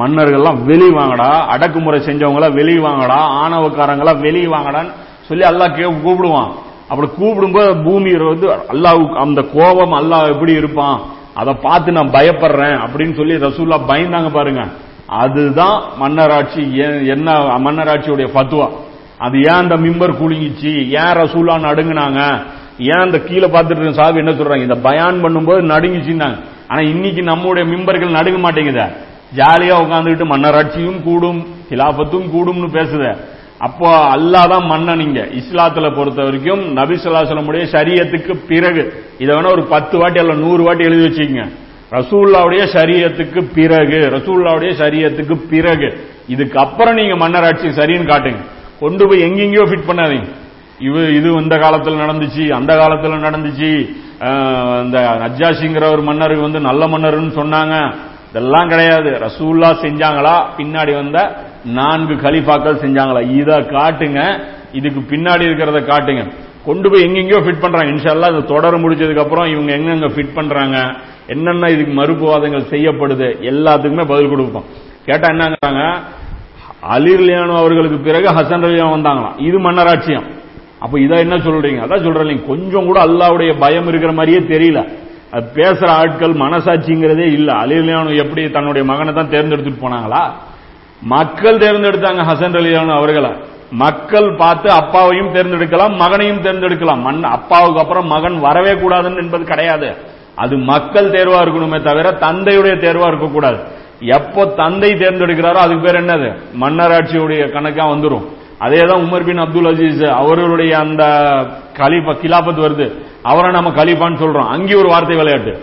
மன்னர்கள்லாம் வெளியே வாங்கடா அடக்குமுறை செஞ்சவங்கள வெளியே வாங்கடா ஆணவக்காரங்களா வெளியே வாங்கடான்னு சொல்லி அல்லாஹ் கே கூப்பிடுவான். அப்படி கூப்பிடும்போது பூமி வந்து அல்லாஹ் அந்த கோபம் அல்லாஹ் எப்படி இருப்பான்? அதை பார்த்து நான் பயப்படுறேன் அப்படின்னு சொல்லி ரசூல்லா பயந்தாங்க பாருங்க. அதுதான் மன்னராட்சி ஏன்- என்ன மன்னராட்சியுடைய பத்துவம் அது ஏன் அந்த மிம்பர் குலுங்கிச்சு? ஏன் ரசூல்லா நடுங்கினாங்க? ஏன் அந்த கீழே பார்த்துட்டு இருக்க சாபி என்ன சொல்றாங்க? இந்த பயான் பண்ணும்போது நடுங்கிச்சுன்னாங்க. ஆனா இன்னைக்கு நம்முடைய மிம்பர்கள் நடுங்க மாட்டேங்குதே. ஜாலியா உட்காந்துக்கிட்டு மன்னராட்சியும் கூடும் கிலாபத்தும் கூடும்னு பேசுத. அப்போ அல்லாதான் மன்னனிங்க மன்னன் இஸ்லாத்துல பொறுத்த வரைக்கும் நபி சொல்லாசலமுடைய சரியத்துக்கு பிறகு இதை வேணா ஒரு பத்து வாட்டி அல்ல நூறு வாட்டி எழுதி வச்சுக்கோங்க. ரசூல்லாவுடைய சரியத்துக்கு பிறகு ரசூல்லாவுடைய சரியத்துக்கு பிறகு இதுக்கு அப்புறம் நீங்க மன்னராட்சி சரின்னு காட்டுங்க. கொண்டு போய் எங்கெங்கயோ ஃபிட் பண்ணாதீங்க. இது இது இந்த காலத்தில் நடந்துச்சு அந்த காலத்தில் நடந்துச்சு. இந்த நஜ்ஜாசிங்கிற ஒரு மன்னருக்கு வந்து நல்ல மன்னர்னு சொன்னாங்க. இதெல்லாம் கிடையாது. ரசூல்லா செஞ்சாங்களா? பின்னாடி வந்த நான்கு கலிஃபாக்கள் செஞ்சாங்களா? இதை காட்டுங்க. இதுக்கு பின்னாடி இருக்கிறத காட்டுங்க. கொண்டு போய் எங்கெங்கயோ ஃபிட் பண்றாங்க. இன்ஷால்லா இது தொடர முடிச்சதுக்கு அப்புறம் இவங்க எங்கெங்க ஃபிட் பண்றாங்க? என்னென்ன இதுக்கு மறுப்புவாதங்கள் செய்யப்படுது? எல்லாத்துக்குமே பதில் கொடுப்போம். கேட்டா என்னங்கிறாங்க? அலிர்லியானு அவர்களுக்கு பிறகு ஹசன் ரலியான் வந்தாங்களாம். இது மன்னராட்சியம். அப்ப இதை என்ன சொல்றீங்க? அதான் சொல்றீங்க கொஞ்சம் கூட அல்லாவுடைய பயம் இருக்கிற மாதிரியே தெரியல. அது பேசுற ஆட்கள் மனசாட்சிங்கிறதே இல்ல. அலிர்லியானு எப்படி தன்னுடைய மகனை தான் தேர்ந்தெடுத்துட்டு போனாங்களா? மக்கள் தேர்ந்தெடுத்தாங்க ஹசன் ரலியானு அவர்களை. மக்கள் பார்த்து அப்பாவையும் தேர்ந்தெடுக்கலாம் மகனையும் தேர்ந்தெடுக்கலாம். மண் அப்பாவுக்கு அப்புறம் மகன் வரவே கூடாதுன்னு என்பது கிடையாது. அது மக்கள் தேர்வா இருக்கணுமே தவிர தந்தையுடைய தேர்வா இருக்கக்கூடாது. எப்போ தந்தை தேர்ந்தெடுக்கிறாரோ அதுக்கு பேர் என்னது? மன்னராட்சியுடைய கணக்கா வந்துடும் அதே தான் உமர் பின் அப்துல் அஜீஸ் அவர்களுடைய அந்த கலிபா கிலாபத் வருது. அவரை நம்ம கலிபான்னு சொல்றோம். அங்கே ஒரு வார்த்தை விளையாட்டு.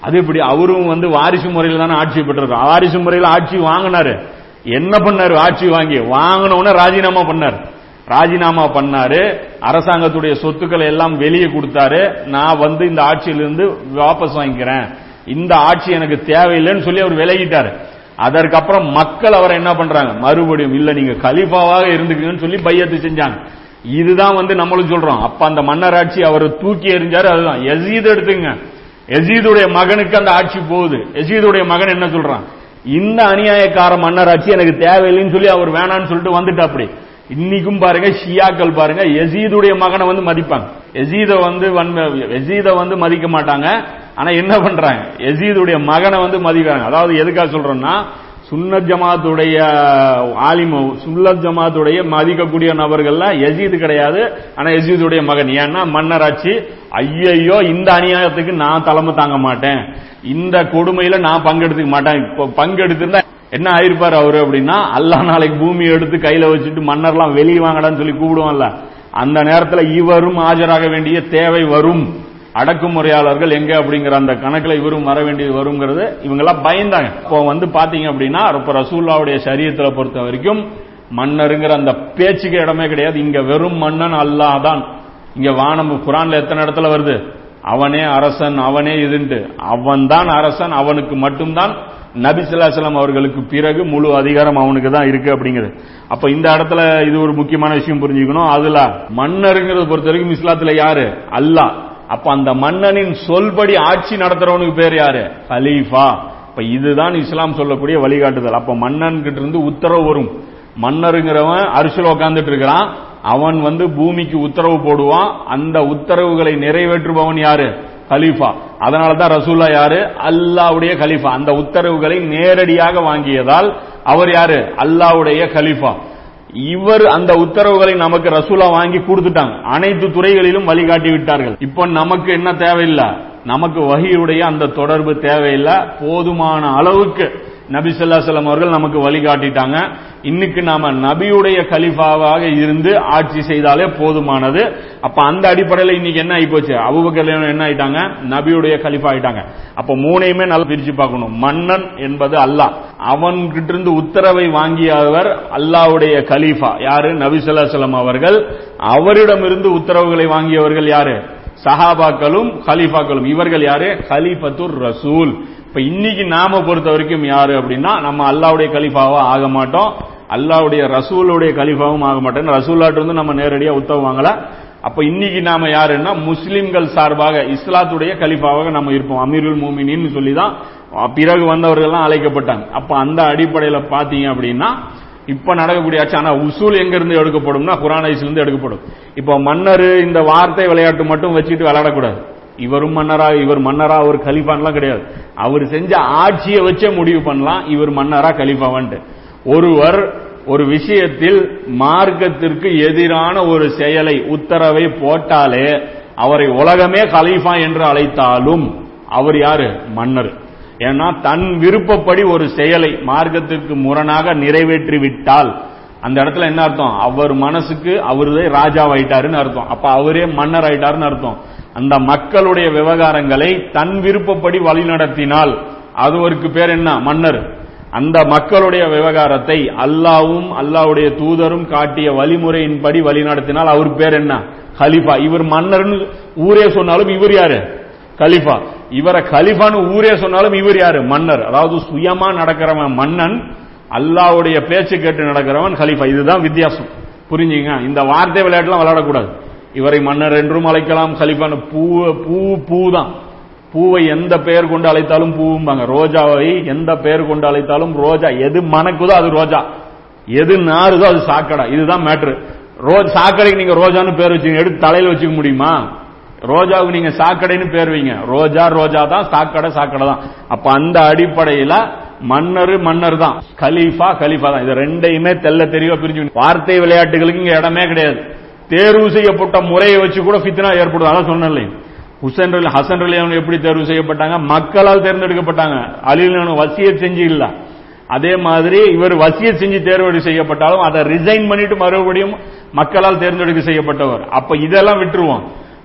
அது இப்படி அவரும் வந்து வாரிசு முறையில் தானே ஆட்சி பெற்றிருக்கோம் வாரிசு முறையில் ஆட்சி வாங்கினாரு. என்ன பண்ணாரு? ஆட்சி வாங்கி. வாங்கின உடனே ராஜினாமா பண்ணார். ராஜினாமா பண்ணாரு. அரசாங்கத்துடைய சொத்துக்களை எல்லாம் வெளியே கொடுத்தாரு. நான் வந்து இந்த ஆட்சியிலிருந்து வாபஸ் வாங்கிக்கிறேன். இந்த ஆட்சி எனக்கு தேவையில்லைன்னு சொல்லி அவர் விலகிட்டாரு. அதற்கப்புறம் மக்கள் அவரை என்ன பண்றாங்க? மறுபடியும் இல்ல நீங்க கலிஃபாவாக இருந்துக்கீங்கன்னு சொல்லி பையத்து செஞ்சாங்க. இதுதான் வந்து நம்மளும் சொல்றோம். அப்ப அந்த மன்னராட்சி அவர் தூக்கி எறிஞ்சாரு அதுதான். எசீத் எடுத்துங்க எசீதுடைய மகனுக்கு அந்த ஆட்சி போகுது. எசீதுடைய மகன் என்ன சொல்றான்? இந்த அநியாயக்கார மன்னராட்சி எனக்கு தேவையில்லைன்னு சொல்லி அவர் வேணான்னு சொல்லிட்டு வந்துட்டா அப்படி. இன்னைக்கும் பாருங்க ஷியாக்கள் பாருங்க எசீதுடைய மகனை வந்து மதிப்பாங்க. எசீத வந்து எசீத வந்து மதிக்க மாட்டாங்க. ஆனா என்ன பண்றாங்க? எசீதுடைய மகனை வந்து மதிக்கிறாங்க. அதாவது எதுக்காக சொல்றோம்னா சுன்னத் ஜமாத்துடைய ஆலிம சுல்லத் ஜமாத்துடைய மதிக்கக்கூடிய நபர்கள்லாம் எசீது கிடையாது. ஆனா எசீதுடைய மகன். ஏன்னா மன்னராட்சி ஐயையோ இந்த அநியாயத்துக்கு நான் தலைமை தாங்க மாட்டேன். இந்த கொடுமையில நான் பங்கெடுத்துக்க மாட்டேன். பங்கெடுத்திருந்தா என்ன ஆயிருப்பாரு அவரு அப்படின்னா அல்லா நாளைக்கு பூமி எடுத்து கையில வச்சுட்டு மன்னர்லாம் வெளியே வாங்கடான்னு சொல்லி கூப்பிடுவான்ல. அந்த நேரத்தில் இவரும் ஆஜராக வேண்டிய தேவை வரும். அடக்குமுறையாளர்கள் எங்க அப்படிங்கிற அந்த கணக்கில் இவரும் வர வேண்டியது வருங்கிறது இவங்கெல்லாம் பயந்தாங்க. இப்போ வந்து பாத்தீங்க அப்படின்னா ரசூல்லாவுடைய சரீரத்தில் பொறுத்த வரைக்கும் மன்னருங்கிற அந்த பேச்சுக்கு இடமே கிடையாது. இங்க வெறும் மன்னன் அல்லாஹ் தான். இங்க வானம் குரான்ல எத்தனை இடத்துல வருது? அவனே அரசன் அவனே இதுண்டு அவன் தான் அரசன் அவனுக்கு மட்டும்தான் நபிசுல்லாசலம் அவர்களுக்கு பிறகு முழு அதிகாரம் அவனுக்கு தான் இருக்கு அப்படிங்கிறது. அப்ப இந்த இடத்துல இது ஒரு முக்கியமான விஷயம் புரிஞ்சுக்கணும். அதுல மன்னருங்கிறத பொறுத்த வரைக்கும் இஸ்லாத்துல யாரு? அல்லாஹ். அப்ப அந்த மன்னனின் சொல்படி ஆட்சி நடத்துறவனுக்கு பேர் யாரு? ஹலீஃபா இப்ப இதுதான் இஸ்லாம் சொல்லக்கூடிய வழிகாட்டுதல். அப்ப மன்னன் கிட்ட இருந்து உத்தரவு வரும். மன்னருங்கிறவன் அரிசில உட்காந்துட்டு இருக்கிறான். அவன் வந்து பூமிக்கு உத்தரவு போடுவான். அந்த உத்தரவுகளை நிறைவேற்றுபவன் யாரு? கலீஃபா. அதனால தான் ரசூல்லா யாரு? அல்லாவுடைய கலீஃபா. அந்த உத்தரவுகளை நேரடியாக வாங்கியதால் அவர் யாரு? அல்லாவுடைய கலீஃபா. இவர் அந்த உத்தரவுகளை நமக்கு ரசூலா வாங்கி கொடுத்துட்டாங்க. அனைத்து துறைகளிலும் வழிகாட்டி விட்டார்கள். இப்போ நமக்கு என்ன தேவையில்லை? நமக்கு வகையுடைய அந்த தொடர்பு தேவையில்லை. போதுமான அளவுக்கு நபி சொல்லாசலம் அவர்கள் நமக்கு வழிகாட்டிட்டாங்க. இன்னைக்கு நாம நபியுடைய கலிஃபாவாக இருந்து ஆட்சி செய்தாலே போதுமானது. அப்ப அந்த அடிப்படையில் இன்னைக்கு என்ன ஆயிப்போச்சு? போச்சு அபுபக்கர் என்ன ஆயிட்டாங்க? நபியுடைய கலிஃபா ஆயிட்டாங்க. அப்ப மூணையுமே நல்லா பிரிச்சு பார்க்கணும். மன்னன் என்பது அல்லாஹ். அவன்கிட்ட இருந்து உத்தரவை வாங்கியவர் அல்லாவுடைய கலீஃபா. யாரு? நபி சொல்லம் அவர்கள். அவரிடமிருந்து உத்தரவுகளை வாங்கியவர்கள் யாரு? சஹாபாக்களும் கலீஃபாக்களும். இவர்கள் யாரு? கலீஃபத்துர் ரசூல். இப்ப இன்னைக்கு நாம பொறுத்த வரைக்கும் யாரு அப்படின்னா நம்ம அல்லாவுடைய கலிஃபாவா ஆக மாட்டோம். அல்லாவுடைய ரசூலுடைய கலிஃபாவும் ஆக மாட்டோம். ரசூல்லாட்டு வந்து நம்ம நேரடியா உத்தரவு வாங்கல. அப்ப இன்னைக்கு நாம யாருன்னா முஸ்லிம்கள் சார்பாக இஸ்லாத்துடைய கலிஃபாவாக நம்ம இருப்போம். அமீருல் மூமினின்னு சொல்லி தான் பிறகு வந்தவர்கள்லாம் அழைக்கப்பட்டாங்க. அப்ப அந்த அடிப்படையில பாத்தீங்க அப்படின்னா இப்ப நடக்கக்கூடிய ஆட்சி ஆனா உசூல் எங்க இருந்து எடுக்கப்படும்னா குரான் இருந்து எடுக்கப்படும். இப்போ மன்னர் இந்த வார்த்தை விளையாட்டு மட்டும் வச்சுட்டு விளையாடக்கூடாது. இவரும் மன்னரா இவர் மன்னரா அவர் கலிஃபான்லாம் கிடையாது. அவர் செஞ்ச ஆட்சியை வச்சே முடிவு பண்ணலாம் இவர் மன்னரா கலிஃபாவான்ட்டு. ஒருவர் ஒரு விஷயத்தில் மார்க்கத்திற்கு எதிரான ஒரு செயலை உத்தரவை போட்டாலே அவரை உலகமே கலீஃபா என்று அழைத்தாலும் அவர் யாரு? மன்னர். ஏன்னா தன் விருப்பப்படி ஒரு செயலை மார்க்கத்திற்கு முரணாக நிறைவேற்றி விட்டால் அந்த இடத்துல என்ன அர்த்தம்? அவர் மனசுக்கு அவரே ராஜாவாயிட்டாருன்னு அர்த்தம். அப்ப அவரே மன்னர் ஆயிட்டாருன்னு அர்த்தம். அந்த மக்களுடைய விவகாரங்களை தன் விருப்பப்படி வழிநடத்தினால் அது ஒருக்கு பேர் என்ன? மன்னர். அந்த மக்களுடைய விவகாரத்தை அல்லாவும் அல்லாவுடைய தூதரும் காட்டிய வழிமுறையின்படி வழிநடத்தினால் அவர் பேர் என்ன? ஹலிஃபா இவர் மன்னர்னு ஊரே சொன்னாலும் இவர் யாரு? கலிஃபா. இவரை கலிஃபான்னு ஊரே சொன்னாலும் இவர் யாரு? மன்னர். அதாவது சுயமா நடக்கிறவன் மன்னன் அல்லாவுடைய பேச்சு கேட்டு நடக்கிறவன் ஹலீஃபா இதுதான் வித்தியாசம். புரிஞ்சுங்க? இந்த வார்த்தை விளையாட்டுலாம் விளையாடக்கூடாது. இவரை மன்னர் என்றும் அழைக்கலாம். கலிஃபான் பூ பூ பூ தான் பூவை எந்த பெயர் கொண்டு அழைத்தாலும் பூவும்பாங்க. ரோஜாவை எந்த பெயர் கொண்டு அழைத்தாலும் ரோஜா. எது மணக்குதோ அது ரோஜா. எது நாறுதோ அது சாக்கடை. இதுதான் மேட்ரு. ரோஜ் சாக்கடைக்கு நீங்க ரோஜான்னு பேர் வச்சுங்க எடுத்து தலையில வச்சுக்க முடியுமா? ரோஜாவுக்கு நீங்க சாக்கடைன்னு பேர் வைங்க. ரோஜா ரோஜா தான் சாக்கடை சாக்கடை தான் அப்ப அந்த அடிப்படையில மன்னர் மன்னர் தான். கலீஃபா கலீஃபா தான். இது ரெண்டையுமே தெல்ல தெரியவா பிரிஞ்சு வார்த்தை விளையாட்டுகளுக்கு இங்க இடமே கிடையாது. தேர்வு செய்யப்பட்ட முறையை வச்சு கூட ஃபித்னா ஏற்படுது அதான் சொன்னேன் ஹுசன் அலி ஹசன் அலி எப்படி தேர்வு செய்யப்பட்டாங்க? மக்களால் தேர்ந்தெடுக்கப்பட்டாங்க. அலிலான வசிய செஞ்சு இல்ல. அதே மாதிரி இவர் வசிய செஞ்சு தேர்வு செய்யப்பட்டாலும் அதை ரிசைன் பண்ணிட்டு மறுபடியும் மக்களால் தேர்ந்தெடுக்க செய்யப்பட்டவர். அப்ப இதெல்லாம் விட்டுருவோம்.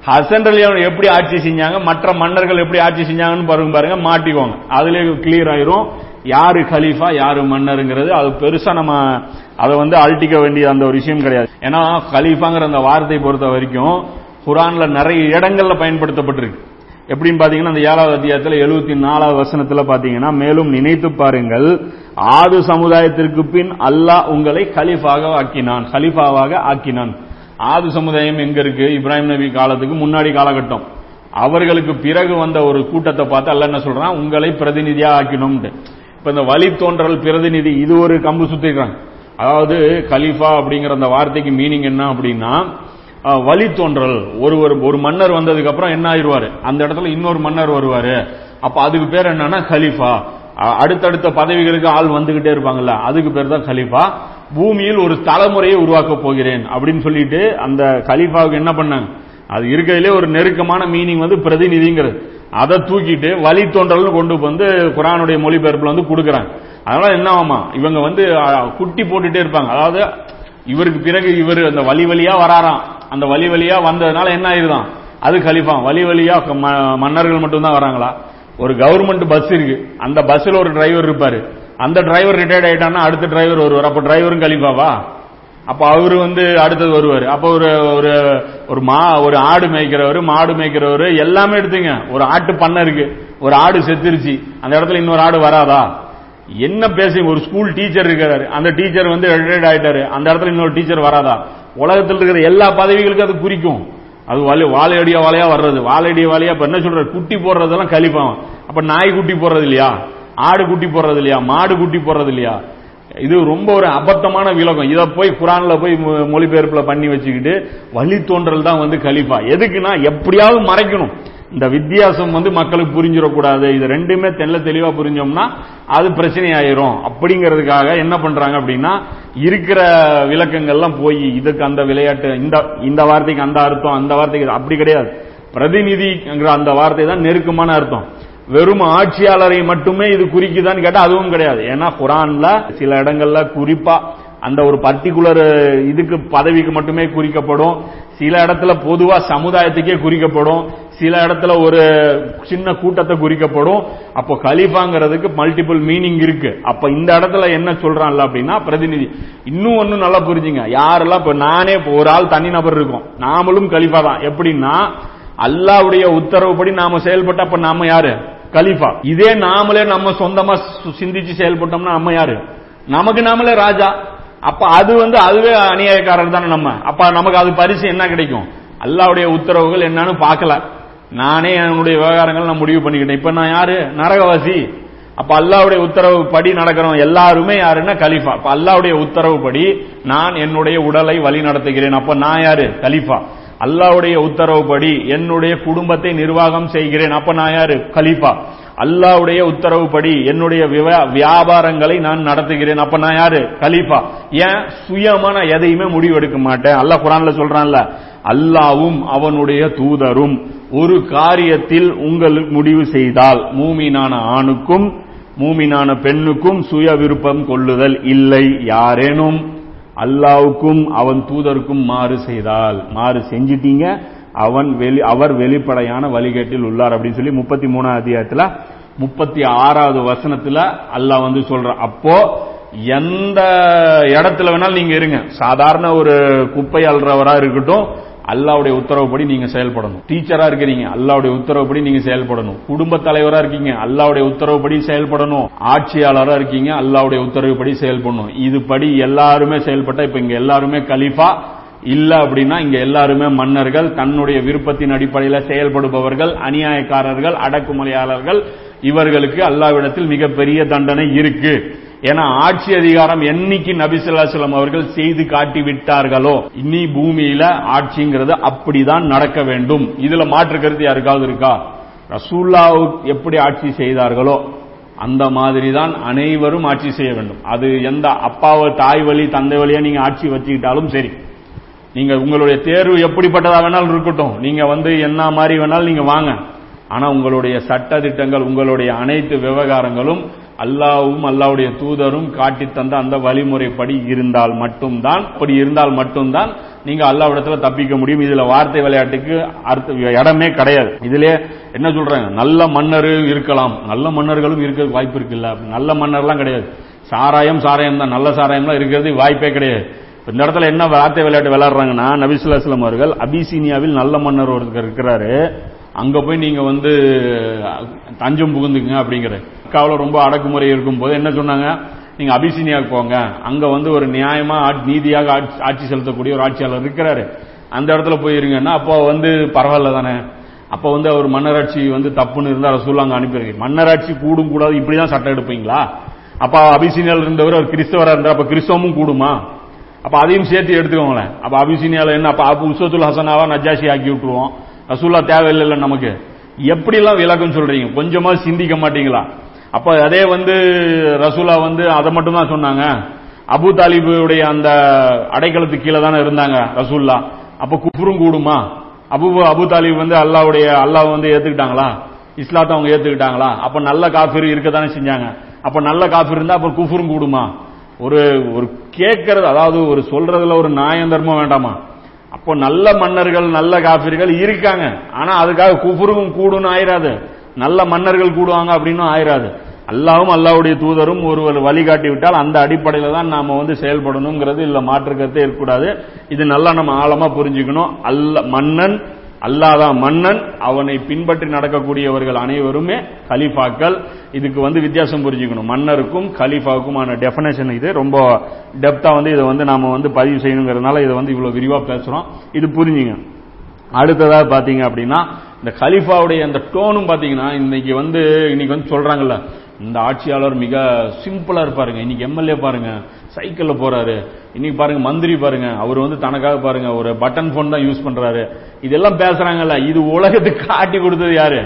ஹசன் அலி எப்படி ஆட்சி செஞ்சாங்க? மற்ற மன்னர்கள் எப்படி ஆட்சி செஞ்சாங்கன்னு பாருங்க பாருங்க மாட்டிக்குவாங்க. அதுல கிளியர் ஆயிரும். யாரு கலீஃபா யாரு மன்னருங்கிறது அது பெருசா நம்ம அதை வந்து அழட்டிக்க வேண்டிய அந்த ஒரு விஷயம் கிடையாது. ஏன்னா கலீஃபாங்கிற அந்த வார்த்தை பொறுத்த வரைக்கும் குரான்ல நிறைய இடங்கள்ல பயன்படுத்தப்பட்டிருக்கு. எப்படின்னு பாத்தீங்கன்னா அந்த ஏழாவது அத்தியாயத்தில் எழுபத்தி நாலாவது வசனத்துல பாத்தீங்கன்னா மேலும் நினைத்து பாருங்கள் ஆது சமுதாயத்திற்கு பின் அல்லாஹ் உங்களை கலீஃபாக ஆக்கினான் கலீஃபாவாக ஆக்கினான். ஆது சமுதாயம் எங்க இருக்கு? இப்ராஹிம் நபி காலத்துக்கு முன்னாடி காலகட்டம். அவர்களுக்கு பிறகு வந்த ஒரு கூட்டத்தை பார்த்து அல்ல என்ன சொல்றான்? உங்களை பிரதிநிதியா ஆக்கினோம்ட்டு. இப்ப இந்த வழி தோன்றல் பிரதிநிதி இது ஒரு கம்பு சுத்திக்கிறாங்க அதாவது கலீஃபா அப்படிங்கிற அந்த வார்த்தைக்கு மீனிங் என்ன அப்படின்னா வழி தோன்றல். ஒரு ஒரு மன்னர் வந்ததுக்கு அப்புறம் என்ன ஆயிடுவாரு? அந்த இடத்துல இன்னொரு மன்னர் வருவாரு. அப்ப அதுக்கு பேர் என்னன்னா கலீஃபா. அடுத்தடுத்த பதவிகளுக்கு ஆள் வந்துகிட்டே இருப்பாங்கல்ல அதுக்கு பேர் தான் கலீஃபா. பூமியில் ஒரு தலைமுறையை உருவாக்க போகிறேன் அப்படின்னு சொல்லிட்டு அந்த கலீஃபாவுக்கு என்ன பண்ணாங்க? அது இருக்கையிலே ஒரு நெருக்கமான மீனிங் வந்து பிரதிநிதிங்கிறது. அதை தூக்கிட்டு வழி தோன்றல்னு கொண்டு வந்து குரானுடைய மொழிபெயர்ப்புல வந்து கொடுக்குறாங்க. அதனால என்ன ஆமா இவங்க வந்து குட்டி போட்டுட்டே இருப்பாங்க. அதாவது இவருக்கு பிறகு இவர் அந்த வழி வழியா வராராம். அந்த வழி வழியா வந்ததுனால என்ன ஆயிருதான்? அது கலிஃபா. வழி வழியா மன்னர்கள் மட்டும்தான் வராங்களா? ஒரு கவர்மெண்ட் பஸ் இருக்கு. அந்த பஸ்ல ஒரு டிரைவர் இருப்பாரு. அந்த டிரைவர் ரிட்டையர்ட் ஆயிட்டான்னா அடுத்த டிரைவர் வருவார். அப்ப டிரைவரும் கலிஃபாவா? அப்ப அவரு வந்து அடுத்தது வருவார். அப்ப ஒரு ஒரு ஒரு மா ஒரு ஆடு மேய்க்கிறவர் மாடு மேய்க்கிறவர் எல்லாமே எடுத்துங்க. ஒரு ஆட்டு பண்ணை இருக்கு. ஒரு ஆடு செத்துருச்சு. அந்த இடத்துல இன்னொரு ஆடு வராதா? என்ன பேசி ஒரு ஸ்கூல் டீச்சர் இருக்கிறாரு. அந்த டீச்சர் வந்து ரிட்டையர்ட் ஆயிட்டாரு. அந்த இடத்துல இன்னொரு டீச்சர் வராதா? உலகத்தில் இருக்கிற எல்லா பதவிகளுக்கும் அது குறிக்கும். அது வலி வாழையடியா வாழையா வர்றது. வாழையடியா வாழையா இப்ப என்ன சொல்ற குட்டி போடுறதெல்லாம் கழிப்பான் அப்ப நாய் குட்டி போடுறது இல்லையா? ஆடு குட்டி போடுறது இல்லையா? மாடு குட்டி போடுறது இல்லையா? இது ரொம்ப ஒரு அபத்தமான விலகம். இதை போய் குரான்ல போய் மொ- மொழிபெயர்ப்புல பண்ணி வச்சுக்கிட்டு வழி தோன்றல் தான் வந்து கலிஃபா. எதுக்குன்னா எப்படியாவது மறைக்கணும். இந்த வித்தியாசம் வந்து மக்களுக்கு புரிஞ்சிடக்கூடாது. இது ரெண்டுமே தெல்ல தெளிவா புரிஞ்சோம்னா அது பிரச்சனை ஆயிரும் அப்படிங்கிறதுக்காக என்ன பண்றாங்க அப்படின்னா இருக்கிற விளக்கங்கள்லாம் போய் இதுக்கு அந்த விளையாட்டு இந்த இந்த வார்த்தைக்கு அந்த அர்த்தம் அந்த வார்த்தைக்கு அப்படி கிடையாது. பிரதிநிதிங்கிற அந்த வார்த்தை தான் நெருக்கமான அர்த்தம். வெறும் ஆட்சியாளரை மட்டுமே இது குறிக்குதான்னு கேட்டா அதுவும் கிடையாது. ஏன்னா குரான்ல சில இடங்கள்ல குறிப்பா அந்த ஒரு பர்டிகுலர் இதுக்கு பதவிக்கு மட்டுமே குறிக்கப்படும். சில இடத்துல பொதுவா சமுதாயத்துக்கே குறிக்கப்படும். சில இடத்துல ஒரு சின்ன கூட்டத்தை குறிக்கப்படும். அப்போ கலீஃபாங்கிறதுக்கு மல்டிபிள் மீனிங் இருக்கு. அப்ப இந்த இடத்துல என்ன சொல்றான்ல அப்படின்னா பிரதிநிதி இன்னும் ஒண்ணு நல்லா புரிஞ்சுங்க. யாரெல்லாம் இப்ப நானே ஒரு ஆள் தனி நபர் இருக்கும். நாமளும் கலீஃபா தான். எப்படின்னா அல்லாவுடைய உத்தரவுப்படி நாம செயல்பட்ட அப்ப நாம யாரு? கலீஃபா. இதே நாமளே நம்ம சொந்தமா சிந்திச்சு செயல்பட்டோம்னா நம்ம யாரு? நமக்கு நாமளே ராஜா. அப்ப அது வந்து அதுவே அநியாயக்காரர் தானே நம்ம. அப்ப நமக்கு அது பரிசு என்ன கிடைக்கும்? அல்லாவுடைய உத்தரவுகள் என்னன்னு பார்க்கல. நானே என்னுடைய விவகாரங்கள் நான் முடிவு பண்ணிக்கிட்டேன். இப்ப நான் யாரு? நரகவாசி. அப்ப அல்லாவுடைய உத்தரவு படி நடக்கிறோம். எல்லாருமே யாருன்னா கலீஃபா. அப்ப அல்லாவுடைய உத்தரவுப்படி நான் என்னுடைய உடலை வழி நடத்துகிறேன் அப்ப நான் யாரு? கலீஃபா. அல்லாவுடைய உத்தரவுப்படி என்னுடைய குடும்பத்தை நிர்வாகம் செய்கிறேன். அப்ப நான் யாரு? கலீஃபா. அல்லாவுடைய உத்தரவுப்படி என்னுடைய வியாபாரங்களை நான் நடத்துகிறேன். அப்ப நான் யாரு? கலீஃபா. ஏன்? சுயமா நான் எதையுமே முடிவெடுக்க மாட்டேன். அல்லாஹ் குரான்ல சொல்றான்ல அல்லாவும் அவனுடைய தூதரும் ஒரு காரியத்தில் உங்கள் முடிவு செய்தால் மூமினான ஆணுக்கும் மூமினான பெண்ணுக்கும் சுய விருப்பம் கொள்ளுதல் இல்லை. யாரேனும் அல்லாவுக்கும் அவன் தூதருக்கும் மாறு செய்தால் மாறு செஞ்சிட்டீங்க. அவன் வெளி அவர் வெளிப்படையான வழிகேட்டில் உள்ளார் அப்படின்னு சொல்லி முப்பத்தி மூணாவது அத்தியாயத்தில் முப்பத்தி ஆறாவது வசனத்துல அல்லாஹ் வந்து சொல்ற. அப்போ எந்த இடத்துல வேணாலும் நீங்க இருங்க. சாதாரண ஒரு குப்பை அல்றவரா இருக்கட்டும் அல்லாவுடைய உத்தரவுப்படி நீங்க செயல்படணும். டீச்சரா இருக்கிறீங்க அல்லாவுடைய உத்தரவுப்படி நீங்க செயல்படணும். குடும்ப தலைவரா இருக்கீங்க அல்லாவுடைய உத்தரவுப்படி செயல்படணும். ஆட்சியாளரா இருக்கீங்க அல்லாவுடைய உத்தரவுப்படி செயல்படணும். இது படி எல்லாருமே செயல்பட்டா இப்ப இங்க எல்லாருமே கலீஃபா இல்ல அப்படின்னா இங்க எல்லாருமே மன்னர்கள் தன்னுடைய விருப்பத்தின் அடிப்படையில் செயல்படுபவர்கள் அநியாயக்காரர்கள் அடக்குமுறையாளர்கள் இவர்களுக்கு அல்லாவிடத்தில் மிகப்பெரிய தண்டனை இருக்கு. ஏன்னா ஆட்சி அதிகாரம் என்னைக்கு நபிசுல்லாஸ்லம் அவர்கள் செய்து காட்டி விட்டார்களோ இனி பூமியில ஆட்சிங்கிறது அப்படிதான் நடக்க வேண்டும். இதுல மாற்று கருத்து யாருக்காவது இருக்கா? ரசூல்லாவு எப்படி ஆட்சி செய்தார்களோ அந்த மாதிரி தான் அனைவரும் ஆட்சி செய்ய வேண்டும். அது எந்த அப்பாவை தாய் வழி தந்தை வழியா நீங்க ஆட்சி வச்சுக்கிட்டாலும் சரி. நீங்க உங்களுடைய தேர்வு எப்படிப்பட்டதா வேணாலும் இருக்கட்டும். நீங்க வந்து என்ன மாதிரி வேணாலும் நீங்க வாங்க. ஆனா உங்களுடைய சட்ட திட்டங்கள் உங்களுடைய அனைத்து விவகாரங்களும் அல்லாவும் அல்லாவுடைய தூதரும் காட்டி தந்த அந்த வழிமுறைப்படி இருந்தால் மட்டும்தான் அப்படி இருந்தால் மட்டும்தான் நீங்க அல்லாவிடத்துல தப்பிக்க முடியும். இதுல வார்த்தை விளையாட்டுக்கு அர்த்த இடமே கிடையாது. இதுல என்ன சொல்றாங்க? நல்ல மன்னர் இருக்கலாம். நல்ல மன்னர்களும் இருக்க வாய்ப்பு இருக்குல்ல? நல்ல மன்னர்லாம் கிடையாது. சாராயம் சாராயம் தான். நல்ல சாராயம்லாம் இருக்கிறது வாய்ப்பே கிடையாது. இந்த இடத்துல என்ன வார்த்தை விளையாட்டு விளையாடுறாங்கன்னா நபிசுல்லாஸ்லம் அவர்கள் அபிசீனியாவில் நல்ல மன்னர் ஒருத்தர் இருக்கிறாரு. அங்க போய் நீங்க வந்து தஞ்சம் புகுந்துக்குங்க அப்படிங்கிற. அக்காவில் ரொம்ப அடக்குமுறை இருக்கும் போது என்ன சொன்னாங்க? நீங்க அபிசீனியாவுக்கு போங்க. அங்க வந்து ஒரு நியாயமா நீதியாக ஆட்சி- ஆட்சி செலுத்தக்கூடிய ஒரு ஆட்சியாளர் இருக்கிறாரு. அந்த இடத்துல போயிருங்கன்னா அப்போ வந்து பரவாயில்ல தானே. அப்ப வந்து அவர் மன்னராட்சி வந்து தப்புன்னு இருந்தா ரசூல் அங்க அனுப்பியிருக்கு மன்னராட்சி கூடும் கூடாது இப்படிதான் சட்டம் எடுப்பீங்களா? அப்ப அபிசீனியால இருந்தவர் அவர் கிறிஸ்தவரா இருந்தார் அப்ப கிறிஸ்தவமும் கூடுமா? அப்ப அதையும் சேர்த்து எடுத்துக்கோங்களேன். அப்ப அபிசீனியால என்ன? அப்ப அபு உசத்துல் ஹசனாவா நஜாஷி ஆக்கி விட்டுருவோம். ரசூல்லா தேவையில்லை நமக்கு. எப்படிலாம் விளக்கம் சொல்றீங்க? கொஞ்சமா சிந்திக்க மாட்டீங்களா? அப்ப அதே வந்து ரசூலா வந்து அதை மட்டும் தான் சொன்னாங்க. அபு தாலிபுடைய அந்த அடைக்கலத்துக்கு கீழே தானே இருந்தாங்க ரசூல்லா. அப்ப குஃபுரும் கூடுமா? அபு அபு தாலிப் வந்து அல்லாவுடைய அல்லாஹ் வந்து ஏத்துக்கிட்டாங்களா? இஸ்லாத்தை அவங்க ஏத்துக்கிட்டாங்களா? அப்ப நல்ல காஃபிர் இருக்க தானே செஞ்சாங்க. அப்ப நல்ல காஃபிர் இருந்தா அப்ப குஃபுரும் கூடுமா? ஒரு ஒரு கேட்கறது அதாவது ஒரு சொல்றதுல ஒரு நியாயம் தர்மம் வேண்டாமா? அப்போ நல்ல மன்னர்கள் நல்ல காபிர்கள் இருக்காங்க. ஆனா அதுக்காக குஃபுரும் கூடுன்னு ஆயிராது. நல்ல மன்னர்கள் கூடுவாங்க அப்படின்னு ஆயிராது. அல்லாவும் அல்லாவுடைய தூதரும் ஒருவர் வழிகாட்டி விட்டால் அந்த அடிப்படையில தான் நாம வந்து செயல்படணுங்கிறது இல்ல மாற்றுக்கருத்தே இருக்கக்கூடாது. இது நல்லா நம்ம ஆழமா புரிஞ்சுக்கணும். அல்ல மன்னன் அல்லாதான் மன்னன் அவனை பின்பற்றி நடக்கக்கூடியவர்கள் அனைவருமே கலிஃபாக்கள். இதுக்கு வந்து வித்தியாசம் புரிஞ்சுக்கணும். மன்னருக்கும் கலிஃபாவுக்குமான டெஃபனேஷன் இது. ரொம்ப டெப்தா வந்து இதை வந்து நாம வந்து பதிவு செய்யணுங்கிறதுனால இதை வந்து இவ்வளவு விரிவா பேசுறோம். இது புரிஞ்சுங்க. அடுத்ததா பாத்தீங்க அப்படின்னா இந்த கலிஃபாவுடைய அந்த டோனும் பாத்தீங்கன்னா இன்னைக்கு வந்து இன்னைக்கு வந்து சொல்றாங்கல்ல இந்த ஆட்சியாளர் மிக சிம்பிளா இருப்பாருங்க. இன்னைக்கு எம்எல்ஏ பாருங்க சைக்கிள்ல போறாரு. இன்னைக்கு பாருங்க மந்திரி பாருங்க. அவர் வந்து தனக்காக பாருங்க ஒரு பட்டன் போன் தான் யூஸ் பண்றாரு. இதெல்லாம் பேசுறாங்கல்ல இது உலகத்துக்கு காட்டி கொடுத்தது யாரு?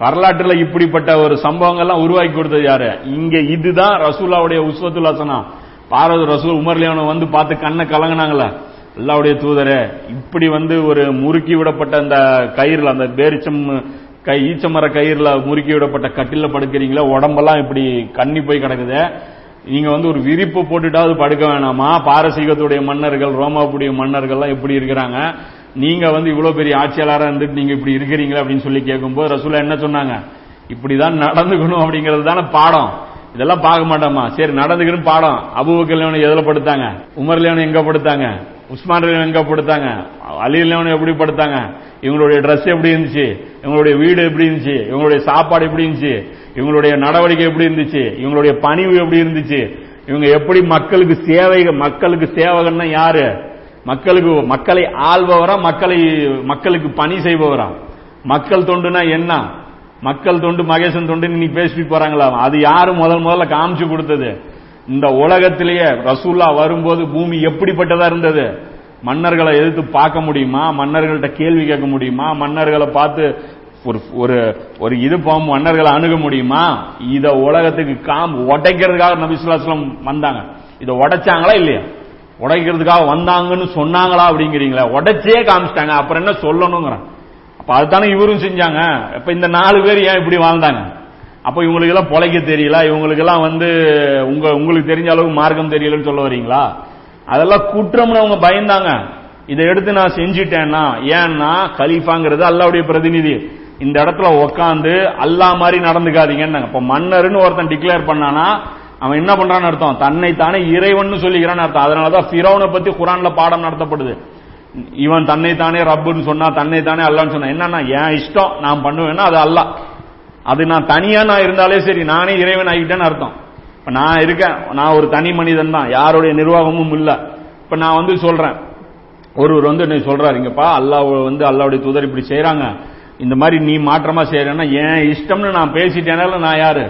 வரலாற்றுல இப்படிப்பட்ட ஒரு சம்பவங்கள்லாம் உருவாக்கி கொடுத்தது யாரு? இங்க இதுதான் ரசூலாவுடைய உஸ்வத்துல் ஹசனா. பாரத ரசூல் உமர்லியானோ வந்து பார்த்து கண்ணை கலங்கினாங்களே அல்லாவுடைய தூதரே இப்படி வந்து ஒரு முறுக்கி விடப்பட்ட அந்த கயிறுல அந்த பேரிச்சம் கை ஈச்சமர கயிறுல முறுக்கி விடப்பட்ட கட்டில படுக்கிறீங்களா உடம்பெல்லாம் இப்படி கண்ணி போய் கிடக்குது. நீங்க வந்து ஒரு விரிப்பு போட்டுட்டாவது படுக்க வேணாமா? பாரசீகத்துடைய மன்னர்கள் ரோமாவுடைய மன்னர்கள்லாம் எப்படி இருக்கிறாங்க. நீங்க வந்து இவ்வளவு பெரிய ஆட்சியாளராக இருந்துட்டு நீங்க இப்படி இருக்கிறீங்களா அப்படின்னு சொல்லி கேட்கும்போது ரசூலா என்ன சொன்னாங்க? இப்படிதான் நடந்துக்கணும் அப்படிங்கிறது தானே பாடம். இதெல்லாம் பார்க்க மாட்டோமா? சரி நடந்துக்கணும் பாடம். அபுபக்கல் எதுல படுத்தாங்க? உமர் எங்க படுத்தாங்க? உஸ்மான் எங்க படுத்தாங்க? அலி எப்படி படுத்தாங்க? இவங்களுடைய ட்ரெஸ் எப்படி இருந்துச்சு? இவங்களுடைய வீடு எப்படி இருந்துச்சு? இவங்களுடைய சாப்பாடு எப்படி இருந்துச்சு? இவங்களுடைய நடவடிக்கை எப்படி இருந்துச்சு? இவங்களுடைய பணிவு எப்படி இருந்துச்சு? இவங்க எப்படி மக்களுக்கு சேவை மக்களுக்கு சேவகன்னா யாரு? மக்களுக்கு மக்களை ஆள்பவரா மக்களை மக்களுக்கு பணி செய்பவரா? மக்கள் தொண்டுனா என்ன? மக்கள் தொண்டு மகேசன் தொண்டு இன்னைக்கு பேசிட்டு போறாங்களா? அது யாரு முதல் முதல்ல காமிச்சு கொடுத்தது? இந்த உலகத்திலேயே ரசூல்லா வரும்போது பூமி எப்படிப்பட்டதா இருந்தது? மன்னர்களை எதிர்த்து பார்க்க முடியுமா? மன்னர்கள்ட்ட கேள்வி கேட்க முடியுமா? மன்னர்களை பார்த்து ஒரு ஒரு ஒரு இது போகும் மன்னர்களை அணுக முடியுமா? இத உலகத்துக்கு காம் உடைக்கிறதுக்காக நபிசுல்லாஸ்லம் வந்தாங்க. இதை உடைச்சாங்களா இல்லையா? உடைக்கிறதுக்காக வந்தாங்கன்னு சொன்னாங்களா அப்படிங்கிறீங்களா? உடைச்சே காமிச்சிட்டாங்க. அப்புறம் என்ன சொல்லணுங்கிறான். அப்ப அதுதானே இவரும் செஞ்சாங்க. இப்ப இந்த நாலு பேர் ஏன் இப்படி வாழ்ந்தாங்க? அப்ப இவங்களுக்கு எல்லாம் பொழைக்க தெரியல இவங்களுக்கு எல்லாம் வந்து உங்க உங்களுக்கு தெரிஞ்ச அளவுக்கு மார்க்கம் தெரியலன்னு சொல்ல வரீங்களா? அதெல்லாம் குற்றம்னு அவங்க பயந்தாங்க. இதை எடுத்து நான் செஞ்சிட்டேன்னா ஏன்னா கலீஃபாங்கிறது அல்லாவுடைய பிரதிநிதி. இந்த இடத்துல உக்காந்து அல்லா மாதிரி நடந்துக்காதீங்கன்னு இப்ப மன்னர்னு ஒருத்தன் டிக்ளேர் பண்ணானா அவன் என்ன பண்றான்னு அர்த்தம்? தன்னை தானே இறைவன் சொல்லிக்கிறான்னு அர்த்தம். அதனாலதான் பிறவனை பத்தி குரான்ல பாடம் நடத்தப்படுது. இவன் தன்னை தானே ரப்புன்னு சொன்னா தன்னை தானே அல்லான்னு சொன்னா. என்னன்னா என் இஷ்டம் நான் பண்ணுவேன்னா அது அல்லா. அது நான் தனியா நான் இருந்தாலே சரி நானே இறைவன் ஆகிட்டேன்னு அர்த்தம். இப்ப நான் இருக்கேன் நான் ஒரு தனி மனிதன் தான் யாருடைய நிர்வாகமும் இல்ல. இப்ப நான் வந்து சொல்றேன். ஒருவர் வந்து என்ன சொல்றாரு இங்கப்பா அல்லாஹ் வந்து அல்லாவுடைய தூதர் இப்படி செய்யறாங்க இந்த மாதிரி நீ மாற்றமா செய்யறேன்னா என் இஷ்டம்னு நான் பேசிட்டேனால நான் யாரு?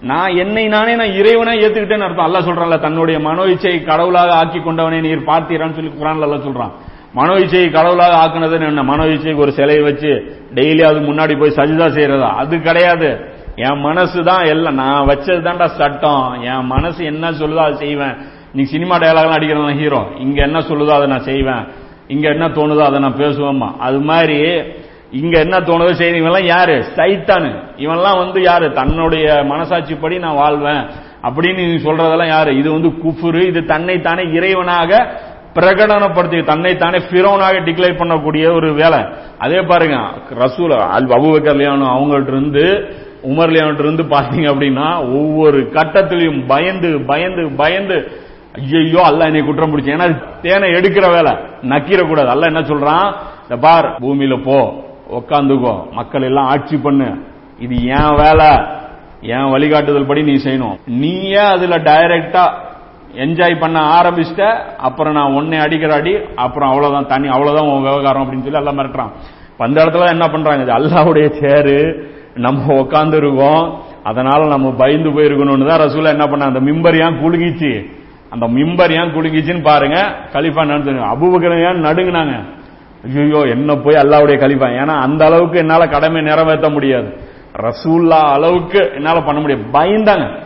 நான் என்னை நானே நான் இறைவனா ஏத்துக்கிட்டேன்னு அர்த்தம். அல்ல சொல்றான்ல தன்னுடைய மனோ இச்சை கடவுளாக ஆக்கி கொண்டவனே நீர் பார்த்தீரான்னு சொல்லி குரான்ல எல்லாம் சொல்றான். மனோ இச்சையை கடவுளாக ஆக்குனது என்ன? மனோ இச்சைக்கு ஒரு சிலையை வச்சு டெய்லி அது முன்னாடி போய் சஜிதா செய்யறதா? அது கிடையாது. என் மனசு தான் எல்லாம் நான் வச்சது தான்டா சட்டம். என் மனசு என்ன சொல்லுதோ அதை செய்வேன். நீ சினிமா டயலாக்லாம் அடிக்கிறதா ஹீரோ இங்க என்ன சொல்லுதோ அதை நான் செய்வேன். இங்க என்ன தோணுதோ அதை நான் பேசுவேம்மா. அது மாதிரி இங்க என்ன தோணுதோ செய்யறவங்கலாம் யாரு? சைத்தானு. இவன்லாம் வந்து யாரு? தன்னுடைய மனசாட்சிப்படி நான் வாழ்வேன். அப்படின்னு நீ சொல்றதெல்லாம் யாரு? இது வந்து குஃபுரு. இது தன்னைத்தானே இறைவனாக பிரகடனப்படுத்தி தன்னைத்தானே பிரோனாக டிக்ளேர் பண்ணக்கூடிய ஒரு வேலை. அதே பாருங்க ரசூல் அபுபக்கர்லியானோ அவங்கள்ட்ட இருந்து உமர்லியான்ட்டு இருந்து பாத்தீங்க அப்படின்னா ஒவ்வொரு கட்டத்திலையும் பயந்து பயந்து பயந்து ஐயோ அல்ல என்னை குற்றம் பிடிச்ச ஏன்னா தேனை எடுக்கிற வேலை நக்கிற கூடாது அல்ல என்ன சொல்றான்? இந்த பார் பூமியில போ உக்காந்துக்கோ மக்கள் எல்லாம் ஆட்சி பண்ணு. இது என் வேலை. என் வழிகாட்டுதல் படி நீ செய்யணும். நீயே அதுல டைரக்டா என்ஜாய் பண்ண ஆரம்பிச்சிட்ட அப்புறம் நான் ஒன்னே அடிக்கிற அடி அப்புறம் அவ்வளவுதான் தனி அவ்வளவுதான் உன் விவகாரம் அப்படின்னு சொல்லி எல்லாம் மிரட்டுறான். அந்த இடத்துல என்ன பண்றாங்க? இது அல்லாவுடைய சேரு. நம்ம உட்கார்ந்து இருக்கோம் அதனால நம்ம பயந்து போயிருக்கணும்னு தான் ரசூலா என்ன பண்ண அந்த மிம்பர் ஏன் குலுங்கிச்சு? அந்த மிம்பர் ஏன் குலுங்கிச்சுன்னு பாருங்க. கலிஃபா நடந்து அபுபக்கர் ஏன் நடுங்கினாங்க? ஐயோ என்ன போய் அல்லாவுடைய கலிஃபா? ஏன்னா அந்த அளவுக்கு என்னால கடமை நிறைவேற்ற முடியாது. ரசூல்லா அளவுக்கு என்னால பண்ண முடியாது. பயந்தாங்க.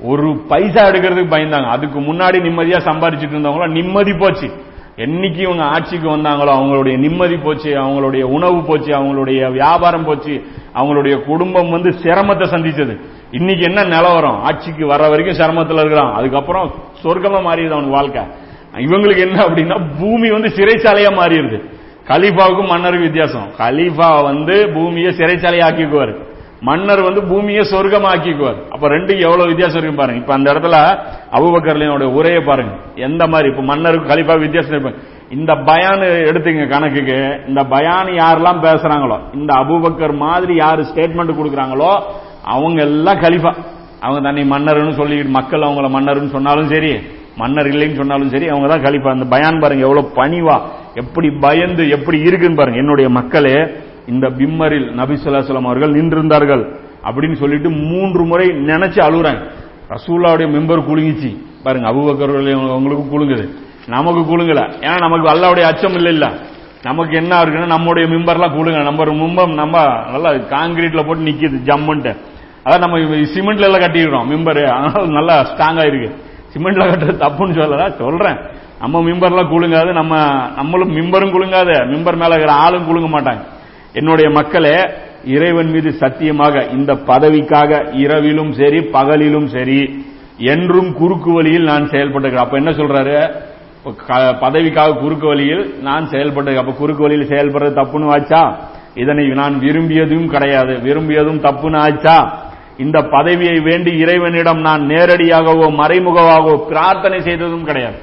ஒரு பைசா எடுக்கிறதுக்கு பயந்தாங்க. அதுக்கு முன்னாடி நிம்மதியா சம்பாரிச்சிட்டு இருந்தவங்கள நிம்மதி போச்சு. என்னைக்கு இவங்க ஆட்சிக்கு வந்தாங்களோ அவங்களுடைய நிம்மதி போச்சு அவங்களுடைய உணவு போச்சு அவங்களுடைய வியாபாரம் போச்சு அவங்களுடைய குடும்பம் வந்து சிரமத்தை சந்திச்சது. இன்னைக்கு என்ன நிலவரம் ஆட்சிக்கு வர வரைக்கும் சிரமத்தில் இருக்கிறான். அதுக்கப்புறம் சொர்க்கமா மாறிடுது அவனுக்கு வாழ்க்கை. இவங்களுக்கு என்ன அப்படின்னா பூமி வந்து சிறைச்சாலையா மாறிடுது. கலீஃபாவுக்கும் மன்னருக்கு வித்தியாசம். கலீஃபா வந்து பூமியை சிறைச்சாலையா ஆக்கிக்குவாரு மன்னர் வந்து பூமியை சொர்க்கமாக்கிக்குவார். அப்ப ரெண்டுக்கு எவ்வளவு வித்தியாசம் இருக்கு பாருங்க. இப்ப அந்த இடத்துல அபுபக்கர்லினுடைய உரையை பாருங்க. எந்த மாதிரி? இப்ப மன்னருக்கு கலிப்பா வித்தியாசம் இருப்பாங்க இந்த பயான் எடுத்துங்க கணக்குக்கு. இந்த பயான் யாரெல்லாம் பேசுறாங்களோ இந்த அபுபக்கர் மாதிரி யாரு ஸ்டேட்மெண்ட் கொடுக்குறாங்களோ அவங்க எல்லாம் கலிஃபா. அவங்க தன்னை மன்னர்னு சொல்லி மக்கள் அவங்கள மன்னர்னு சொன்னாலும் சரி மன்னர் இல்லைன்னு சொன்னாலும் சரி அவங்க தான் கலிஃபா. அந்த பயான் பாருங்க எவ்வளவு பணிவா எப்படி பயந்து எப்படி இருக்குன்னு பாருங்க. என்னுடைய மக்களே இந்த பிம்மரில் நபி சொல்லாசலம் அவர்கள் நின்றிருந்தார்கள் அப்படின்னு சொல்லிட்டு மூன்று முறை நினைச்சு அழுகுறாங்க ரசூல்லாவுடைய மெம்பர் குலுங்கிச்சு. பாருங்க அபுபக்கர் உங்களுக்கு குலுங்குது. நமக்கு குலுங்கல. ஏன்னா நமக்கு அல்லாவுடைய அச்சம் இல்லை இல்ல. நமக்கு என்ன இருக்குன்னா நம்முடைய மெம்பர்லாம் குலுங்க நம்ம மும்பம் நம்ம நல்லா காங்கிரீட்ல போட்டு நிக்கிது ஜம்முன்ட்டு அதான் நம்ம சிமெண்ட்ல எல்லாம் கட்டிடுறோம் மெம்பர். அதனால நல்லா ஸ்ட்ராங்கா இருக்கு சிமெண்ட்ல கட்டுறது தப்புன்னு சொல்லல சொல்றேன். நம்ம மிம்பர்லாம் குழுங்காது நம்ம நம்மளும் மிம்பரும் குழுங்காது மிம்பர் மேல இருக்கிற ஆளும் குழுங்க மாட்டாங்க. என்னுடைய மக்களே இறைவன் மீது சத்தியமாக இந்த பதவிக்காக இரவிலும் சரி பகலிலும் சரி என்றும் குறுக்கு வழியில் நான் செயல்பட்டுக்கிறேன். அப்ப என்ன சொல்றாரு? க- பதவிக்காக குறுக்கு வழியில் நான் செயல்பட்டு அப்ப குறுக்கு வழியில் செயல்படுறது தப்புன்னு ஆச்சா? இதனை நான் விரும்பியதும் கிடையாது. விரும்பியதும் தப்புன்னு ஆச்சா? இந்த பதவியை வேண்டி இறைவனிடம் நான் நேரடியாகவோ மறைமுகமாகவோ பிரார்த்தனை செய்ததும் கிடையாது.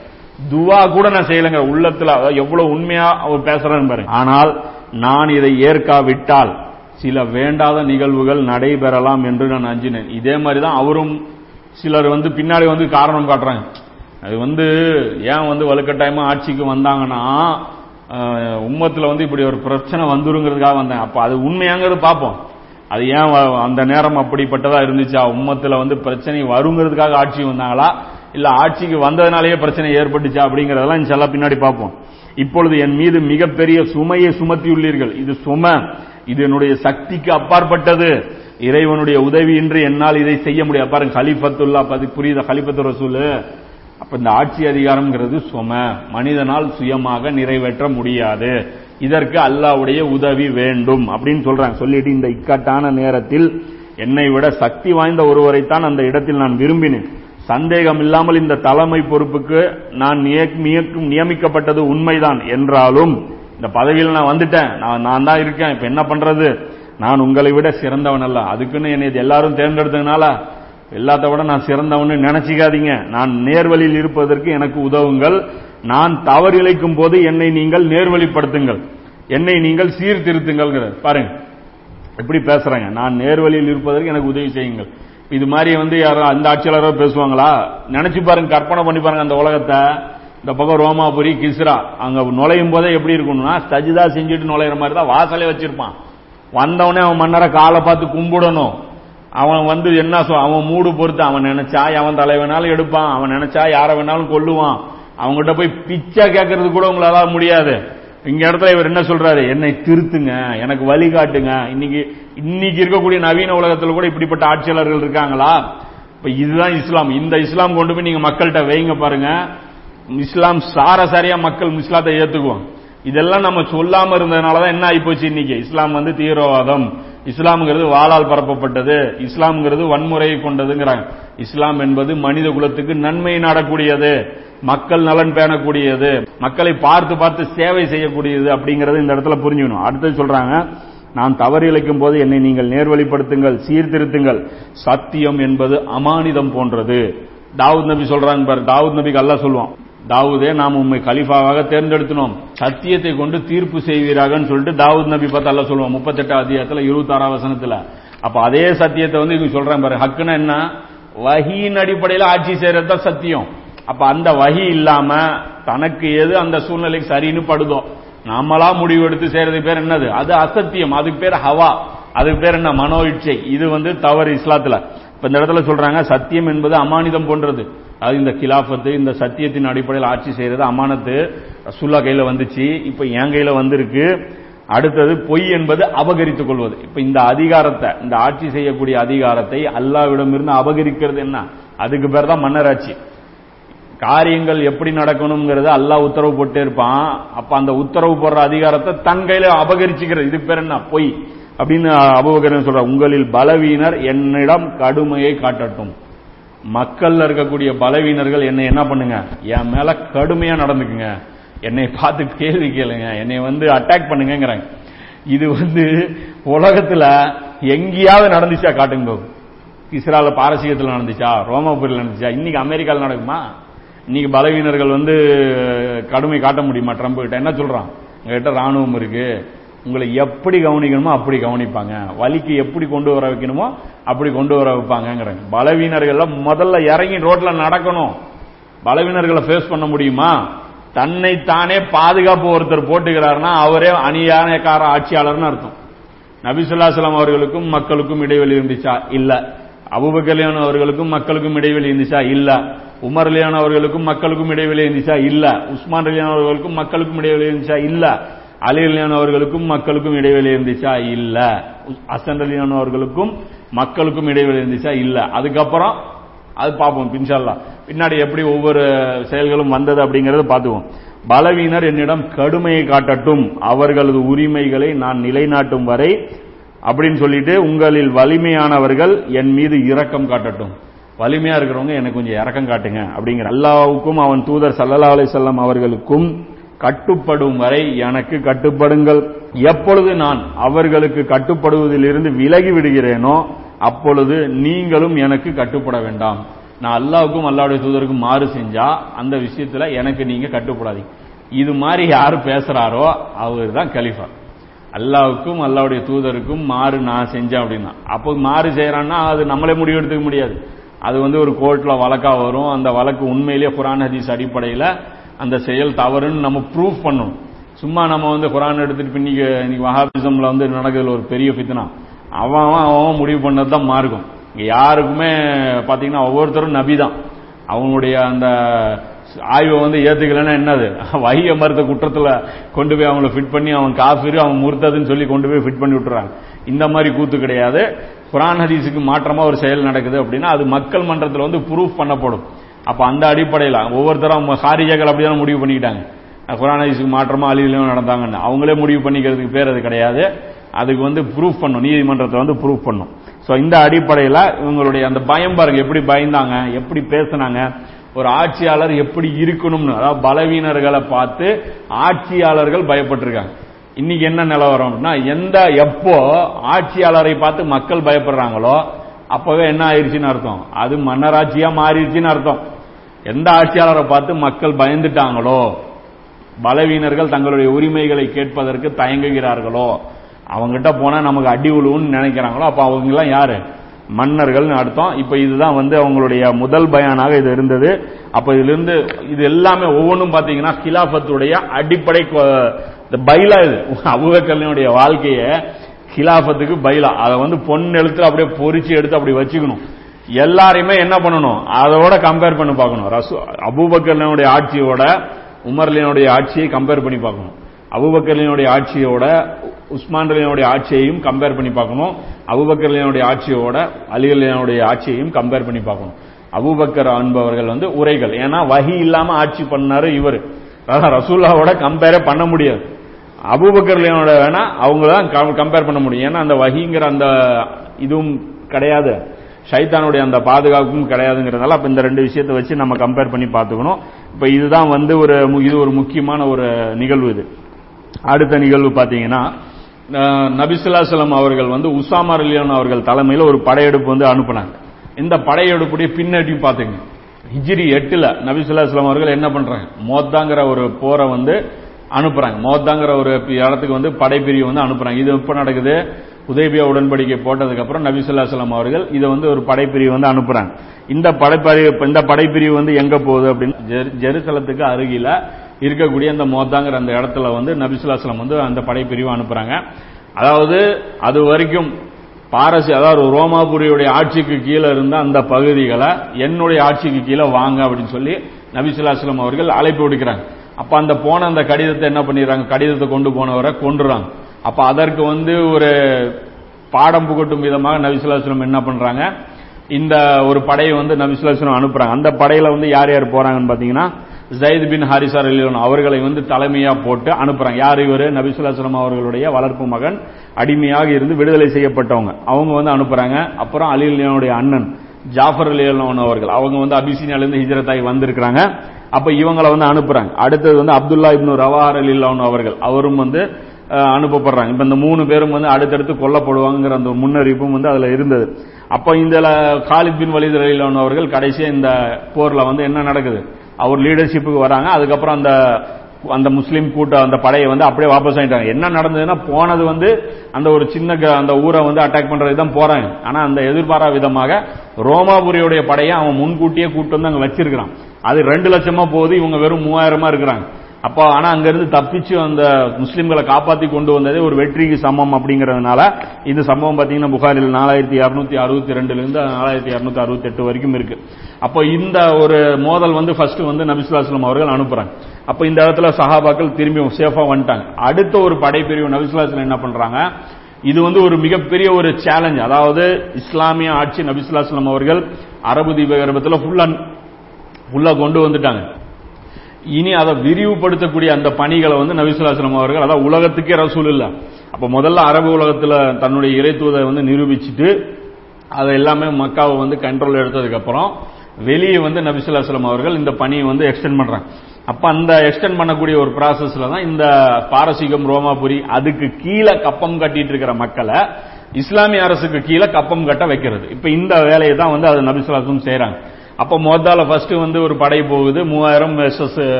துவா கூட நான் செய்யலைங்க. உள்ளத்துல அதாவது எவ்வளவு உண்மையா அவர் பேசுறாரு பாருங்க. ஆனால் நான் இதை ஏற்காவிட்டால் சில வேண்டாத நிகழ்வுகள் நடைபெறலாம் என்று நான் அஞ்சினேன். இதே மாதிரி தான் அவரும் சிலர் வந்து பின்னாடி வந்து காரணம் காட்டுறாங்க. அது வந்து ஏன் வந்து வலுக்கட்டாயமா ஆட்சிக்கு வந்தாங்கன்னா உம்மத்தில் வந்து இப்படி ஒரு பிரச்சனை வந்துருங்கிறதுக்காக வந்தேன். அப்ப அது உண்மையாங்கிறது பார்ப்போம். அது ஏன் அந்த நேரம் அப்படிப்பட்டதா இருந்துச்சா? உம்மத்தில் வந்து பிரச்சனை வருங்கிறதுக்காக ஆட்சிக்கு வந்தாங்களா? இல்ல ஆட்சிக்கு வந்ததுனாலேயே பிரச்சனை ஏற்பட்டுச்சா அப்படிங்கறதெல்லாம் இன்ஷால்லா பின்னாடி பார்ப்போம். இப்பொழுது என் மீது மிகப்பெரிய சுமையை சுமத்தியுள்ளீர்கள். இது சும. இது என்னுடைய சக்திக்கு அப்பாற்பட்டது. இறைவனுடைய உதவியின்றி என்னால் இதை செய்ய முடியாது பாருங்க ஹலிஃபத்துல்லா பதி புரியுதா? கலிஃபத்து ரசூலு. அப்ப இந்த ஆட்சி அதிகாரம்ங்கிறது சும. மனிதனால் சுயமாக நிறைவேற்ற முடியாது. இதற்கு அல்லாஹ்வுடைய உதவி வேண்டும் அப்படின்னு சொல்றாங்க. சொல்லிட்டு இந்த இக்கட்டான நேரத்தில் என்னை விட சக்தி வாய்ந்த ஒருவரைத்தான் அந்த இடத்தில் நான் விரும்பினேன். சந்தேகம் இல்லாமல் இந்த தலைமை பொறுப்புக்கு நான் நியமிக்கப்பட்டது உண்மைதான் என்றாலும் இந்த பதவியில் நான் வந்துட்டேன். நான் நான் தான் இருக்கேன். இப்ப என்ன பண்றது? நான் உங்களை விட சிறந்தவன் அல்ல. அதுக்குன்னு என்னை இது எல்லாரும் தேர்ந்தெடுத்ததுனால எல்லாத்த விட நான் சிறந்தவன்னு நினைச்சிக்காதீங்க. நான் நேர்வழியில் இருப்பதற்கு எனக்கு உதவுங்கள். நான் தவறு இழைக்கும் போது என்னை நீங்கள் நேர்வழிப்படுத்துங்கள். என்னை நீங்கள் சீர்திருத்துங்கள் பாருங்க. எப்படி பேசுறாங்க? நான் நேர்வழியில் இருப்பதற்கு எனக்கு உதவி செய்யுங்கள். இது மாதிரி வந்து யாரும் அந்த ஆட்சியாளரோ பேசுவாங்களா? நினைச்சு பாருங்க கற்பனை பண்ணி பாருங்க அந்த உலகத்தை. இந்த பக்கம் ரோமாபுரி கிஸ்ரா. அங்க நுழையும் போதே எப்படி இருக்கணும்னா சஜிதா செஞ்சுட்டு நுழையிற மாதிரி தான் வாசலே வச்சிருப்பான். வந்தவனே அவன் மன்னர காலை பார்த்து கும்பிடணும். அவன் வந்து என்ன சொல் அவன் மூடு பொறுத்து அவன் நினைச்சா அவன் தலை வேணாலும் எடுப்பான் அவன் நினைச்சா யாரை வேணாலும் கொல்லுவான். அவங்ககிட்ட போய் பிச்சை கேட்கறது கூட உங்களால முடியாது. இங்க இடத்துல இவர் என்ன சொல்றாரு? என்னை திருத்துங்க எனக்கு வழிகாட்டுங்க இன்னைக்கு இன்னைக்கு இருக்கக்கூடிய நவீன உலகத்துல கூட இப்படிப்பட்ட ஆட்சியாளர்கள் இருக்காங்களா? இப்ப இதுதான் இஸ்லாம். இந்த இஸ்லாம் கொண்டு போய் நீங்க மக்கள்கிட்ட வைங்க பாருங்க. இஸ்லாம் சாரசாரியா மக்கள் இஸ்லாத்தை ஏத்துக்குவோம். இதெல்லாம் நம்ம சொல்லாம இருந்ததுனாலதான் என்ன ஆயிப்போச்சு இன்னைக்கு? இஸ்லாம் வந்து தீவிரவாதம். இஸ்லாம்ங்கிறது வாளால் பரப்பப்பட்டது. இஸ்லாம்ங்கிறது வன்முறையை கொண்டதுங்கிறாங்க. இஸ்லாம் என்பது மனித குலத்துக்கு நன்மை நாடக்கூடியது. மக்கள் நலன் பேணக்கூடியது. மக்களை பார்த்து பார்த்து சேவை செய்யக்கூடியது அப்படிங்கறது இந்த இடத்துல புரிஞ்சுக்கணும். அடுத்தது சொல்றாங்க நான் தவறு இழைக்கும் போது என்னை நீங்கள் நேர்வழிப்படுத்துங்கள் சீர்திருத்துங்கள். சத்தியம் என்பது அமானிதம் போன்றது. தாவூத் நபி சொல்றாங்க பாரு. தாவூத் நபிக்கு அல்ல சொல்லுவான் தாவூதே நாம் உண்மை கலிஃபாவாக தேர்ந்தெடுத்தினோம். சத்தியத்தை கொண்டு தீர்ப்பு செய்வீராகன்னு சொல்லிட்டு தாவூத் நபி பார்த்து சொல்லுவோம் சொல்லுவான் முப்பத்தெட்டு அதிகாரத்தில் இருபத்தாறாம் வசனத்துல. அப்ப அதே சத்தியத்தை வந்து இவங்க சொல்றாங்க பாரு. ஹக்குன்னா என்ன? வகியின் அடிப்படையில் ஆட்சி செய்யறது தான் சத்தியம். அப்ப அந்த வகி இல்லாம தனக்கு எது அந்த சூழ்நிலைக்கு சரின்னு படுதோ? நாமளா முடிவு எடுத்து செய்யறது பேர் என்னது? அது அசத்தியம். அதுக்கு பேர் ஹவா. அதுக்கு பேர் என்ன? மனோ இச்சை இது வந்து தவறு இஸ்லாத்துல. இப்ப இந்த இடத்துல சொல்றாங்க சத்தியம் என்பது அமானிதம் போன்றது. அது இந்த கிலாஃபத்து இந்த சத்தியத்தின் அடிப்படையில் ஆட்சி செய்யறது அமானத்து. ரசுல்லா கையில வந்துச்சு இப்ப என் கையில வந்திருக்கு. அடுத்தது பொய் என்பது அபகரித்துக் கொள்வது. இப்ப இந்த அதிகாரத்தை இந்த ஆட்சி செய்யக்கூடிய அதிகாரத்தை அல்லாவிடமிருந்து அபகரிக்கிறது என்ன? அதுக்கு பேர் தான் மன்னராட்சி. காரியங்கள் எப்படி நடக்கணுங்கிறத அல்லாஹ் உத்தரவு போட்டே இருப்பான். அப்ப அந்த உத்தரவு போடுற அதிகாரத்தை தன் கையில அபகரிச்சுக்கிறது. இதுக்கு பேர் என்ன? பொய். அப்படின்னு அபகரின்னு சொல்ற உங்களில் பலவீனர் என்னிடம் கடுமையை காட்டட்டும். மக்கள்ல இருக்கக்கூடிய பலவீனர்கள் என்னை என்ன பண்ணுங்க? என் மேல கடுமையா நடந்துக்குங்க. என்னை பார்த்து கேள்வி கேளுங்க. என்னை வந்து அட்டாக் பண்ணுங்கிறாங்க இது வந்து உலகத்துல எங்கேயாவது நடந்துச்சா காட்டுங்க பாபு. இஸ்ரால பாரசீகத்தில் நடந்துச்சா? ரோமாபுரியில் நடந்துச்சா? இன்னைக்கு அமெரிக்காவில் நடக்குமா? இன்னைக்கு பலவீனர்கள் வந்து கடுமை காட்ட முடியுமா? ட்ரம்ப் கிட்ட என்ன சொல்றான்? உங்ககிட்ட ராணுவம் இருக்கு. உங்களை எப்படி கவனிக்கணுமோ அப்படி கவனிப்பாங்க. வலிக்கு எப்படி கொண்டு வர வைக்கணுமோ அப்படி கொண்டு வர வைப்பாங்கங்கிறாங்க. பலவீனர்கள் முதல்ல இறங்கி ரோட்ல நடக்கணும். பலவீனர்களை ஃபேஸ் பண்ண முடியுமா? தன்னை தானே பாதுகாப்பு ஒருத்தர் போட்டுக்கிறாருன்னா அவரே அநியாயக்கார ஆட்சியாளர்னு அர்த்தம். நபிசுல்லாசலம் அவர்களுக்கும் மக்களுக்கும் இடைவெளி இருந்துச்சா? இல்ல. அபுபக்கல்யாணம் அவர்களுக்கும் மக்களுக்கும் இடைவெளி இருந்துச்சா? இல்ல. உமர் அவர்களுக்கும் மக்களுக்கும் இடைவெளி இருந்துச்சா? இல்ல. உஸ்மான் அவர்களுக்கும் மக்களுக்கும் இடைவெளி இருந்துச்சா? இல்ல. அலி அவர்களுக்கும் மக்களுக்கும் இடைவெளி இருந்துச்சா? இல்ல. அசன் அலியான் அவர்களுக்கும் மக்களுக்கும் இடைவெளி இருந்துச்சா? இல்ல. அதுக்கப்புறம் அது பார்ப்போம் இன்ஷால்லா பின்னாடி எப்படி ஒவ்வொரு செயல்களும் வந்தது அப்படிங்கறத பார்த்துவோம். பலவீனர் என்னிடம் கடுமையை காட்டட்டும். அவர்களது உரிமைகளை நான் நிலைநாட்டும் வரை அப்படின்னு சொல்லிட்டு உங்களில் வலிமையானவர்கள் என் மீது இரக்கம் காட்டட்டும். வலிமையா இருக்கிறவங்க எனக்கு கொஞ்சம் இறக்கம் காட்டுங்க அப்படிங்கிற. அல்லாவுக்கும் அவன் தூதர் சல்லலாலே செல்லம் அவர்களுக்கும் கட்டுப்படும் வரை எனக்கு கட்டுப்படுங்கள். எப்பொழுது நான் அவர்களுக்கு கட்டுப்படுவதிலிருந்து விலகி விடுகிறேனோ அப்பொழுது நீங்களும் எனக்கு கட்டுப்பட வேண்டாம். நான் அல்லாவுக்கும் அல்லாவுடைய தூதருக்கும் மாறு செஞ்சா அந்த விஷயத்துல எனக்கு நீங்க கட்டுப்படாதீங்க. இது மாதிரி யாரு பேசுறாரோ அவர் தான் கலிஃபா. அல்லாவுக்கும் அல்லாவுடைய தூதருக்கும் மாறு நான் செஞ்சேன் அப்படின்னா. அப்போ மாறு செய்யறான்னா அது நம்மளே முடிவு எடுத்துக்க முடியாது. அது வந்து ஒரு கோர்ட்ல வழக்கா வரும். அந்த வழக்கு உண்மையிலேயே குரான் ஹதீஸ் அடிப்படையில் அந்த செயல் தவறுன்னு நம்ம ப்ரூஃப் பண்ணணும். சும்மா நம்ம வந்து குரான் எடுத்துட்டு இன்னைக்கு இன்னைக்கு வஹாபிசம்ல வந்து நடக்கிறதுல ஒரு பெரிய பித்தனா அவன் அவன் முடிவு பண்ணது தான் மார்க்கம். இங்க யாருக்குமே பாத்தீங்கன்னா ஒவ்வொருத்தரும் நபி தான் அவனுடைய அந்த ஆய்வை வந்து ஏத்துக்கலன்னா என்னது? வைய மருத்த குற்றத்துல கொண்டு போய் அவங்கள ஃபிட் பண்ணி அவன் காஃபிரு அவன் முர்த்ததுன்னு சொல்லி கொண்டு போய் ஃபிட் பண்ணி விட்டுறாங்க. இந்த மாதிரி கூத்து கிடையாது. குரான் ஹதீஸுக்கு மாற்றமா ஒரு செயல் நடக்குது அப்படின்னா அது மக்கள் மன்றத்தில் வந்து ப்ரூஃப் பண்ணப்படும். அப்ப அந்த அடிப்படையில் ஒவ்வொருத்தரும் ஹாரிஜாக்கள் அப்படிதான் முடிவு பண்ணிக்கிட்டாங்க. குரான் ஹதீஸுக்கு மாற்றமா அழிவிலும் நடந்தாங்கன்னு. அவங்களே முடிவு பண்ணிக்கிறதுக்கு பேர் அது கிடையாது. அதுக்கு வந்து ப்ரூஃப் பண்ணும் நீதிமன்றத்தை வந்து ப்ரூஃப் பண்ணும் ஸோ இந்த அடிப்படையில் இவங்களுடைய அந்த பயம் பாருங்க எப்படி பயந்தாங்க எப்படி பேசினாங்க ஒரு ஆட்சியாளர் எப்படி இருக்கணும்னு அதாவது பலவீனர்களை பார்த்து ஆட்சியாளர்கள் பயப்பட்டிருக்காங்க. இன்னைக்கு என்ன நிலவரம் அப்படின்னா எந்த எப்போ ஆட்சியாளரை பார்த்து மக்கள் பயப்படுறாங்களோ அப்பவே என்ன ஆயிருச்சுன்னு அர்த்தம்? அது மன்னராட்சியா மாறிடுச்சுன்னு அர்த்தம். எந்த ஆட்சியாளரை பார்த்து மக்கள் பயந்துட்டாங்களோ பலவீனர்கள் தங்களுடைய உரிமைகளை கேட்பதற்கு தயங்குகிறார்களோ அவங்ககிட்ட போனா நமக்கு அடி உழுவுன்னு நினைக்கிறாங்களோ அப்ப அவங்க எல்லாம் யாரு? மன்னர்கள் அர்த்தம். இப்ப இதுதான் வந்து அவங்களுடைய முதல் பயானாக இது இருந்தது. அப்ப இதுல இருந்து இது எல்லாமே ஒவ்வொன்றும் பாத்தீங்கன்னா கிலாபத்துடைய அடிப்படை இந்த பைலா இது. அபுபக்கல்னுடைய வாழ்க்கையை கிலாபத்துக்கு பைலா. அதை வந்து பொன் எழுத்து அப்படியே பொறிச்சு எடுத்து அப்படி வச்சுக்கணும். எல்லாரையுமே என்ன பண்ணணும்? அதோட கம்பேர் பண்ணி பார்க்கணும். ரசூ அபூபக்கர்லினுடைய ஆட்சியோட உமர்லினுடைய ஆட்சியை கம்பேர் பண்ணி பார்க்கணும். அபுபக்கர்லினுடைய ஆட்சியோட உஸ்மான்லினுடைய ஆட்சியையும் கம்பேர் பண்ணி பார்க்கணும். அபுபக்கர்லினுடைய ஆட்சியோட அலிகளினுடைய ஆட்சியையும் கம்பேர் பண்ணி பார்க்கணும். அபுபக்கர் என்பவர்கள் வந்து உரைகள். ஏன்னா வகி இல்லாம ஆட்சி பண்ணாரு இவர். ரசூல்லாவோட கம்பேரே பண்ண முடியாது. அபுபக்கர்லினோட வேணா அவங்க தான் கம்பேர் பண்ண முடியும். ஏன்னா அந்த வகிங்கிற அந்த இதுவும் கிடையாது. சைத்தானுடைய அந்த பாதுகாப்பும் கிடையாதுங்கிறதுனால அப்ப இந்த ரெண்டு விஷயத்தை வச்சு நம்ம கம்பேர் பண்ணி பார்த்துக்கணும். இப்ப இதுதான் வந்து ஒரு இது ஒரு முக்கியமான ஒரு நிகழ்வு இது. அடுத்த நிகழ்வு பாத்தீங்கன்னா நபிசுல்லாசலம் அவர்கள் வந்து உசாமா அலியான் அவர்கள் தலைமையில் ஒரு படையெடுப்பு வந்து அனுப்புனாங்க. இந்த படையெடுப்புடைய பின்னாடியும் பாத்துங்க ஹிஜ்ரி எட்டுல நபிசுல்லாசலம் அவர்கள் என்ன பண்றாங்க? மோத்தாங்கிற ஒரு போரை வந்து அனுப்புறாங்க. மோத்தாங்கிற ஒரு இடத்துக்கு வந்து படைப்பிரிவு வந்து அனுப்புறாங்க. இது எப்ப நடக்குது? உதேபியா உடன்படிக்கை போட்டதுக்கு அப்புறம் நபிசுல்லாஸ்லாம் அவர்கள் இதை வந்து ஒரு படைப்பிரிவு வந்து அனுப்புறாங்க. இந்த படைப்பிரிவு இந்த படைப்பிரிவு வந்து எங்க போகுது அப்படின்னு ஜெருசலத்துக்கு அருகில இருக்கக்கூடிய அந்த மோத்தாங்கிற அந்த இடத்துல வந்து நபிசுல்லாஸ்லாம் வந்து அந்த படைப்பிரிவு அனுப்புறாங்க. அதாவது அது வரைக்கும் பாரசி அதாவது ரோமாபுரியுடைய ஆட்சிக்கு கீழே இருந்த அந்த பகுதிகளை என்னுடைய ஆட்சிக்கு கீழே வாங்க அப்படின்னு சொல்லி நபிசுல்லாஸ்லம் அவர்கள் அழைப்பு விடுக்கிறாங்க. அப்ப அந்த போன அந்த கடிதத்தை என்ன பண்ணிடுறாங்க? கடிதத்தை கொண்டு போனவரை கொண்டுறாங்க அப்ப அதற்கு வந்து ஒரு பாடம் புகட்டும் விதமாக நபிசுல்லாஸ்லம் என்ன பண்றாங்க? இந்த ஒரு படையை வந்து நபிசுல்லாஸ்லம் அனுப்புறாங்க. அந்த படையில வந்து யார் யார் போறாங்கன்னு பாத்தீங்கன்னா ஜயித் பின் ஹாரிசார் அலிலன் அவர்களை வந்து தலைமையா போட்டு அனுப்புறாங்க. யார் இவர்? நபிசுல்லாஸ்லம் அவர்களுடைய வளர்ப்பு மகன் அடிமையாக இருந்து விடுதலை செய்யப்பட்டவங்க. அவங்க வந்து அனுப்புறாங்க. அப்புறம் அலிலியனுடைய அண்ணன் ஜாஃபர் அலியன் அவர்கள். அவங்க வந்து அபிசீனியால ஹிஜரத்தாகி வந்திருக்கிறாங்க. அப்ப இவங்களை வந்து அனுப்புறாங்க. அடுத்தது வந்து அப்துல்லா இப்னு ரவார் அலில்லான் அவர்கள். அவரும் வந்து அனுப்பப்படுறாங்க. இப்ப இந்த மூணு பேரும் வந்து அடுத்தடுத்து கொல்லப்படுவாங்கிற அந்த முன்னறிவிப்பும் வந்து அதுல இருந்தது. அப்ப இந்த காலித் பின் வலித் ரலியல்லாஹு அவர்கள் கடைசியா இந்த போர்ல வந்து என்ன நடக்குது? அவர் லீடர்ஷிப்புக்கு வராங்க. அதுக்கப்புறம் அந்த அந்த முஸ்லீம் கூட்டம் அந்த படையை வந்து அப்படியே வாபஸ் ஆயிட்டாங்க என்ன நடந்ததுன்னா போனது வந்து அந்த ஒரு சின்ன க- அந்த ஊரை வந்து அட்டாக் பண்றது தான் போறாங்க. ஆனா அந்த எதிர்பாரா விதமாக ரோமாபுரியுடைய படையை அவன் முன்கூட்டியே கூட்டு வந்து அங்க வச்சிருக்கிறான். அது ரெண்டு லட்சமா போகுது இவங்க வெறும் மூவாயிரமா இருக்கிறாங்க. அப்போ ஆனா அங்கிருந்து தப்பிச்சு அந்த முஸ்லிம்களை காப்பாத்தி கொண்டு வந்ததே ஒரு வெற்றிக்கு சமம் அப்படிங்கறதுனால இந்த சம்பவம் பாத்தீங்கன்னா புகாரில் நாலாயிரத்தி இருநூத்தி அறுபத்தி ரெண்டுல இருந்து நாலாயிரத்தி இருநூத்தி அறுபத்தி எட்டு வரைக்கும் இருக்கு. அப்போ இந்த ஒரு மோதல் வந்து ஃபர்ஸ்ட் வந்து நபிசுல்லாஸ்லம் அவர்கள் அனுப்புறாங்க. அப்ப இந்த இடத்துல சஹாபாக்கள் திரும்பி சேஃபா வந்துட்டாங்க. அடுத்த ஒரு படைப்பிரிவு நபிசுல்லாஸ்லம் என்ன பண்றாங்க? இது வந்து ஒரு மிகப்பெரிய ஒரு சேலஞ்ச் அதாவது இஸ்லாமிய ஆட்சி நபிசுல்லாஸ்லம் அவர்கள் அரபு தீபகற்பத்தில் ஃபுல்லா ஃபுல்லா கொண்டு வந்துட்டாங்க. இனி அதை விரிவுபடுத்தக்கூடிய அந்த பணிகளை வந்து நபிசுல்லாஸ்லம் அவர்கள் அதான் உலகத்துக்கே ரசூல் இல்ல. அப்ப முதல்ல அரபு உலகத்துல தன்னுடைய இறைத்துவதை வந்து நிரூபிச்சுட்டு அதை எல்லாமே மக்காவை வந்து கண்ட்ரோல் எடுத்ததுக்கு அப்புறம் வெளியே வந்து நபிசுல்லாஸ்லம் அவர்கள் இந்த பணியை வந்து எக்ஸ்டெண்ட் பண்றாங்க. அப்ப அந்த எக்ஸ்டெண்ட் பண்ணக்கூடிய ஒரு ப்ராசஸ்ல தான் இந்த பாரசீகம் ரோமாபுரி அதுக்கு கீழே கப்பம் கட்டிட்டு இருக்கிற மக்களை இஸ்லாமிய அரசுக்கு கீழே கப்பம் கட்ட வைக்கிறது. இப்ப இந்த வேலையை தான் வந்து அது நபிசுல்லாஸ்லம் செய்கிறாங்க அப்ப மொத்தால ஃபர்ஸ்ட் வந்து ஒரு படை போகுது. மூவாயிரம்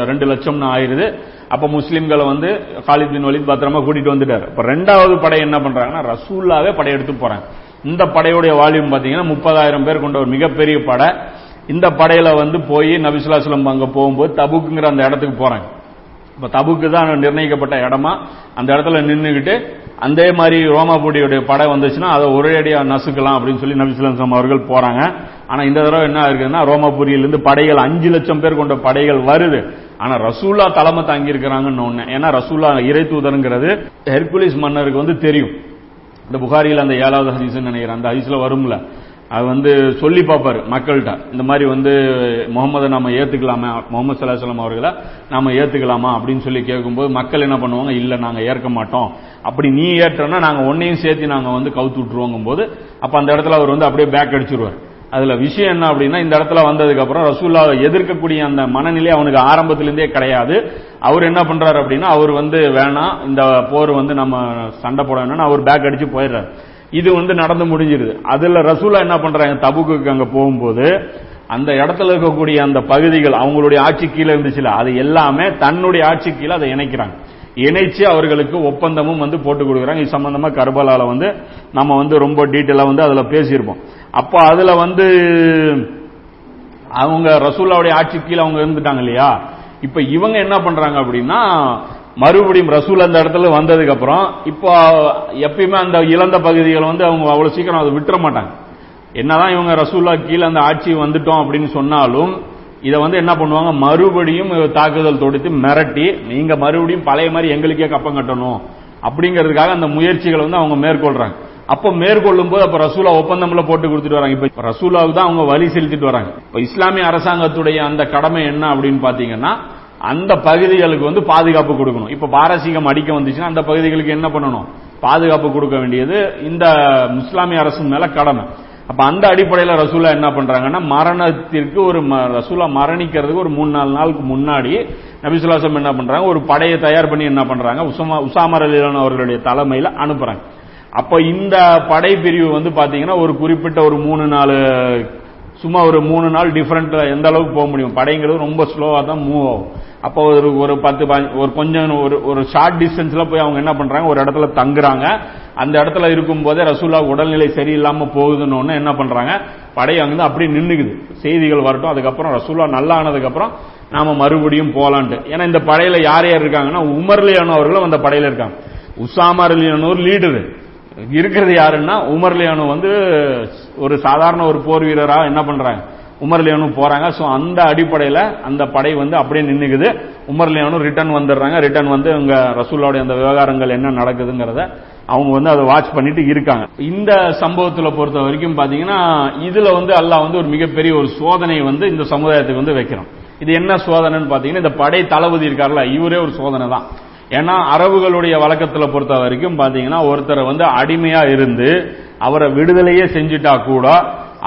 ரெண்டு லட்சம்னு ஆயிருது. அப்ப முஸ்லிம்களை வந்து காலித் பின் வலித் பத்திரமா கூட்டிட்டு வந்துட்டாரு. இப்ப ரெண்டாவது படை என்ன பண்றாங்கன்னா ரசூல்லாவே படையெடுத்து போறாங்க. இந்த படையுடைய வால்யூம் பாத்தீங்கன்னா முப்பதாயிரம் பேர் கொண்ட ஒரு மிகப்பெரிய படை. இந்த படையில வந்து போய் நபிசுல்லாஸ்லம் அங்க போகும்போது தபுக்குங்கிற அந்த இடத்துக்கு போறாங்க. இப்ப தபுக்கு தான் நிர்ணயிக்கப்பட்ட இடமா அந்த இடத்துல நின்றுக்கிட்டு அதே மாதிரி ரோமாபுடியுடைய படை வந்துச்சுன்னா அதை ஒரேடியா நசுக்கலாம் அப்படின்னு சொல்லி நபிசுலாம் அவர்கள் போறாங்க. ஆனா இந்த தடவை என்ன இருக்குதுன்னா ரோமாபுரியிலிருந்து படைகள் அஞ்சு லட்சம் பேர் கொண்ட படைகள் வருது. ஆனா ரசூல்லா தலைமை தாங்கி இருக்கிறாங்கன்னு ஒண்ணு. ஏன்னா ரசூல்லா இறை தூதருங்கிறது ஹெர்குலிஸ் மன்னருக்கு வந்து தெரியும். இந்த புகாரியில் அந்த ஏழாவது ஹதீஸ் நினைக்கிறேன். அந்த ஹதீஸ்ல வரும்ல. அது வந்து சொல்லி பார்ப்பாரு மக்கள்கிட்ட. இந்த மாதிரி வந்து முகமதை நாம ஏத்துக்கலாமா முகமது சலாசலம் அவர்களை நாம ஏத்துக்கலாமா அப்படின்னு சொல்லி கேட்கும்போது மக்கள் என்ன பண்ணுவாங்க இல்ல நாங்க ஏற்க மாட்டோம். அப்படி நீ ஏற்றோம்னா நாங்க ஒன்னையும் சேர்த்து நாங்க வந்து கவுத்து விட்டுருவோங்கும் போது அப்ப அந்த இடத்துல அவர் வந்து அப்படியே பேக் அடிச்சிருவார். அதுல விஷயம் என்ன அப்படின்னா இந்த இடத்துல வந்ததுக்கு அப்புறம் ரசூல்லாவை எதிர்க்கக்கூடிய அந்த மனநிலை அவனுக்கு ஆரம்பத்திலிருந்தே கிடையாது. அவர் என்ன பண்றாரு அப்படின்னா அவர் வந்து வேணாம் இந்த போர் வந்து நம்ம சண்டை போட வேணும்னு அவர் பேக் அடிச்சு போயிடுறாரு. இது வந்து நடந்து முடிஞ்சிருது. அதுல ரசூலா என்ன பண்றாங்க? தபுக்கு அங்க போகும்போது அந்த இடத்துல இருக்கக்கூடிய அந்த பகுதிகள் அவங்களுடைய ஆட்சி கீழே இருந்துச்சுல அது எல்லாமே தன்னுடைய ஆட்சி கீழே அதை இணைக்கிறாங்க. இணைச்சு அவர்களுக்கு ஒப்பந்தமும் வந்து போட்டு கொடுக்குறாங்க. இது சம்பந்தமா கர்பலால வந்து நம்ம வந்து ரொம்ப டீட்டெயிலா வந்து அதுல பேசியிருப்போம். அப்போ அதுல வந்து அவங்க ரசூல்லாவுடைய ஆட்சி கீழே அவங்க இருந்துட்டாங்க இல்லையா? இப்ப இவங்க என்ன பண்றாங்க அப்படின்னா மறுபடியும் ரசூல் அந்த இடத்துல வந்ததுக்கு அப்புறம் இப்போ எப்பயுமே அந்த இழந்த பகுதிகளை வந்து அவங்க அவ்வளவு சீக்கிரம் அதை விட்டுற மாட்டாங்க. என்னதான் இவங்க ரசூல்லா கீழே அந்த ஆட்சி வந்துட்டோம் அப்படின்னு சொன்னாலும் இதை வந்து என்ன பண்ணுவாங்க? மறுபடியும் தாக்குதல் தொடுத்து மிரட்டி நீங்க மறுபடியும் பழைய மாதிரி எங்களுக்கே கப்பம் கட்டணும் அப்படிங்கிறதுக்காக அந்த முயற்சிகளை வந்து அவங்க மேற்கொள்றாங்க. அப்ப மேற்கொள்ளும் போது அப்ப ரசூலா ஒப்பந்தம்ல போட்டு கொடுத்துட்டு வராங்க. இப்ப ரசூலாவுக்கு தான் அவங்க வழி செலுத்திட்டு வராங்க. இப்ப இஸ்லாமிய அரசாங்கத்துடைய அந்த கடமை என்ன அப்படின்னு பாத்தீங்கன்னா அந்த பகுதிகளுக்கு வந்து பாதுகாப்பு கொடுக்கணும். இப்ப பாரசீகம் அடிக்க வந்துச்சுன்னா அந்த பகுதிகளுக்கு என்ன பண்ணணும்? பாதுகாப்பு கொடுக்க வேண்டியது இந்த முஸ்லாமிய அரசு மேல கடமை. அப்ப அந்த அடிப்படையில் ரசூலா என்ன பண்றாங்கன்னா மரணத்திற்கு ஒரு ம- ரசூலா மரணிக்கிறதுக்கு ஒரு மூணு நாலு நாளுக்கு முன்னாடி நபிசுல்லாசம் என்ன பண்றாங்க? ஒரு படையை தயார் பண்ணி என்ன பண்றாங்க? உசாமா உசாமர் அலிலான் அவர்களுடைய தலைமையில் அனுப்புறாங்க. அப்ப இந்த படை பிரிவு வந்து பாத்தீங்கன்னா ஒரு குறிப்பிட்ட ஒரு மூணு நாலு சும்மா ஒரு மூணு நாள் டிஃபரெண்ட் எந்த அளவுக்கு போக முடியும். படைங்கிறது ரொம்ப ஸ்லோவாக தான் மூவ் ஆகும். அப்போ ஒரு ஒரு பத்து பாஞ்சு- ஒரு கொஞ்சம் ஒரு ஒரு ஷார்ட் டிஸ்டன்ஸ்ல போய் அவங்க என்ன பண்றாங்க? ஒரு இடத்துல தங்குறாங்க. அந்த இடத்துல இருக்கும் போதே ரசூல்லா உடல்நிலை சரியில்லாம போகுதுன்னு என்ன பண்றாங்க? படை அங்கிருந்து அப்படியே நின்றுக்குது செய்திகள் வரட்டும். அதுக்கப்புறம் ரசூல்லா நல்லா ஆனதுக்கப்புறம் நாம மறுபடியும் போலான்ட்டு. ஏன்னா இந்த படையில யார் யார் இருக்காங்கன்னா உமர்லியானோ அவர்களும் அந்த படையில இருக்காங்க. உசாமா லீடரு இருக்கிறது யாருன்னா உமர்லியானு வந்து ஒரு சாதாரண ஒரு போர் வீரரா என்ன பண்றாங்க? உமர்லியானு போறாங்க. ஸோ அந்த அடிப்படையில் அந்த படை வந்து அப்படியே நின்றுக்குது உமர்லியானு ரிட்டர்ன் வந்துடுறாங்க. ரிட்டர்ன் வந்து உங்க ரசூல்லாவுடைய அந்த விவகாரங்கள் என்ன நடக்குதுங்கிறத அவங்க வந்து அதை வாட்ச் பண்ணிட்டு இருக்காங்க. இந்த சம்பவத்தில் பொறுத்த வரைக்கும் பாத்தீங்கன்னா இதுல வந்து அல்லாஹ் வந்து ஒரு மிகப்பெரிய ஒரு சோதனை வந்து இந்த சமுதாயத்துக்கு வந்து வைக்கிறோம் இது என்ன சோதனைன்னு பாத்தீங்கன்னா இந்த படை தளபதி இருக்கார்ல இவரே ஒரு சோதனை தான் ஏன்னா அரபுகளுடைய வழக்கத்துல பொறுத்த வரைக்கும் பாத்தீங்கன்னா ஒருத்தரை வந்து அடிமையா இருந்து அவரை விடுதலையே செஞ்சுட்டா கூட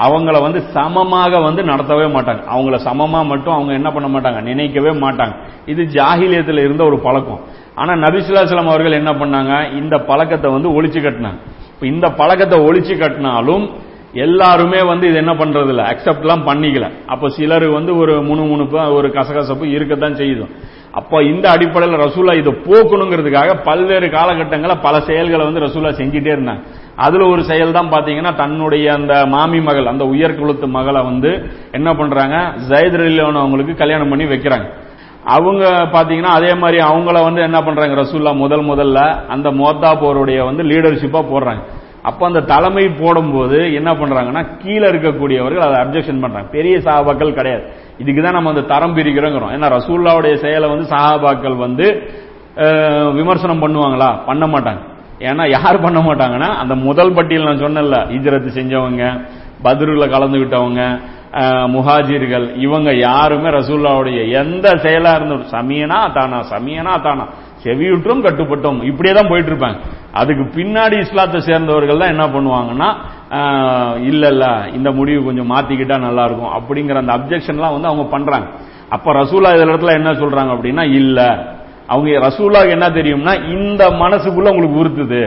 அவங்கள வந்து சமமாக வந்து நடத்தவே மாட்டாங்க. அவங்கள சமமா மட்டும் அவங்க என்ன பண்ண மாட்டாங்க? நினைக்கவே மாட்டாங்க. இது ஜாகிலியத்தில் இருந்த ஒரு பழக்கம். ஆனா நபிசுல்லாஸ்லாம் அவர்கள் என்ன பண்ணாங்க? இந்த பழக்கத்தை வந்து ஒழிச்சு கட்டினாங்க. இப்போ இந்த பழக்கத்தை ஒழிச்சு கட்டினாலும் எல்லாருமே வந்து இது என்ன பண்றது இல்லை அக்செப்ட்லாம் பண்ணிக்கல. அப்ப சிலர் வந்து ஒரு முணுமுணுப்பு ஒரு கசகசப்பு இருக்கத்தான் செய்யுது. அப்ப இந்த அடிப்படையில் ரசூலா இதை போக்கணுங்கிறதுக்காக பல்வேறு காலகட்டங்களில் பல செயல்களை வந்து ரசூலா செஞ்சுட்டே இருந்தாங்க அதுல ஒரு செயல் தான் பாத்தீங்கன்னா தன்னுடைய அந்த மாமி மகள் அந்த உயர்குலத்து மகளை வந்து என்ன பண்றாங்க ஜயத் அவங்களுக்கு கல்யாணம் பண்ணி வைக்கிறாங்க. அவங்க பாத்தீங்கன்னா அதே மாதிரி அவங்கள வந்து என்ன பண்றாங்க ரசூல்லா முதல் முதல்ல அந்த மோத்தா போருடைய வந்து லீடர்ஷிப்பா போடுறாங்க. அப்ப அந்த தலைமை போடும்போது என்ன பண்றாங்கன்னா கீழே இருக்கக்கூடியவர்கள் அதை அப்ஜெக்ஷன் பண்றாங்க. பெரிய சஹாபாக்கள் கிடையாது. இதுக்கு தான் நம்ம அந்த தரம் பிரிக்கிறோங்கிறோம். ஏன்னா ரசூல்லாவுடைய செயலை வந்து சஹாபாக்கள் வந்து விமர்சனம் பண்ணுவாங்களா? பண்ண மாட்டாங்க. ஏன்னா யார் பண்ண மாட்டாங்கன்னா அந்த முதல் பட்டியல் நான் சொன்னேன்ல இஜரத்து செஞ்சவங்க பத்ருல கலந்துகிட்டவங்க முஹாஜிர்கள் இவங்க யாருமே ரசூல்லாவுடைய எந்த செயலா இருந்தும் சமியனா தானா சமியனா தானா. செவியுற்றும் கட்டுப்பட்டோம். இப்படியே தான் போயிட்டு இருப்பாங்க அதுக்கு பின்னாடி இஸ்லாத்தை சேர்ந்தவர்கள் தான் என்ன பண்ணுவாங்கன்னா இல்ல இல்ல இந்த முடிவு கொஞ்சம் மாத்திக்கிட்டா நல்லா இருக்கும் அப்படிங்கிற அந்த அப்ஜெக்ஷன்லாம் வந்து அவங்க பண்றாங்க. அப்ப ரசூலா இதுல இடத்துல என்ன சொல்றாங்க அப்படின்னா இல்ல. அவங்க ரசூலாக்கு என்ன தெரியும்னா இந்த மனசுக்குள்ள உங்களுக்கு உறுத்துது.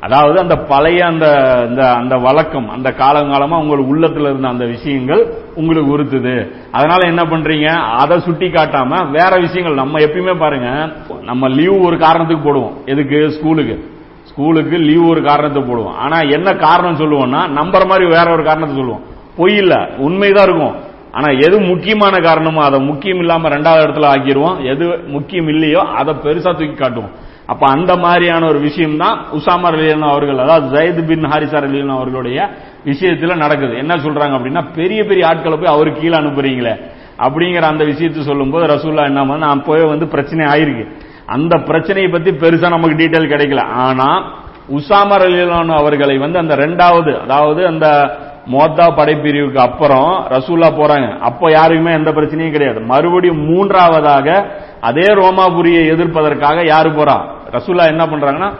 அதாவது அந்த பழைய அந்த இந்த அந்த வழக்கம் அந்த காலங்காலமா உங்களுக்கு உள்ளத்துல இருந்த அந்த விஷயங்கள் உங்களுக்கு உறுத்துது. அதனால என்ன பண்றீங்க? அதை சுட்டி காட்டாம வேற விஷயங்கள் நம்ம எப்பயுமே பாருங்க நம்ம லீவ் ஒரு காரணத்துக்கு போடுவோம். எதுக்கு? ஸ்கூலுக்கு. ஸ்கூலுக்கு லீவ் ஒரு காரணத்தை போடுவோம். ஆனா என்ன காரணம் சொல்லுவோம்னா நம்புற மாதிரி வேற ஒரு காரணத்தை சொல்லுவோம். பொய் இல்ல உண்மைதான் இருக்கும். ஆனா எது முக்கியமான காரணமோ அதை முக்கியம் இல்லாம ரெண்டாவது இடத்துல ஆக்கிடுவோம் எது முக்கியம் இல்லையோ அதை பெருசா தூக்கி காட்டுவோம். அப்ப அந்த மாதிரியான ஒரு விஷயம் தான் உசாமர் அலியன் அவர்கள் அதாவது ஜயத் பின் ஹாரிசார் அலியன் அவர்களுடைய விஷயத்துல நடக்குது. என்ன சொல்றாங்க அப்படின்னா பெரிய பெரிய ஆட்களை போய் அவருக்கு கீழே அனுப்புறீங்களே அப்படிங்கிற அந்த விஷயத்தை சொல்லும்போது ரசூல்லா என்ன பண்ண, நான் போய் வந்து பிரச்சனை ஆயிருக்கு. அந்த பிரச்சனையை பத்தி பெருசா நமக்கு டீட்டெயில் கிடைக்கல. ஆனா உசாமர் அலிலான் அவர்களை வந்து அந்த ரெண்டாவது அதாவது அந்த மோத்தா படைப்பிரிவுக்கு அப்புறம் ரசூல்லா போறாங்க. அப்போ யாருக்குமே எந்த பிரச்சனையும் கிடையாது. மறுபடியும் மூன்றாவதாக அதே ரோமாபுரியை எதிர்ப்பதற்காக யாரு போறா? ரசூல்லா என்ன பண்றாங்கன்னா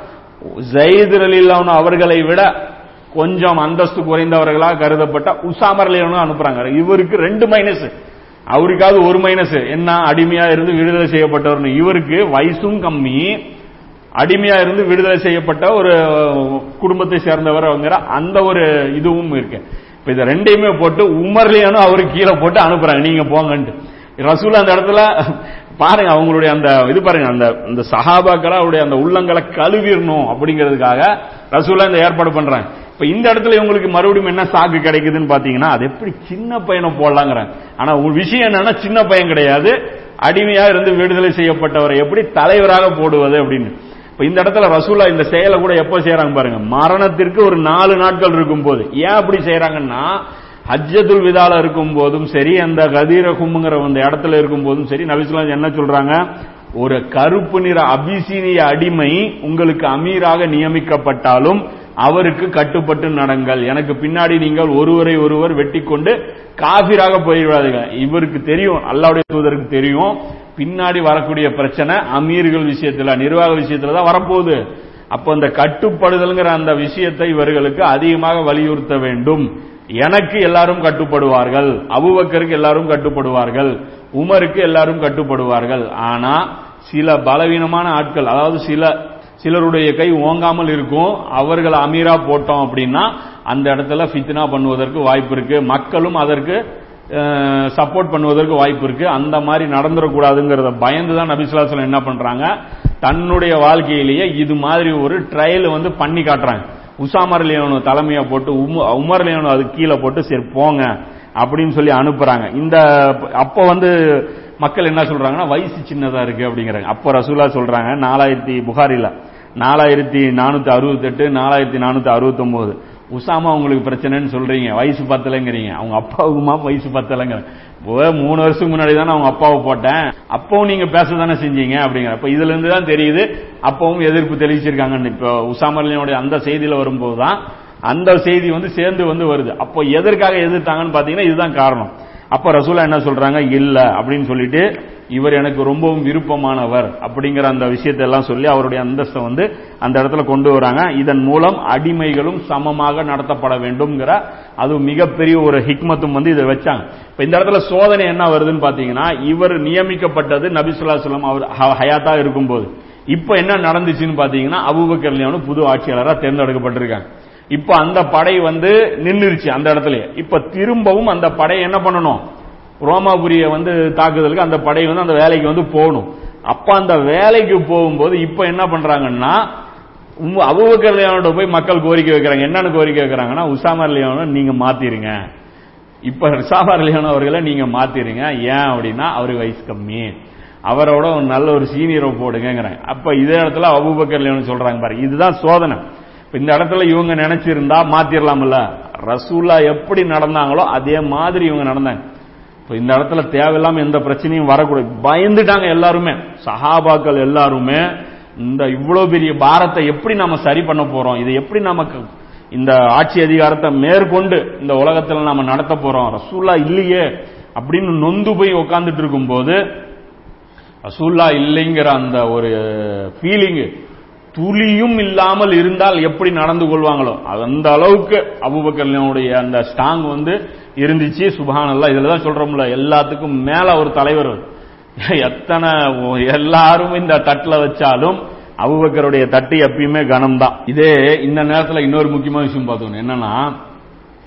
ஜெயித் அலிலான் அவர்களை விட கொஞ்சம் அந்தஸ்து குறைந்தவர்களாக கருதப்பட்ட உசாமர் அலிலானும் அனுப்புறாங்க. இவருக்கு ரெண்டு மைனஸ் அவருக்காவது ஒரு மைனஸ் என்ன? அடிமையா இருந்து விடுதலை செய்யப்பட்டவர் இவருக்கு வயசும் கம்மி. அடிமையா இருந்து விடுதலை செய்யப்பட்ட ஒரு குடும்பத்தை சேர்ந்தவர் அவங்கிற அந்த ஒரு இதுவும் இருக்கு. இப்ப இதை ரெண்டையுமே போட்டு உமர்லியானும் அவருக்கு கீழே போட்டு அனுப்புறாங்க. நீங்க போங்கன்ட்டு. ரசூல் அந்த இடத்துல பாருங்க அவங்களுடைய அந்த இது பாருங்க அந்த இந்த சஹாபாக்கள அவருடைய அந்த உள்ளங்களை கழுவிடணும் அப்படிங்கிறதுக்காக ரசூலா இந்த ஏற்பாடு பண்றாங்க. இப்ப இந்த இடத்துல இவங்களுக்கு மறுபடியும் என்ன சாக்கு கிடைக்குதுன்னு பாத்தீங்கன்னா அது எப்படி சின்ன பையனை போடலாங்கிறாங்க ஆனா ஒரு விஷயம் என்னன்னா சின்ன பையன் கிடையாது. அடிமையா இருந்து விடுதலை செய்யப்பட்டவரை எப்படி தலைவராக போடுவது அப்படின்னு. இப்ப இந்த இடத்துல ரசூலா இந்த செயலை கூட எப்ப செய்யறாங்க பாருங்க மரணத்திற்கு ஒரு நாலு நாட்கள் இருக்கும் போது ஏன் அப்படி செய்யறாங்கன்னா ஹஜ்ஜத்துல் விதால இருக்கும் போதும் சரி அந்த கதீரகும்ங்கிற அந்த இடத்துல இருக்கும் போதும் சரி நபிசுலாம் என்ன சொல்றாங்க? ஒரு கருப்பு நிற அபிசீனிய அடிமை உங்களுக்கு அமீராக நியமிக்கப்பட்டாலும் அவருக்கு கட்டுப்பட்டு நடங்கள். எனக்கு பின்னாடி நீங்கள் ஒருவரை ஒருவர் வெட்டி கொண்டு காபிராக போயிடாதீங்க இவருக்கு தெரியும் அல்லாவுடைய தூதருக்கு தெரியும் பின்னாடி வரக்கூடிய பிரச்சனை அமீர்கள் விஷயத்துல நிர்வாக விஷயத்துல தான் வரப்போகுது. அப்ப அந்த கட்டுப்படுதல்ங்கிற அந்த விஷயத்தை இவர்களுக்கு அதிகமாக வலியுறுத்த வேண்டும். எனக்கு எல்லாரும் கட்டுப்படுவார்கள் அபுபக்கருக்கு எல்லாரும் கட்டுப்படுவார்கள் உமருக்கு எல்லாரும் கட்டுப்படுவார்கள். ஆனா சில பலவீனமான ஆட்கள் அதாவது சில சிலருடைய கை ஓங்காமல் இருக்கும் அவர்கள் அமீரா போட்டோம் அப்படின்னா அந்த இடத்துல ஃபித்னா பண்ணுவதற்கு வாய்ப்பு இருக்கு. மக்களும் அதற்கு சப்போர்ட் பண்ணுவதற்கு வாய்ப்பு இருக்கு. அந்த மாதிரி நடந்துடக்கூடாதுங்கிறத பயந்து தான் நபிசுலாசலம் என்ன பண்றாங்க? தன்னுடைய வாழ்க்கையிலேயே இது மாதிரி ஒரு ட்ரையல் வந்து பண்ணி காட்டுறாங்க. உசாமர் லியோனு தலைமையை போட்டு உம- உமர் லியோனு அது கீழே போட்டு சரி போங்க அப்படின்னு சொல்லி அனுப்புறாங்க. இந்த அப்ப வந்து மக்கள் என்ன சொல்றாங்கன்னா வயசு சின்னதா இருக்கு அப்படிங்கிறாங்க. அப்ப ரசூலா சொல்றாங்க நாலாயிரத்தி புகாரில நாலாயிரத்தி நானூத்தி அறுபத்தி எட்டு நாலாயிரத்தி நானூத்தி அறுபத்தி ஒன்பது உசாமா உங்களுக்கு பிரச்சனைன்னு சொல்றீங்க வயசு பத்தலைங்கிறீங்க. அவங்க அப்பாவுக்குமா வயசு பத்தலைங்க மூணு வருஷத்துக்கு முன்னாடி தானே அவங்க அப்பாவை போட்டேன். அப்பவும் நீங்க பேச தானே செஞ்சீங்க அப்படிங்கிற அப்ப இதுல இருந்து தான் தெரியுது. அப்பவும் எதிர்ப்பு தெரிவிச்சிருக்காங்கன்னு இப்போ உசாமலினுடைய அந்த செய்தியில வரும்போது தான் அந்த செய்தி வந்து சேர்ந்து வந்து வருது. அப்போ எதற்காக எதிர்த்தாங்கன்னு பாத்தீங்கன்னா இதுதான் காரணம். அப்ப ரசூலா என்ன சொல்றாங்க? இல்ல அப்படின்னு சொல்லிட்டு இவர் எனக்கு ரொம்பவும் விருப்பமானவர் அப்படிங்கிற அந்த விஷயத்தை எல்லாம் சொல்லி அவருடைய அந்தஸ்தை வந்து அந்த இடத்துல கொண்டு வராங்க. இதன் மூலம் அடிமைகளும் சமமாக நடத்தப்பட வேண்டும்ங்கிற அது மிகப்பெரிய ஒரு ஹிக்மத்தும் வந்து இதை வச்சாங்க. இப்ப இந்த இடத்துல சோதனை என்ன வருதுன்னு பாத்தீங்கன்னா இவர் நியமிக்கப்பட்டது நபிசுல்லா சொல்லம் அவர் ஹ- ஹயாத்தா இருக்கும்போது. இப்ப என்ன நடந்துச்சுன்னு பாத்தீங்கன்னா அபூபக்கர் புது ஆட்சியாளராக தேர்ந்தெடுக்கப்பட்டிருக்காங்க. இப்ப அந்த படை வந்து நின்னுருச்சு அந்த இடத்துல. இப்ப திரும்பவும் அந்த படையை என்ன பண்ணணும்? ரோமாபுரிய வந்து தாக்குதலுக்கு அந்த படை வந்து அந்த வேலைக்கு வந்து போகணும். அப்ப அந்த வேலைக்கு போகும்போது இப்ப என்ன பண்றாங்கன்னா அபுபக்கர் லியானோட போய் மக்கள் கோரிக்கை வைக்கிறாங்க. என்னன்னு கோரிக்கை வைக்கிறாங்கன்னா உசாமா லியானோ நீங்க மாத்திருங்க. இப்ப ரிசாபார் லியானோ அவர்களை நீங்க மாத்திருங்க. ஏன் அப்படின்னா அவரு வயசு கம்மி. அவரோட ஒரு நல்ல ஒரு சீனியரை போடுங்கிறாங்க அப்ப இதே இடத்துல அபூபக்கர் லியானோ சொல்றாங்க பாருங்க இதுதான் சோதனை. இந்த இடத்துல இவங்க நினைச்சிருந்தா மாத்திரலாம்ல. ரசூல்லா எப்படி நடந்தாங்களோ அதே மாதிரி இவங்க நடந்தாங்க. இப்ப இந்த இடத்துல தேவையில்லாம எந்த பிரச்சனையும் வரக்கூடாது. பயந்துட்டாங்க எல்லாருமே. சஹாபாக்கள் எல்லாருமே இந்த இவ்வளவு பெரிய பாரத்தை எப்படி நாம சரி பண்ண போறோம்? இதை எப்படி நமக்கு இந்த ஆட்சி அதிகாரத்தை மேற்கொண்டு இந்த உலகத்துல நாம நடத்த போறோம்? ரசூல்லா இல்லையே அப்படின்னு நொந்து போய் உட்கார்ந்துட்டு இருக்கும்போது ரசூல்லா இல்லைங்கிற அந்த ஒரு ஃபீலிங் துளியும் இல்லாமல் இருந்தால் எப்படி நடந்து கொள்வாங்களோ? அந்த அளவுக்கு அபுபக்கர்னுடைய அந்த ஸ்டாங் வந்து இருந்துச்சு. சுபஹானல்லாஹ் இதுல தான் சொல்றோம்ல எல்லாத்துக்கும் மேல ஒரு தலைவர் எத்தனை எல்லாரும் இந்த தட்டில் வச்சாலும் அபுபக்கருடைய தட்டு எப்பயுமே கனம்தான். இதே இந்த நேரத்தில் இன்னொரு முக்கியமான விஷயம் பார்த்தோம். என்னன்னா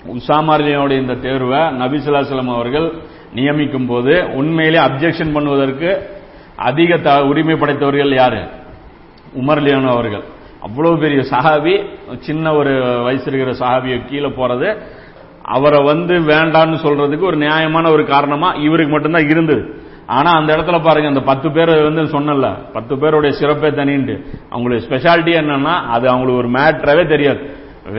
உசாமாரியோடைய இந்த தேர்வை நபிசுல்லாசலம் அவர்கள் நியமிக்கும் போது உண்மையிலே அப்ஜெக்ஷன் பண்ணுவதற்கு அதிக த- உரிமை படைத்தவர்கள் யாரு? உமர்லியான அவர்கள். அவ்வளவு பெரிய சஹாபி சின்ன ஒரு வயசு இருக்கிற சஹாபியை கீழே போறது அவரை வந்து வேண்டான்னு சொல்றதுக்கு ஒரு நியாயமான ஒரு காரணமா இவருக்கு மட்டும்தான் இருந்தது. ஆனா அந்த இடத்துல பாருங்க அந்த பத்து பேர் வந்து சொன்னல பத்து பேருடைய சிறப்பே தனின்ட்டு. அவங்களுடைய ஸ்பெஷாலிட்டி என்னன்னா அது அவங்களுக்கு ஒரு மேட்ரவே தெரியாது.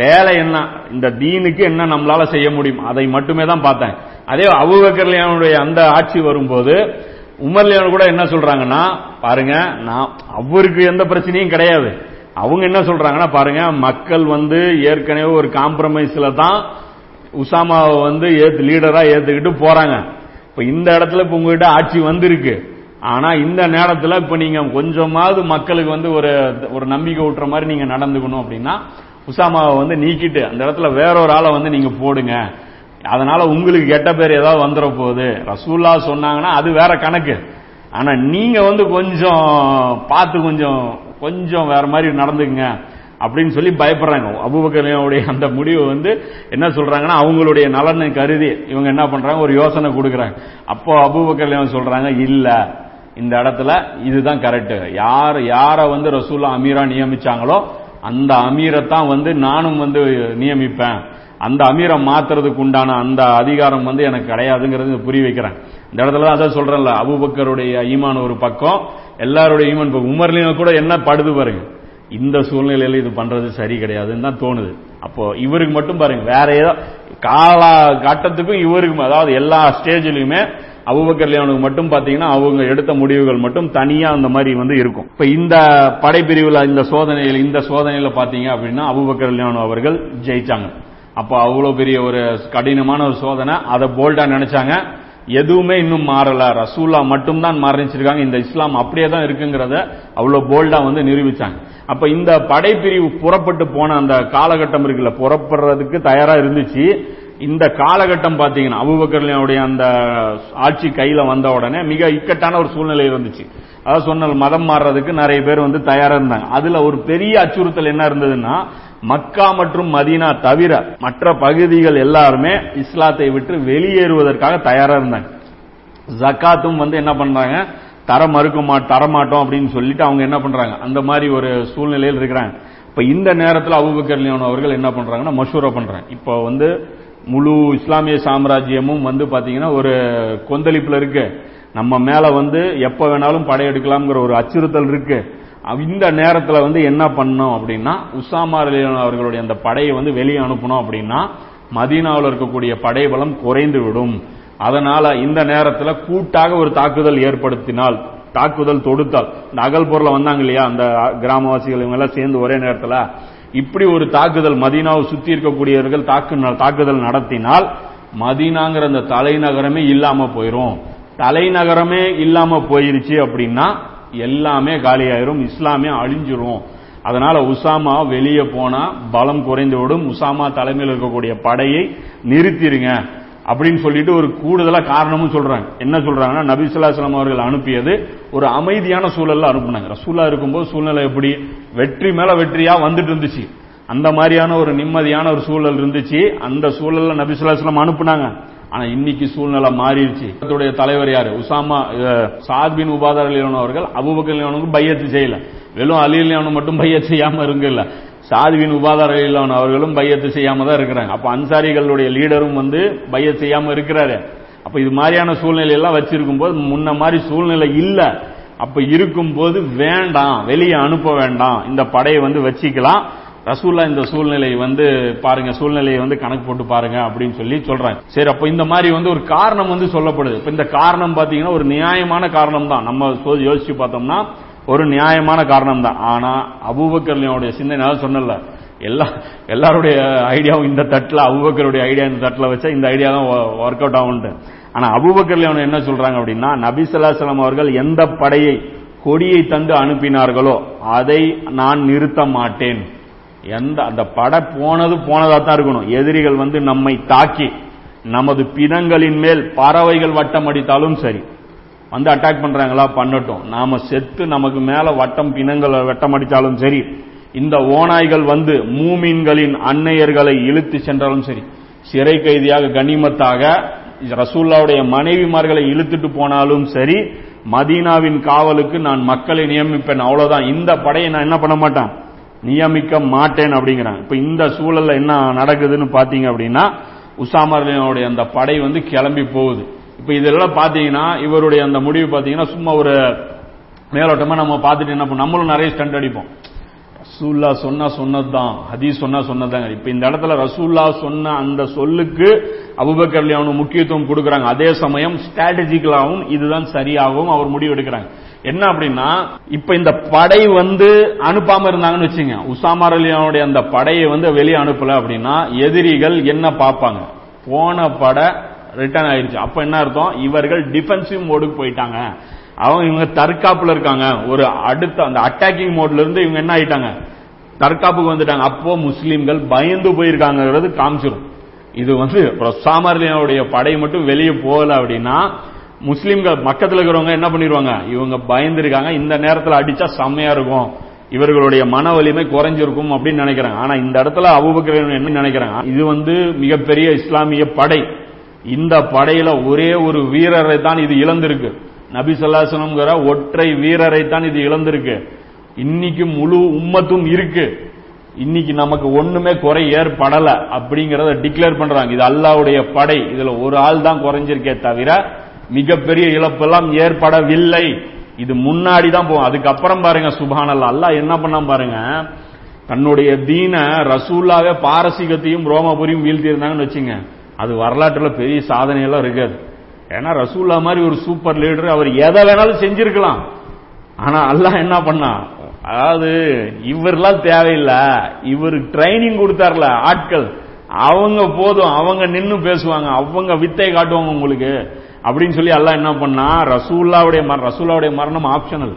வேலை என்ன இந்த தீனுக்கு என்ன நம்மளால செய்ய முடியும் அதை மட்டுமே தான் பார்த்தேன். அதே அபுபக்கர்லியானுடைய அந்த ஆட்சி வரும்போது உமர்லியான் கூட என்ன சொல்றாங்கன்னா பாருங்க நான் அவருக்கு எந்த பிரச்சனையும் கிடையாது. அவங்க என்ன சொல்றாங்கன்னா பாருங்க மக்கள் வந்து ஏற்கனவே ஒரு காம்ப்ரமைஸ்ல தான் உசாமாவை வந்து ஏத்து லீடரா ஏத்துக்கிட்டு போறாங்க. இப்ப இந்த இடத்துல இப்ப உங்ககிட்ட ஆட்சி வந்திருக்கு. ஆனா இந்த நேரத்தில் இப்ப நீங்க கொஞ்சமாவது மக்களுக்கு வந்து ஒரு ஒரு நம்பிக்கை ஊட்டுற மாதிரி நீங்க நடந்துக்கணும் அப்படின்னா உசாமாவை வந்து நீக்கிட்டு அந்த இடத்துல வேற ஒரு ஆளை வந்து நீங்க போடுங்க. அதனால உங்களுக்கு கெட்ட பேர் ஏதாவது வந்துட போகுது. ரசூல்லா சொன்னாங்கன்னா அது வேற கணக்கு. ஆனா நீங்க வந்து கொஞ்சம் பார்த்து கொஞ்சம் கொஞ்சம் வேற மாதிரி நடந்துக்குங்க அப்படின்னு சொல்லி பயப்படுறாங்க. அபுபக்கரையுடைய அந்த முடிவு வந்து என்ன சொல்றாங்கன்னா அவங்களுடைய நலனை கருதி இவங்க என்ன பண்றாங்க? ஒரு யோசனை கொடுக்குறாங்க. அப்போ அபுபக்கர் சொல்றாங்க இல்ல இந்த இடத்துல இதுதான் கரெக்ட் யார் யாரை வந்து ரசூல்லா அமீரா நியமிச்சாங்களோ அந்த அமீரை தான் வந்து நானும் வந்து நியமிப்பேன். அந்த அமீரை மாத்துறதுக்கு உண்டான அந்த அதிகாரம் வந்து எனக்கு கிடையாதுங்கிறது புரிய வைக்கிறேன். இந்த இடத்துல தான் அதான் சொல்றேன்ல அபுபக்கருடைய ஈமான் ஒரு பக்கம் எல்லாருடைய ஈமான் பக்கம். உமர்லையும் கூட என்ன படுது பாருங்க. இந்த சூழ்நிலையில இது பண்றது சரி கிடையாதுன்னு தான் தோணுது. அப்போ இவருக்கு மட்டும் பாருங்க வேற ஏதோ காலா கட்டத்துக்கும் இவருக்கு அதாவது எல்லா ஸ்டேஜ்லயுமே அபுபக்கர் மட்டும் பாத்தீங்கன்னா அவங்க எடுத்த முடிவுகள் மட்டும் தனியா அந்த மாதிரி வந்து இருக்கும். இப்ப இந்த படைப்பிரிவுல இந்த சோதனையில் இந்த சோதனையில பாத்தீங்க அப்படின்னா அபுபக்கர் லியானு அவர்கள் ஜெயிச்சாங்க. அப்போ அவ்வளவு பெரிய ஒரு கடினமான ஒரு சோதனை. அதை போல்டா நினைச்சாங்க. எதுவுமே இன்னும் மாறல. ரசூல்லா மட்டும்தான் மாறிச்சிருக்காங்க. இந்த இஸ்லாம் அப்படியே தான் இருக்குங்கிறத அவ்வளவு போல்டா வந்து நிரூபிச்சாங்க. அப்ப இந்த படைப்பிரிவு புறப்பட்டு போன அந்த காலகட்டம் இருக்குல்ல புறப்படுறதுக்கு தயாரா இருந்துச்சு. இந்த காலகட்டம் பாத்தீங்கன்னா அபுபக்கர்லியாவுடைய அந்த ஆட்சி கையில வந்த உடனே மிக இக்கட்டான ஒரு சூழ்நிலை இருந்துச்சு. அதாவது சொன்ன மதம் மாறுறதுக்கு நிறைய பேர் வந்து தயாரா இருந்தாங்க. அதுல ஒரு பெரிய அச்சுறுத்தல் என்ன இருந்ததுன்னா மக்கா மற்றும் மதீனா தவிர மற்ற பகுதிகள் எல்லாருமே இஸ்லாத்தை விட்டு வெளியேறுவதற்காக தயாரா இருந்தாங்க. ஜக்காத்தும் வந்து என்ன பண்றாங்க? தர மறுக்க மா தரமாட்டோம் அப்படின்னு சொல்லிட்டு அவங்க என்ன பண்றாங்க? அந்த மாதிரி ஒரு சூழ்நிலையில் இருக்கிறாங்க. இப்ப இந்த நேரத்தில் அபுபக்கர் லியோன் அவர்கள் என்ன பண்றாங்கன்னா மஷூரா பண்றாங்க. இப்போ வந்து முழு இஸ்லாமிய சாம்ராஜ்யமும் வந்து பாத்தீங்கன்னா ஒரு கொந்தளிப்புல இருக்கு. நம்ம மேல வந்து எப்ப வேணாலும் படையெடுக்கலாம்ங்கிற ஒரு அச்சுறுத்தல் இருக்கு. இந்த நேரத்தில் வந்து என்ன பண்ணோம் அப்படின்னா உசாமா அவர்களுடைய அந்த படையை வந்து வெளியே அனுப்பணும் அப்படின்னா மதீனாவில் இருக்கக்கூடிய படைபலம் குறைந்து விடும் அதனால இந்த நேரத்தில் கூட்டாக ஒரு தாக்குதல் ஏற்படுத்தினால் தாக்குதல் தொடுத்தால் இந்த அகல் பொருளை வந்தாங்க இல்லையா அந்த கிராமவாசிகள் இவங்க எல்லாம் சேர்ந்து ஒரே நேரத்தில் இப்படி ஒரு தாக்குதல் மதீனாவை சுத்தி இருக்கக்கூடியவர்கள் தாக்கு தாக்குதல் நடத்தினால் மதீனாங்கிற அந்த தலைநகரமே இல்லாம போயிரும். தலைநகரமே இல்லாம போயிருச்சு அப்படின்னா எல்லாமே காலியாயிரும் இஸ்லாமே அழிஞ்சிரும். அதனால உசாமா வெளியே போனா பலம் குறைந்துவிடும் உசாமா தலைமையில் இருக்கக்கூடிய படையை நிறுத்திடுங்க அப்படின்னு சொல்லிட்டு ஒரு கூடுதலா காரணமும் சொல்றாங்க. என்ன சொல்றாங்கன்னா நபிசுல்லாஸ்லாம் அவர்கள் அனுப்பியது ஒரு அமைதியான சூழல்ல அனுப்புனாங்க. ரசூலா இருக்கும்போது சூழ்நிலை எப்படி? வெற்றி மேல வெற்றியா வந்துட்டு இருந்துச்சு. அந்த மாதிரியான ஒரு நிம்மதியான ஒரு சூழல் இருந்துச்சு. அந்த சூழல்ல நபிசுல்லாஸ்லாம் அனுப்புனாங்க. ஆனா இன்னைக்கு சூழ்நிலை மாறிடுச்சு. அதோடைய தலைவர் யாரு? உசாமா சாத்பின் உபாதார அவர்கள் அபுபக்கர் லியோனுக்கு பையத்து செய்யல. வெறும் அலி லியோனு மட்டும் பையத் செய்யாம இருங்கல்ல. சாதுவின் உபாதார இல்லாம அவர்களும் பையத்து செய்யாம தான் இருக்கிறாங்க. அப்ப அன்சாரிகளுடைய லீடரும் வந்து பையத் செய்யாம இருக்கிறாரு. அப்ப இது மாதிரியான சூழ்நிலை எல்லாம் வச்சிருக்கும் போது முன்ன மாதிரி சூழ்நிலை இல்ல. அப்ப இருக்கும்போது வேண்டாம் வெளியே அனுப்ப வேண்டாம். இந்த படையை வந்து வச்சுக்கலாம். ரசூல்லா இந்த சூழ்நிலை வந்து பாருங்க சூழ்நிலையை வந்து கணக்கு போட்டு பாருங்க அப்படின்னு சொல்லி சொல்றாங்க. சரி அப்ப இந்த மாதிரி வந்து ஒரு காரணம் வந்து சொல்லப்படுது. இப்ப இந்த காரணம் பாத்தீங்கன்னா ஒரு நியாயமான காரணம் தான். நம்ம யோசிச்சு பார்த்தோம்னா ஒரு நியாயமான காரணம் தான். ஆனா அபூபக்கர்லையோடைய சிந்தனை சொன்னல எல்லா எல்லாருடைய ஐடியாவும் இந்த தட்டில் அபுபக்கருடைய ஐடியா இந்த தட்டில் வச்சா இந்த ஐடியா தான் ஒர்க் அவுட் ஆகும்ட்டு ஆனா அபுபக்கர்லையோன என்ன சொல்றாங்க அப்படின்னா நபிசல்லாசலம் அவர்கள் எந்த படையை கொடியை தந்து அனுப்பினார்களோ அதை நான் நிறுத்த மாட்டேன். எந்த அந்த படை போனது போனதா தான் இருக்கணும். எதிரிகள் வந்து நம்மை தாக்கி நமது பிணங்களின் மேல் பறவைகள் வட்டம் அடித்தாலும் சரி வந்து அட்டாக் பண்றாங்களா? பண்ணட்டும். நாம செத்து நமக்கு மேல வட்டம் பிணங்கள் வட்டம் அடித்தாலும் சரி இந்த ஓநாய்கள் வந்து மூமீன்களின் அன்னையர்களை இழுத்து சென்றாலும் சரி சிறை கைதியாக கனிமத்தாக ரசூல்லாவுடைய மனைவிமார்களை இழுத்துட்டு போனாலும் சரி மதீனாவின் காவலுக்கு நான் மக்களை நியமிப்பேன். அவ்வளவுதான். இந்த படையை நான் என்ன பண்ண மாட்டேன்? நியமிக்க மாட்டேன் அப்படிங்கிறாங்க. இப்ப இந்த சூழல்ல என்ன நடக்குதுன்னு பாத்தீங்க அப்படின்னா உசாமர்லினுடைய அந்த படை வந்து கிளம்பி போகுது. இப்ப இதெல்லாம் பாத்தீங்கன்னா இவருடைய அந்த முடிவு பாத்தீங்கன்னா சும்மா ஒரு மேலோட்டமா நம்ம பார்த்துட்டு என்ன பண்ணோம் நம்மளும் நிறைய ஸ்டண்ட் அடிப்போம். ரசூல்லா சொன்னா சொன்னதுதான். ஹதீஸ் சொன்னா சொன்னதாங்க இப்ப இந்த இடத்துல ரசூல்லா சொன்ன அந்த சொல்லுக்கு அபுபக்கர் முக்கியத்துவம் கொடுக்கறாங்க. அதே சமயம் ஸ்ட்ராட்டஜிக்கலாகவும் இதுதான் சரியாகவும் அவர் முடிவு எடுக்கிறாங்க. என்ன அப்படின்னா இப்ப இந்த படை வந்து அனுப்பாம இருந்தாங்கன்னு வச்சுங்க. உசாமர் அலியானுடைய அந்த படையை வந்து வெளியே அனுப்பல அப்படின்னா எதிரிகள் என்ன பார்ப்பாங்க? போன படை ரிட்டர்ன் ஆயிடுச்சு அப்ப என்ன அர்த்தம்? இவர்கள் டிஃபென்சிவ் மோடுக்கு போயிட்டாங்க. அவங்க இவங்க தற்காப்புல இருக்காங்க. ஒரு அடுத்த அந்த அட்டாக்கிங் மோட்ல இருந்து இவங்க என்ன ஆயிட்டாங்க? தற்காப்புக்கு வந்துட்டாங்க. அப்போ முஸ்லீம்கள் பயந்து போயிருக்காங்கிறது காமிச்சிடும் இது வந்து சாமர்லியாவுடைய படை மட்டும் வெளியே போகல அப்படின்னா முஸ்லீம்கள் பக்கத்தில் இருக்கிறவங்க என்ன பண்ணிடுவாங்க இவங்க பயந்துருக்காங்க. இந்த நேரத்தில் அடிச்சா செம்மையா இருக்கும். இவர்களுடைய மன வலிமை குறைஞ்சிருக்கும் அப்படின்னு நினைக்கிறாங்க. ஆனா இந்த இடத்துல அபுபக்கர் என்ன நினைக்கிறாங்க? இது வந்து மிகப்பெரிய இஸ்லாமிய படை. இந்த படையில ஒரே ஒரு வீரரை தான் இது இழந்திருக்கு. நபி சொல்லாசனம்ங்கிற ஒற்றை வீரரை தான் இது இழந்திருக்கு. இன்னைக்கு முழு உம்மத்தும் இருக்கு. இன்னைக்கு நமக்கு ஒண்ணுமே குறை ஏற்படல அப்படிங்கறத டிக்ளேர் பண்றாங்க. இது அல்லாவுடைய படை. இதுல ஒரு ஆள் தான் குறைஞ்சிருக்கே தவிர மிகப்பெரிய இழப்பெல்லாம் ஏற்படவில்லை. இது முன்னாடி தான் போகும். அதுக்கப்புறம் பாருங்க சுபானல்லா அல்லா என்ன பண்ண பாருங்க தன்னுடைய தீன ரசூல்லாவே பாரசீகத்தையும் ரோமபுரியும் வீழ்த்தி இருந்தாங்கன்னு வச்சுங்க. அது வரலாற்றுல பெரிய சாதனையெல்லாம் இருக்காது ஏன்னா ரசூல்லா மாதிரி ஒரு சூப்பர் லீடர் அவர் எதை வேணாலும் செஞ்சிருக்கலாம். ஆனா அல்லாஹ் என்ன பண்ணா? அதாவது இவர்லாம் தேவையில்லை. இவர் ட்ரைனிங் கொடுத்தார்ல ஆட்கள். அவங்க போதும் அவங்க நின்று பேசுவாங்க. அவங்க வித்தை காட்டுவாங்க உங்களுக்கு. அப்படின்னு சொல்லி அல்லாஹ் என்ன பண்ணா? ரசூல்லாவுடைய ரசூல்லாவுடைய மரணம் ஆப்ஷனல்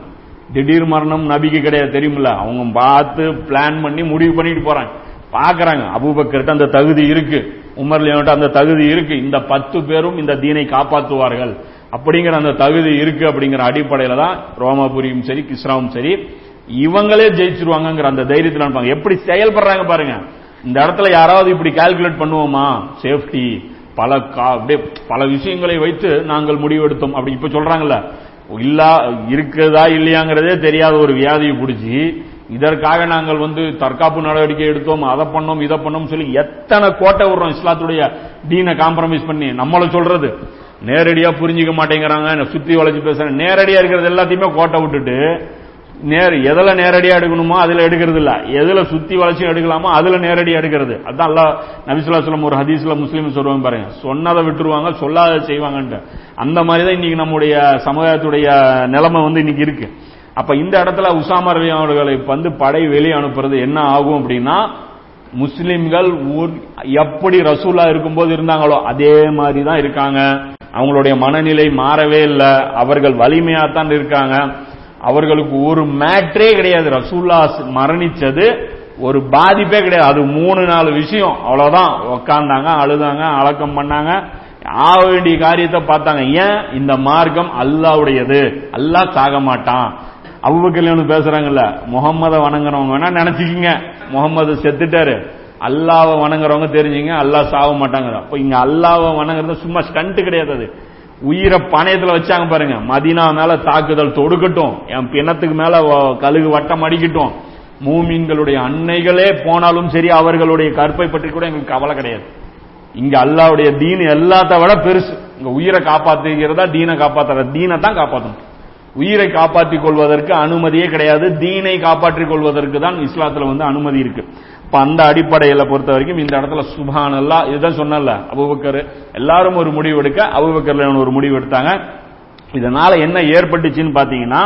திடீர் மரணம் நபிக்கு கிடையாது தெரியுமில்ல? அவங்க பார்த்து பிளான் பண்ணி முடிவு பண்ணிட்டு போறாங்க. பாக்குறாங்க. அபூபக்கர்கிட்ட அந்த தகுதி இருக்கு. உமர்லியோட அந்த தகுதி இருக்கு. இந்த பத்து பேரும் இந்த தீனை காப்பாற்றுவார்கள். அப்படிங்கிற அந்த தகுதி இருக்கு அப்படிங்கிற அடிப்படையில தான் ரோமாபுரியும் சரி கிஸ்ராவும் சரி இவங்களே ஜெயிச்சிருவாங்கங்கிற அந்த தைரியத்தில் இருப்பாங்க. எப்படி செயல்படுறாங்க பாருங்க. இந்த இடத்துல யாராவது இப்படி கால்குலேட் பண்ணுவோமா? சேஃப்டி பல அப்படியே பல விஷயங்களை வைத்து நாங்கள் முடிவெடுத்தோம். அப்படி இப்ப சொல்றாங்கல்ல. இல்லா இருக்கிறதா இல்லையாங்கிறதே தெரியாத ஒரு வியாதியை பிடிச்சி இதற்காக நாங்கள் வந்து தற்காப்பு நடவடிக்கை எடுத்தோம் அதை பண்ணோம் இதை பண்ணோம் சொல்லி எத்தனை கோட்டை விடுறோம் இஸ்லாத்துடைய டீனை காம்ப்ரமைஸ் பண்ணி. நம்மளை சொல்றது நேரடியா புரிஞ்சுக்க மாட்டேங்கிறாங்க சுத்தி வளைச்சு பேசுறாங்க நேரடியா இருக்கிறது எல்லாத்தையுமே கோட்டை விட்டுட்டு நேர் எதுல நேரடியா எடுக்கணுமோ அதுல எடுக்கிறது இல்ல எதுல சுத்தி வளர்ச்சி எடுக்கலாமோ அதுல நேரடியா எடுக்கிறது. அதான் அல்லா நபிசுல்லா சொல்லம் ஒரு ஹதீஸ்ல முஸ்லீம் சொல்லுவாங்க பாருங்க சொன்னதை விட்டுருவாங்க சொல்லாத செய்வாங்கன்ட்டு. அந்த மாதிரி தான் இன்னைக்கு நம்முடைய சமுதாயத்துடைய நிலைமை வந்து இன்னைக்கு இருக்கு. அப்ப இந்த இடத்துல உசாமர் அவர்களை வந்து படை வெளியே அனுப்புறது என்ன ஆகும் அப்படின்னா முஸ்லிம்கள் எப்படி ரசூலா இருக்கும்போது இருந்தாங்களோ அதே மாதிரி தான் இருக்காங்க. அவங்களுடைய மனநிலை மாறவே இல்லை. அவர்கள் வலிமையா தான் இருக்காங்க. அவர்களுக்கு ஒரு மேட்ரே கிடையாது. ரசூல்லா மரணிச்சது ஒரு பாதிப்பே கிடையாது. அது மூணு நாலு விஷயம். அவ்வளவுதான். உக்காந்தாங்க அழுதாங்க அழக்கம் பண்ணாங்க. ஆக வேண்டிய காரியத்தை பார்த்தாங்க. ஏன்? இந்த மார்க்கம் அல்லாவுடையது. அல்லாஹ் சாக மாட்டான் அபுபக்கல்யாணம் பேசுறாங்கல்ல முகம்மத வணங்குறவங்க வேணா நினைச்சுக்கிங்க. முகம்மது செத்துட்டாரு. அல்லாவை வணங்குறவங்க தெரிஞ்சுங்க அல்லாஹ் சாக மாட்டாங்க. அப்ப இங்க அல்லாவை வணங்குறது சும்மா ஸ்டண்ட் கிடையாது அது. உயிரை பணையத்துல வச்சாங்க பாருங்க மதினா மேல தாக்குதல் தொடுக்கட்டும். என் பிணத்துக்கு மேல கழுகு வட்டம் அடிக்கட்டும். மூமீன்களுடைய அன்னைகளே போனாலும் சரி அவர்களுடைய கற்பை பற்றி கூட எங்களுக்கு கவலை கிடையாது. இங்க அல்லாவுடைய தீன் எல்லாத்த விட பெருசு. இங்க உயிரை காப்பாத்துகிறதா தீனை காப்பாத்துற தீனை தான் காப்பாற்றணும் உயிரை காப்பாற்றிக் கொள்வதற்கு அனுமதியே கிடையாது. தீனை காப்பாற்றிக் கொள்வதற்கு தான் இஸ்லாத்துல வந்து அனுமதி இருக்கு. இப்ப அந்த அடிப்படையில பொறுத்த வரைக்கும் இந்த இடத்துல சுபான் அல்லா இதுதான் சொன்னல அபுபக்கர். எல்லாரும் ஒரு முடிவு எடுக்க அபுபக்கர்ல ஒரு முடிவு எடுத்தாங்க. இதனால என்ன ஏற்பட்டுச்சுன்னு பாத்தீங்கன்னா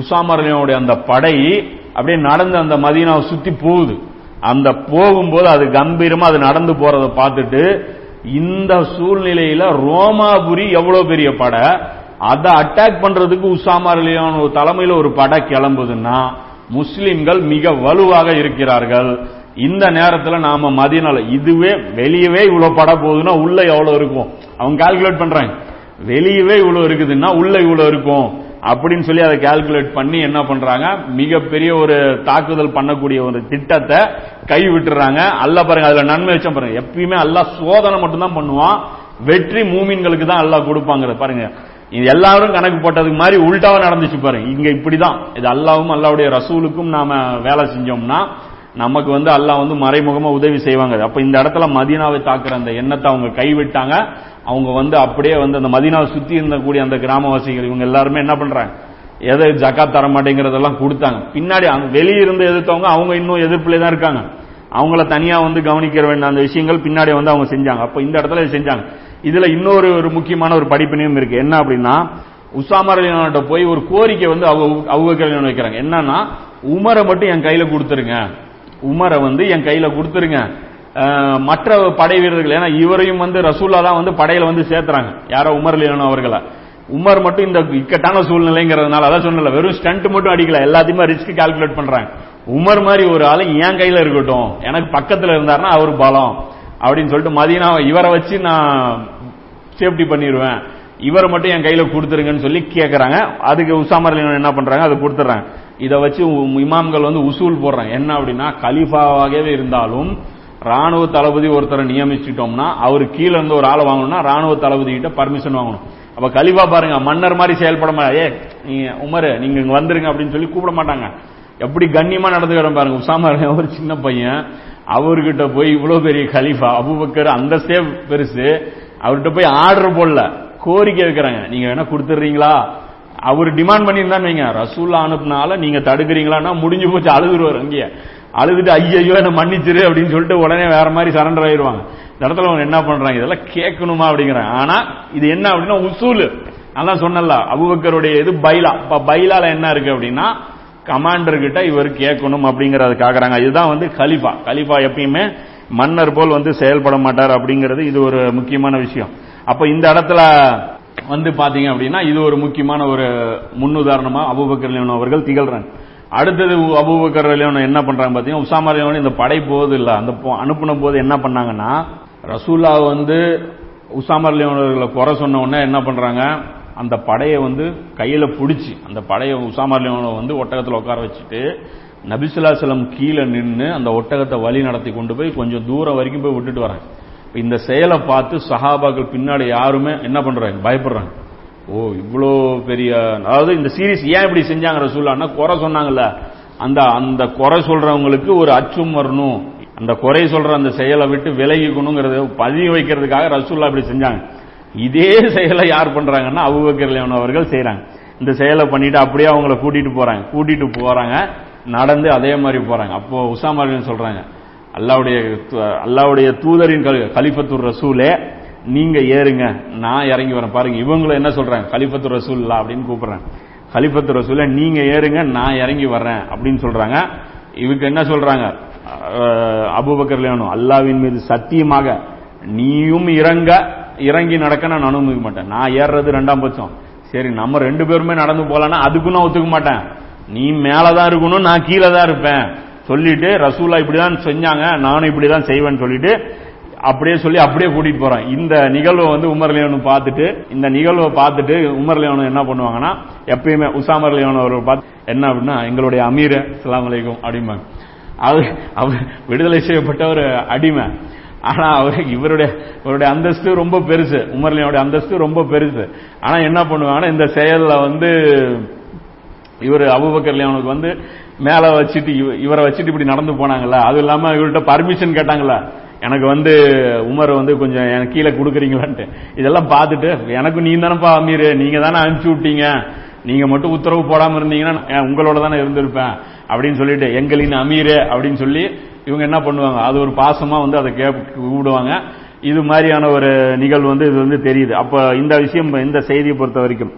உசாமர்லியனுடைய அந்த படை அப்படியே நடந்து அந்த மதீனாவை சுத்தி போகுது. அந்த போகும்போது அது கம்பீரமா அது நடந்து போறதை பார்த்துட்டு இந்த சூழ்நிலையில ரோமாபுரி எவ்வளவு பெரிய படை? அதை அட்டாக் பண்றதுக்கு உசாமா ஒரு தலைமையில் ஒரு படை கிளம்புதுன்னா முஸ்லிம்கள் மிக வலுவாக இருக்கிறார்கள். இந்த நேரத்தில் நாம மதியனால இதுவே வெளியவே இவ்வளவு பட போகுதுன்னா உள்ள எவ்வளவு இருக்கும்? அவங்க கால்குலேட் பண்றாங்க. வெளியவே இவ்வளவு இருக்குதுன்னா உள்ள இவ்வளவு இருக்கும். அப்படின்னு சொல்லி அதை கால்குலேட் பண்ணி என்ன பண்றாங்க? மிகப்பெரிய ஒரு தாக்குதல் பண்ணக்கூடிய ஒரு திட்டத்தை கை விட்டுறாங்க அல்ல பாருங்க அதுல நன்மை வச்சா பாருங்க. எப்பயுமே அல்லாஹ் சோதனை மட்டும்தான் பண்ணுவான். வெற்றி மூமின்களுக்கு தான் அல்லாஹ் கொடுப்பாங்க பாருங்க இது எல்லாரும் கணக்கு போட்டதுக்கு மாதிரி உள்டாவா நடந்துச்சு பாருங்க இங்க இப்படிதான். இது அல்லாவும் அல்லாவுடைய ரசூலுக்கும் நாம வேலை செஞ்சோம்னா நமக்கு வந்து அல்லாஹ் வந்து மறைமுகமா உதவி செய்வாங்க. அப்ப இந்த இடத்துல மதீனாவை தாக்குற அந்த எண்ணத்தை அவங்க கைவிட்டாங்க. அவங்க வந்து அப்படியே வந்து அந்த மதீனாவை சுத்தி இருந்தக்கூடிய அந்த கிராமவாசிகள் இவங்க எல்லாருமே என்ன பண்றாங்க? எதை ஜக்காத் தர மாட்டேங்கிறதெல்லாம் கொடுத்தாங்க. பின்னாடி அவங்க வெளியே இருந்து எதிர்த்தவங்க அவங்க இன்னும் எதிர்ப்புல தான் இருக்காங்க. அவங்கள தனியா வந்து கவனிக்க வேண்டிய அந்த விஷயங்கள் பின்னாடி வந்து அவங்க செஞ்சாங்க. அப்ப இந்த இடத்துல செஞ்சாங்க. இதுல இன்னொரு ஒரு முக்கியமான ஒரு படிப்பினையும் இருக்கு. என்ன அப்படின்னா உசாமரலினாட்ட போய் ஒரு கோரிக்கை வந்து அவங்க வைக்கிறாங்க. என்னன்னா உமரை மட்டும் என் கையில கொடுத்துருங்க. உமரை வந்து என் கையில கொடுத்துருங்க. மற்ற படை வீரர்கள் ஏன்னா இவரையும் வந்து ரசூல்லா தான் வந்து படையில வந்து சேர்த்துறாங்க. யாரோ உமர் லியானோ அவர்களை. உமர் மட்டும் இந்த இக்கட்டான சூழ்நிலைங்கிறதுனால அதான் சொன்னல வெறும் ஸ்டண்ட் மட்டும் அடிக்கல. எல்லாத்தையுமே ரிஸ்க் கால்குலேட் பண்றாங்க. உமர் மாதிரி ஒரு ஆளு என் கையில இருக்கட்டும். எனக்கு பக்கத்துல இருந்தாருன்னா அவர் பலம். அப்படின்னு சொல்லிட்டு மதியம் இவரை வச்சு நான் சேஃப்டி பண்ணிடுவேன் இவரை மட்டும் என் கையில கொடுத்துருங்கன்னு சொல்லி கேட்கறாங்க அதுக்கு உசாமர் என்ன பண்றாங்க? அதை கொடுத்துறாங்க இதை வச்சு இமாம்கள் வந்து உசூல் போடுறாங்க. என்ன அப்படின்னா கலீஃபாவாகவே இருந்தாலும் ராணுவ தளபதி ஒருத்தரை நியமிச்சுட்டோம்னா அவர் கீழே இருந்து ஒரு ஆளை வாங்கணும்னா ராணுவ தளபதி கிட்ட பர்மிஷன் வாங்கணும். அப்ப கலிஃபா பாருங்க மன்னர் மாதிரி செயல்பட ஏ நீங்க உமரு நீங்க இங்க வந்துருங்க அப்படின்னு சொல்லி கூப்பிட மாட்டாங்க. எப்படி கண்ணியமா நடந்துக்கிறோம் பாருங்க உசாமா ஒரு சின்ன பையன். அவர்கிட்ட போய் இவ்வளவு பெரிய கலீஃபா அபுபக்கர் அந்தஸ்தே பெருசு. அவர்கிட்ட போய் ஆர்டர் போடல. கோரிக்கை வைக்கிறாங்க. நீங்க வேணா கொடுத்துறீங்களா அவர் டிமாண்ட் பண்ணியிருந்தான்னு வைங்க. ரசூல்லா அனுப்புனால நீங்க தடுக்கிறீங்களான்னா முடிஞ்சு போச்சு அழுதுருவார் அங்கேயே. அழுதுட்டு ஐயோ என்ன மன்னிச்சிரு அப்படின்னு சொல்லிட்டு உடனே வேற மாதிரி சரண்டர் ஆயிடுவாங்க இந்த இடத்துல அவங்க என்ன பண்றாங்க? இதெல்லாம் கேட்கணுமா அப்படிங்கிறாங்க. ஆனா இது என்ன அப்படின்னா உசூல். அதான் சொன்னல அபுபக்கருடைய இது பைலா. இப்ப பைலால என்ன இருக்கு அப்படின்னா கமாண்டர் கிட்ட இவர் கேட்கணும் அப்படிங்கறது கேக்குறாங்க இதுதான் வந்து கலிஃபா. கலிஃபா எப்பயுமே மன்னர் போல் வந்து செயல்பட மாட்டார் அப்படிங்கிறது இது ஒரு முக்கியமான விஷயம். அப்ப இந்த இடத்துல வந்து பாத்தீங்க அப்படின்னா இது ஒரு முக்கியமான ஒரு முன்னுதாரணமா அபுபக்கர் லியோன் அவர்கள் திகழ்றாங்க. அடுத்தது அபுபக்கர் அபூபக்கர் லியோன் என்ன பண்றாங்க பாத்தீங்கன்னா உசாமா லியோன் இந்த படை போது இல்ல. அந்த அனுப்புன போது என்ன பண்ணாங்கன்னா ரசூல்லா வந்து உசாமர் லியோனர்களை குறை சொன்ன உடனே என்ன பண்றாங்க அந்த படையை வந்து கையில பிடிச்சி அந்த படையை உசாமர் லியோனை வந்து ஒட்டகத்தில் உட்கார வச்சுட்டு நபிசுல்லாசலம் கீழே நின்று அந்த ஒட்டகத்தை வழி நடத்தி கொண்டு போய் கொஞ்சம் தூரம் வரைக்கும் போய் விட்டுட்டு வராங்க. இந்த செயலை பார்த்து சஹாபாக்கள் பின்னாடி யாருமே என்ன பண்றாங்க? பயப்படுறாங்க. ஓ இவ்வளோ பெரிய அதாவது இந்த சீரீஸ் ஏன் இப்படி செஞ்சாங்க ரசூல்லான்னா குறை சொன்னாங்கல்ல. அந்த அந்த குறை சொல்றவங்களுக்கு ஒரு அச்சும் வரணும். அந்த குறை சொல்ற அந்த செயலை விட்டு விலகிக்கணுங்கிறத பதிவு வைக்கிறதுக்காக ரசூல்லா இப்படி செஞ்சாங்க. இதே செயலை யார் பண்றாங்கன்னா அபூபக்கர் அவர்கள் செய்யறாங்க இந்த செயலை பண்ணிட்டு அப்படியே அவங்கள கூட்டிட்டு போறாங்க. கூட்டிட்டு போறாங்க. நடந்து அதே மாதிரி போறாங்க. அப்போ உசாமா சொல்றாங்க அல்லாவுடைய அல்லாவுடைய தூதரின் கலி- ரசூலே நீங்க ஏறுங்க. நான் இறங்கி வரேன். பாருங்க இவங்களும் என்ன சொல்றாங்க? கலிபத்து ரசூல்லா அப்படின்னு கூப்பிடுறாங்க. கலிபத்து ரசூலே நீங்க ஏறுங்க நான் இறங்கி வர்றேன் அப்படின்னு சொல்றாங்க. இவங்க என்ன சொல்றாங்க? அபுபக்கர் அபூபக்கர் அல்லாவின் மீது சத்தியமாக நீயும் இறங்க இறங்கி நடக்க நான் அனுமதிக்க மாட்டேன். நான் ஏறுறது ரெண்டாம் பட்சம். சரி நம்ம ரெண்டு பேருமே நடந்து போலான்னா அதுக்கும் நான் ஒத்துக்க மாட்டேன். நீ மேலதான் இருக்கணும் நான் கீழே தான் இருப்பேன். சொல்லிட்டு ரசூலா இப்படிதான் செஞ்சாங்க நானும் இப்படிதான் செய்வேன்னு சொல்லிட்டு அப்படியே சொல்லி அப்படியே கூட்டிட்டு போறேன். இந்த நிகழ்வை வந்து உமர் லியோனு பார்த்துட்டு இந்த நிகழ்வை பார்த்துட்டு உமர் லியோனு என்ன பண்ணுவாங்கன்னா எப்பயுமே உசாமர் லியோன் அவர்கள் பார்த்து என்ன அப்படின்னா எங்களுடைய அமீர் அஸ்லாம் அலைக்கும் அப்படிம்பாங்க அவர் அவர் விடுதலை செய்யப்பட்ட ஒரு அடிமை. ஆனா அவர் இவருடைய இவருடைய அந்தஸ்து ரொம்ப பெருசு. உமர்லியோட அந்தஸ்து ரொம்ப பெருசு. ஆனா என்ன பண்ணுவாங்கன்னா இந்த செயல்ல வந்து இவர் அபுபக்கர் அவனுக்கு வந்து மேல வச்சுட்டு இவரை வச்சுட்டு இப்படி நடந்து போனாங்கல்ல அது இல்லாம இவர்கிட்ட பர்மிஷன் கேட்டாங்களா? எனக்கு வந்து உமர் வந்து கொஞ்சம் எனக்கு கீழே கொடுக்குறீங்களான்ட்டு. இதெல்லாம் பார்த்துட்டு எனக்கு நீ தானப்பா அமீர். நீங்க தானே அனுப்பிச்சு விட்டீங்க. நீங்க மட்டும் உத்தரவு போடாம இருந்தீங்கன்னா உங்களோட தானே இருந்திருப்பேன். அப்படின்னு சொல்லிட்டு எங்களின் அமீர். அப்படின்னு சொல்லி இவங்க என்ன பண்ணுவாங்க? அது ஒரு பாசமா வந்து அதை கே கூப்பிடுவாங்க. இது மாதிரியான ஒரு நிகழ்வு வந்து இது வந்து தெரியுது. அப்ப இந்த விஷயம் இந்த செய்தியை பொறுத்த வரைக்கும்.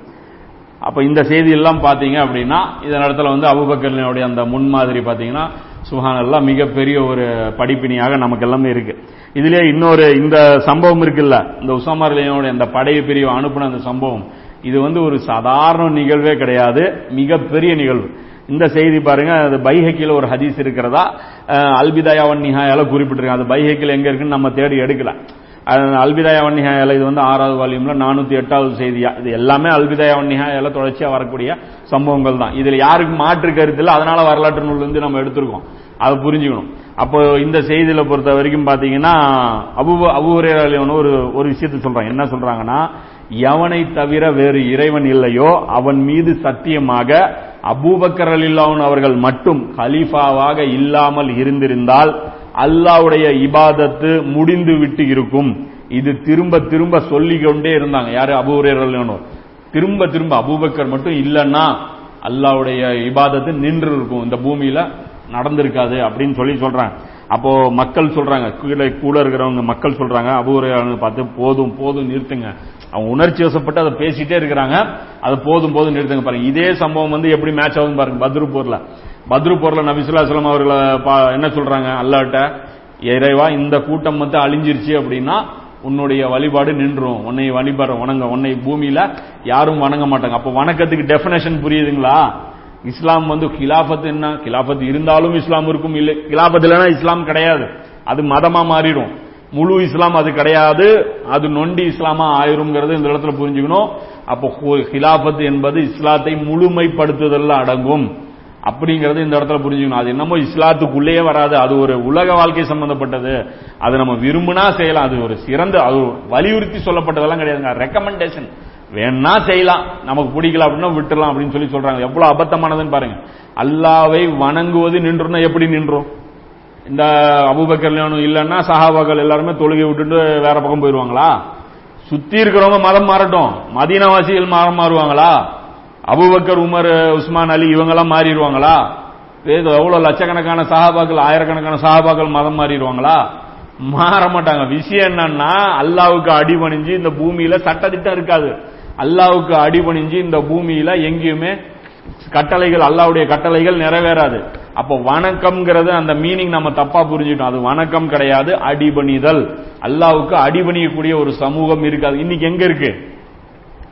அப்ப இந்த செய்தி எல்லாம் பாத்தீங்க அப்படின்னா இதன் இடத்துல வந்து அபுபக்கரனுடைய அந்த முன்மாதிரி பாத்தீங்கன்னா சுஹானெல்லாம் மிகப்பெரிய ஒரு படிப்பினியாக நமக்கு எல்லாமே இருக்கு. இதுலயே இன்னொரு இந்த சம்பவம் இருக்குல்ல இந்த உசாமர்லியோட அந்த படை பிரிவு அனுப்பின அந்த சம்பவம் இது வந்து ஒரு சாதாரண நிகழ்வே கிடையாது மிகப்பெரிய நிகழ்வு. இந்த செய்தி பாருங்க அது பைஹக்கில ஒரு ஹதீஸ் இருக்கிறதா அல்பிதாயாவன் நிஹாயால குறிப்பிட்டிருக்காங்க. அது பைஹக்கில் எங்க இருக்குன்னு நம்ம தேடி எடுக்கல. அல்பிதாயா அல்பிதாயாவன் இது வந்து ஆறாவது வால்யூம்ல நானூத்தி எட்டாவது செய்தியா இது எல்லாமே அல்பிதாயாவன் நிஹாயால தொடர்ச்சியா வரக்கூடிய சம்பவங்கள் தான். இதுல யாருக்கு மாற்று கருத்து இல்லை அதனால வரலாற்று நூல் வந்து நம்ம எடுத்திருக்கோம். அதை புரிஞ்சுக்கணும். அப்போ இந்த செய்தியில பொறுத்த வரைக்கும் பாத்தீங்கன்னா அபு அபுரேலியவனு ஒரு ஒரு விஷயத்தை சொல்றாங்க. என்ன சொல்றாங்கன்னா எவனை தவிர வேறு இறைவன் இல்லையோ அவன் மீது சத்தியமாக அபூபக்கர் அலில்லாவுன் அவர்கள் மட்டும் கலீஃபாவாக இல்லாமல் இருந்திருந்தால் அல்லாவுடைய இபாதத்து முடிந்து விட்டு இருக்கும். இது திரும்ப திரும்ப சொல்லிக்கொண்டே இருந்தாங்க. யாரு? அபூரேரோ திரும்ப திரும்ப அபூபக்கர் மட்டும் இல்லைன்னா அல்லாவுடைய இபாதத்து நின்று இருக்கும். இந்த பூமியில நடந்திருக்காது அப்படின்னு சொல்லி சொல்றாங்க. அப்போ மக்கள் சொல்றாங்க. கீழே கூட இருக்கிறவங்க மக்கள் சொல்றாங்க. அபூரையான பார்த்து போதும் போதும் நிறுத்துங்க. அவங்க உணர்ச்சி வசப்பட்டு அதை பேசிட்டே இருக்கிறாங்க. அது போதும் போதும் நிறுத்துங்க பாருங்க. இதே சம்பவம் வந்து எப்படி மேட்ச் ஆகும் பாருங்க. பத்ரு போர்ல. பத்ரு போர்ல நபிசுல்லாஸ்லாம் அவர்களை பா- என்ன சொல்றாங்க? அல்லாட்ட இறைவா இந்த கூட்டம் வந்து அழிஞ்சிருச்சு அப்படின்னா உன்னுடைய வழிபாடு நின்றும். உன்னை வழிபாடு வணங்க. உன்னை பூமியில யாரும் வணங்க மாட்டாங்க. அப்ப வணக்கத்துக்கு டெபினேஷன் புரியுதுங்களா? இஸ்லாம் வந்து கிலாபத் என்ன? கிலாபத் இருந்தாலும் இஸ்லாம் இருக்கும் இல்லை கிலாபத் இல்லைன்னா இஸ்லாம் கிடையாது. அது மதமா மாறிடும். முழு இஸ்லாம் அது கிடையாது. அது நொண்டி இஸ்லாமா ஆயிரும்ங்கிறது இந்த இடத்துல புரிஞ்சுக்கணும். அப்போ ஹிலாபத் என்பது இஸ்லாத்தை முழுமைப்படுத்துதல் அடங்கும். அப்படிங்கறது இந்த இடத்துல புரிஞ்சுக்கணும். அது என்னமோ இஸ்லாத்துக்குள்ளேயே வராது. அது ஒரு உலக வாழ்க்கை சம்பந்தப்பட்டது. அது நம்ம விரும்பினா செய்யலாம். அது ஒரு சிறந்த அது வலியுறுத்தி சொல்லப்பட்டதெல்லாம் கிடையாதுங்க. ரெக்கமெண்டேஷன் வேணா செய்யலாம். நமக்கு பிடிக்கல அப்படின்னா விட்டுலாம் அப்படின்னு சொல்லி சொல்றாங்க. எவ்வளவு அபத்தமானதுன்னு பாருங்க. அல்லாவை வணங்குவது நின்றுனா எப்படி நின்றோம்? இந்த அபுபக்கர்லானும் இல்லைன்னா சஹாபாக்கள் எல்லாருமே தொழுகை விட்டுட்டு வேற பக்கம் போயிருவாங்களா சுத்தி இருக்கிறவங்க மதம் மாறட்டும். மதீனவாசிகள் மதம் மாறுவாங்களா? Abu Bakr Umar Usman Ali இவங்கெல்லாம் மாறிடுவாங்களா? எவ்வளவு லட்சக்கணக்கான சஹாபாக்கள் ஆயிரக்கணக்கான சஹாபாக்கள் மதம் மாறிடுவாங்களா? மாற மாட்டாங்க. விஷயம் என்னன்னா அல்லாவுக்கு அடிபணிஞ்சு இந்த பூமியில சட்டத்திட்டம் இருக்காது. அல்லாவுக்கு அடிபணிஞ்சு இந்த பூமியில எங்கேயுமே கட்டளைகள் அல்லாவுடைய கட்டளைகள் நிறைவேறாது. அப்போ வணக்கம்ங்கிறது அந்த மீனிங் நம்ம தப்பா புரிஞ்சுட்டோம் அது வணக்கம் கிடையாது அடிபணிதல். அல்லாவுக்கு அடிபணியக்கூடிய ஒரு சமூகம் இருக்காது. இன்னைக்கு எங்க இருக்கு?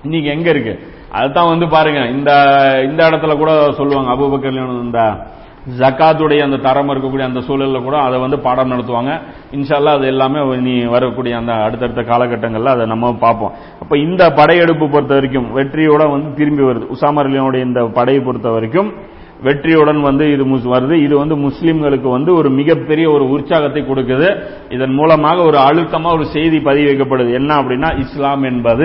இன்னைக்கு எங்க இருக்கு? அதுதான் வந்து பாருங்க. இந்த இந்த இடத்துல கூட சொல்லுவாங்க அபூபக்கர் இந்த ஜக்காத்துடைய அந்த தரம் இருக்கக்கூடிய அந்த சூழலில் கூட அதை வந்து பாடம் நடத்துவாங்க. இன்ஷால்லா அது எல்லாமே நீ வரக்கூடிய அந்த அடுத்தடுத்த காலகட்டங்களில் அதை நம்ம பார்ப்போம். அப்ப இந்த படையெடுப்பு பொறுத்த வரைக்கும் வெற்றியோட வந்து திரும்பி வருது. உசாமர்லியனுடைய இந்த படையை பொறுத்த வரைக்கும் வெற்றியுடன் வந்து இது முஸ்- வருது. இது வந்து முஸ்லிம்களுக்கு வந்து ஒரு மிகப்பெரிய ஒரு உற்சாகத்தை கொடுக்குது. இதன் மூலமாக ஒரு அழுத்தமா ஒரு செய்தி பதிவு வைக்கப்படுது. என்ன அப்படின்னா இஸ்லாம் என்பது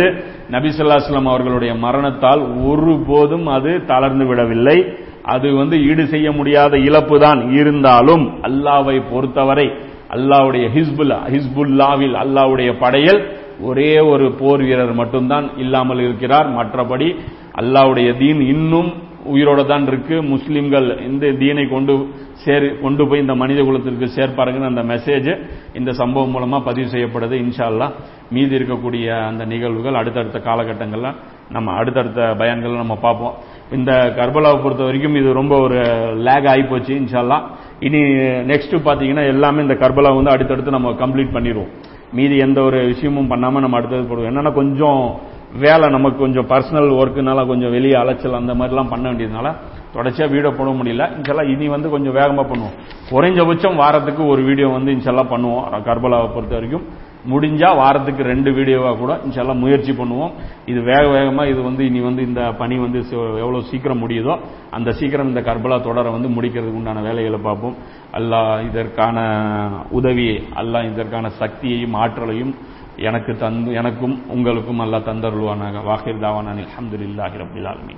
நபிசல்லா ஸல்லல்லாஹு அவர்களுடைய மரணத்தால் ஒருபோதும் அது தளர்ந்து விடவில்லை. அது வந்து ஈடு செய்ய முடியாத இழப்பு தான் இருந்தாலும் அல்லாவை பொறுத்தவரை அல்லாவுடைய ஹிஸ்புல் ஹிஸ்புல்லாவில் அல்லாவுடைய படையில் ஒரே ஒரு போர் வீரர் மட்டும்தான் இல்லாமல் இருக்கிறார். மற்றபடி அல்லாவுடைய தீன் இன்னும் உயிரோட தான் இருக்கு முஸ்லிம்கள் இந்த தீனை கொண்டு சேர் கொண்டு போய் இந்த மனித குலத்திற்கு சேர்ப்பாருங்கன்னு அந்த மெசேஜ் இந்த சம்பவம் மூலமா பதிவு செய்யப்படுது. இன்ஷால்லா மீதி இருக்கக்கூடிய அந்த நிகழ்வுகள் அடுத்தடுத்த காலகட்டங்கள்ல நம்ம அடுத்தடுத்த பயன்களை நம்ம பார்ப்போம். இந்த கர்பலாவை பொறுத்த வரைக்கும் இது ரொம்ப ஒரு லேக் ஆகிப்போச்சு இன்ஷால்லா இனி நெக்ஸ்ட் பார்த்தீங்கன்னா எல்லாமே இந்த கர்பலா வந்து அடுத்தடுத்து நம்ம கம்ப்ளீட் பண்ணிடுவோம். மீதி எந்த ஒரு விஷயமும் பண்ணாமல் நம்ம அடுத்தது போடுவோம். என்னன்னா கொஞ்சம் வேலை நமக்கு கொஞ்சம் பர்சனல் ஒர்க்குனால கொஞ்சம் வெளியே அலைச்சல் அந்த மாதிரிலாம் பண்ண வேண்டியதுனால தொடர்ச்சியாக வீடியோ போட முடியல. இன்ஷால்லாம் இனி வந்து கொஞ்சம் வேகமாக பண்ணுவோம். குறைஞ்சபட்சம் வாரத்துக்கு ஒரு வீடியோ வந்து இன்ஷால்லாம் பண்ணுவோம். கர்பலாவை பொறுத்த வரைக்கும். முடிஞ்சா வாரத்துக்கு ரெண்டு வீடியோவா கூட இன்ஷால்லாம் முயற்சி பண்ணுவோம். இது வேக வேகமாக இது வந்து இனி வந்து இந்த பணி வந்து எவ்வளோ சீக்கிரம் முடியுதோ அந்த சீக்கிரம் இந்த கர்பலா தொடரை வந்து முடிக்கிறதுக்கு உண்டான வேலைகளை பார்ப்போம். அல்லா இதற்கான உதவியை அல்லா இதற்கான சக்தியையும் ஆற்றலையும் எனக்கு தந்து எனக்கும் உங்களுக்கும் அல்லா தந்தருள்வானாக. வாஹிர் தாவானான் அலமதுல்லாஹி ரபுல்லாலுமே